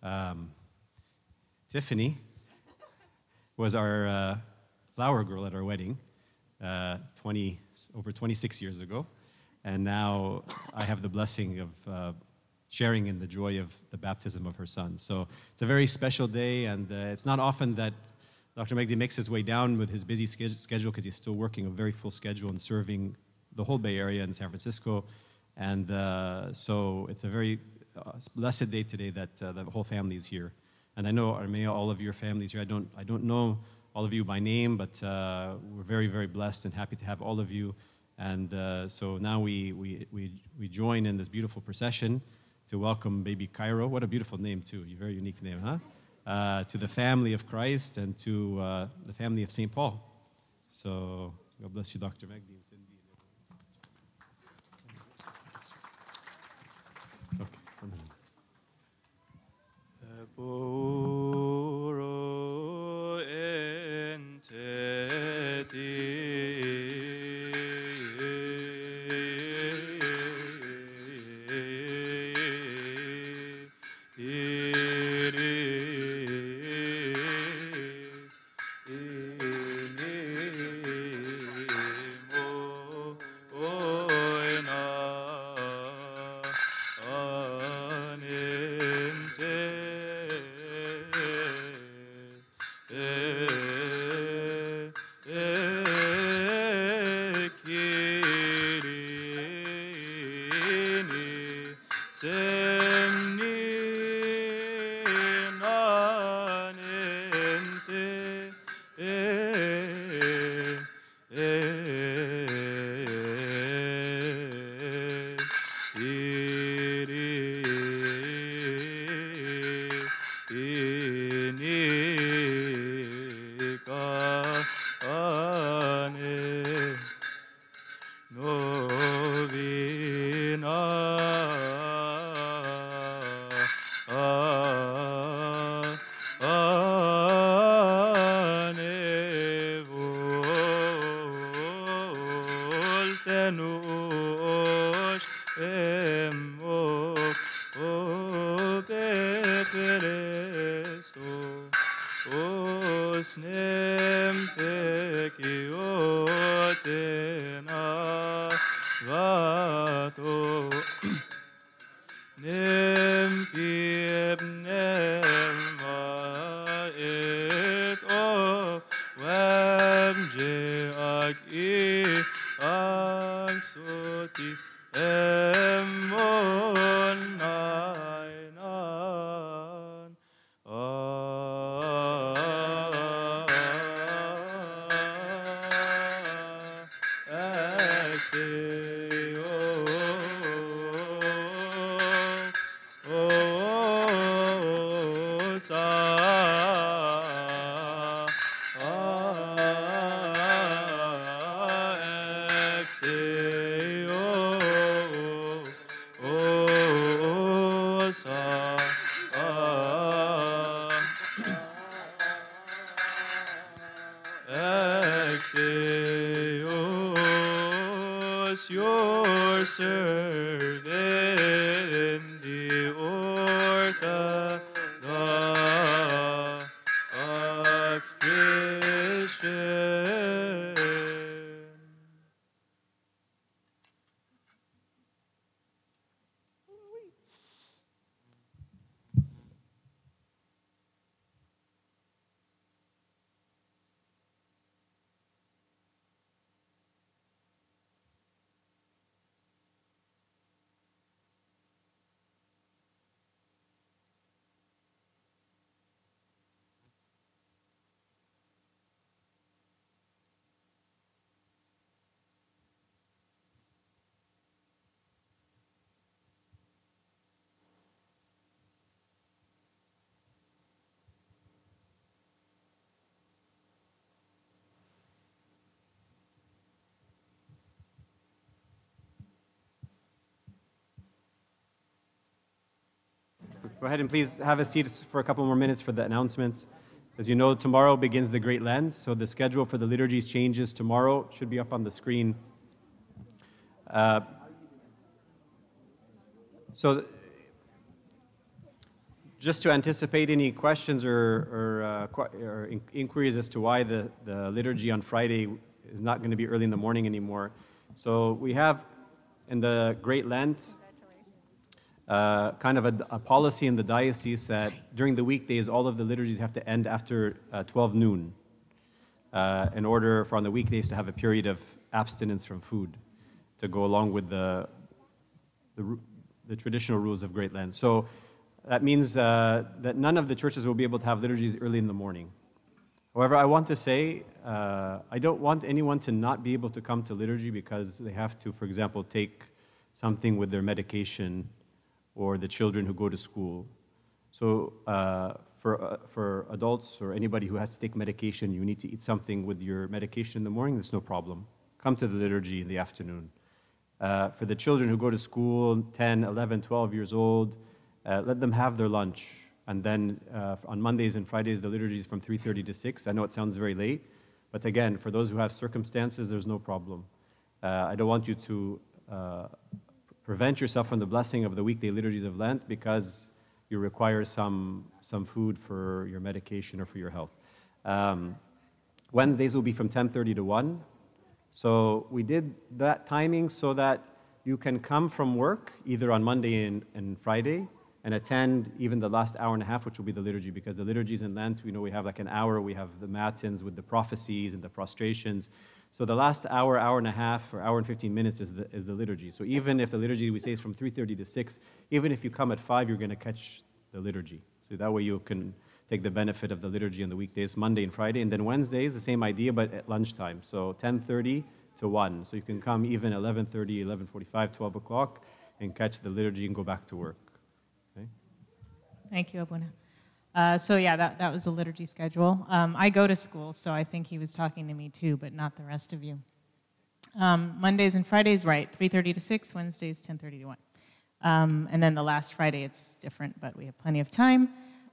Um, Tiffany was our uh, flower girl at our wedding uh, 20, over 26 years ago. And now I have the blessing of uh, sharing in the joy of the baptism of her son. So it's a very special day, and uh, it's not often that Dr. Magdi makes his way down with his busy schedule because he's still working a very full schedule and serving the whole Bay Area and San Francisco. And uh, so it's a very uh, blessed day today that the whole family is here. And I know, Armea, all of your families here. I don't, I don't know all of you by name, but uh, we're very, very blessed and happy to have all of you. And uh, so now we, we, we, we join in this beautiful procession to welcome baby Cairo. What a beautiful name, too. A very unique name, huh? Uh, to the family of Christ and to uh, the family of St. Paul. So God bless you, Dr. Magdi. Go ahead and please have a seat for a couple more minutes for the announcements. As you know, tomorrow begins the Great Lent, so the schedule for the liturgies changes tomorrow. Should be up on the screen. Uh, so, just to anticipate any questions or, or, uh, que- or in- inquiries as to why the, the liturgy on Friday is not going to be early in the morning anymore. So, we have in the Great Lent uh, kind of a, a policy in the diocese that during the weekdays, all of the liturgies have to end after uh, 12 noon uh, in order for on the weekdays to have a period of abstinence from food to go along with the, the, the traditional rules of Great Lent. So that means uh, that none of the churches will be able to have liturgies early in the morning. However, I want to say uh, I don't want anyone to not be able to come to liturgy because they have to, for example, take something with their medication or the children who go to school. So, uh, for, uh, for adults or anybody who has to take medication, you need to eat something with your medication in the morning, that's no problem. Come to the liturgy in the afternoon. Uh, for the children who go to school, 10, 11, 12 years old, uh, let them have their lunch. And then uh, on Mondays and Fridays, the liturgy is from 3.30 to 6. I know it sounds very late, but again, for those who have circumstances, there's no problem. Uh, I don't want you to prevent yourself from the blessing of the weekday liturgies of Lent because you require some, some food for your medication or for your health. Um, Wednesdays will be from 10:30 to 1. So we did that timing so that you can come from work either on Monday and, and Friday and attend even the last hour and a half, which will be the liturgy, because the liturgies in Lent, we know we have like an hour, we have the matins with the prophecies and the prostrations. So the last hour, hour and a half, or hour and 15 minutes is the, is the liturgy. So even if the liturgy we say is from 3.30 to 6, even if you come at 5, you're going to catch the liturgy. So that way you can take the benefit of the liturgy on the weekdays, Monday and Friday. And then Wednesdays, the same idea, but at lunchtime. So 10.30 to 1. So you can come even 11.30, 11.45, 12 o'clock, and catch the liturgy and go back to work. Okay? Thank you, Abuna. Uh, so yeah, that, that was the liturgy schedule. Um, I go to school, so I think he was talking to me too, but not the rest of you. Um, Mondays and Fridays, right, 3.30 to 6, Wednesdays, 10.30 to 1. Um, and then the last Friday, it's different, but we have plenty of time.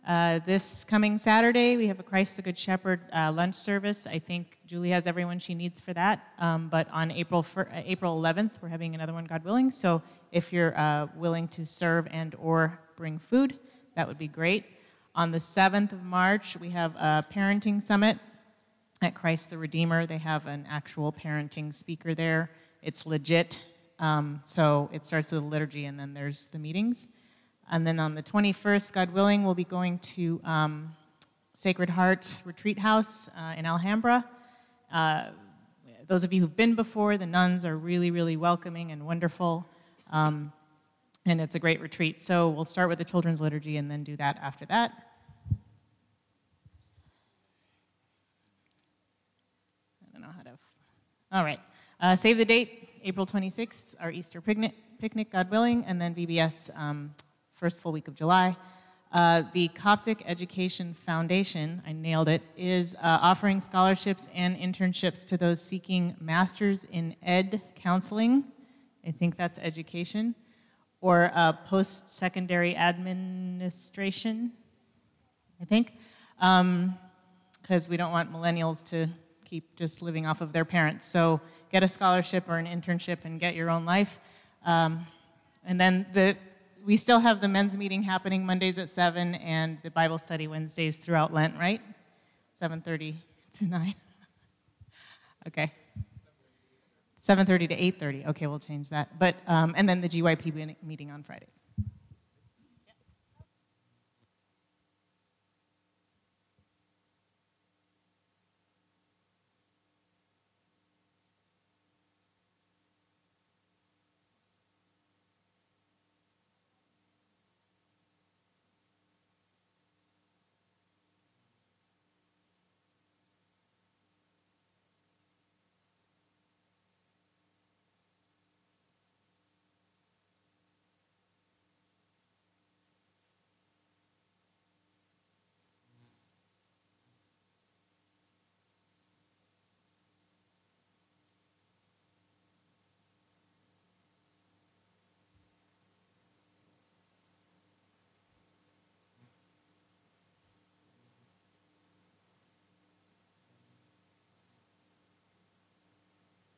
Uh, this coming Saturday, we have a Christ the Good Shepherd uh, lunch service. I think Julie has everyone she needs for that. Um, but on April, fir- uh, April 11th, we're having another one, God willing. So if you're uh, willing to serve and or bring food, that would be great. On the 7th of March, we have a parenting summit at Christ the Redeemer. They have an actual parenting speaker there. It's legit. Um, so it starts with a liturgy and then there's the meetings. And then on the 21st, God willing, we'll be going to um, Sacred Heart Retreat House uh, in Alhambra. Uh, those of you who've been before, the nuns are really, really welcoming and wonderful. Um, and it's a great retreat. So we'll start with the children's liturgy and then do that after that. I don't know how to. All right. Uh, save the date, April 26th, our Easter picnic, picnic God willing, and then VBS um, first full week of July. Uh, the Coptic Education Foundation, I nailed it, is uh, offering scholarships and internships to those seeking masters in ed counseling. I think that's education, or uh, post secondary administration, I think, because we don't want millennials to keep just living off of their parents. So get a scholarship or an internship and get your own life. Um, and then the, we still have the men's meeting happening Mondays at 7 and the Bible study Wednesdays throughout Lent, right? 7.30 to 9. okay. 7.30 to 8.30. Okay, we'll change that. But, um, and then the GYP meeting on Fridays.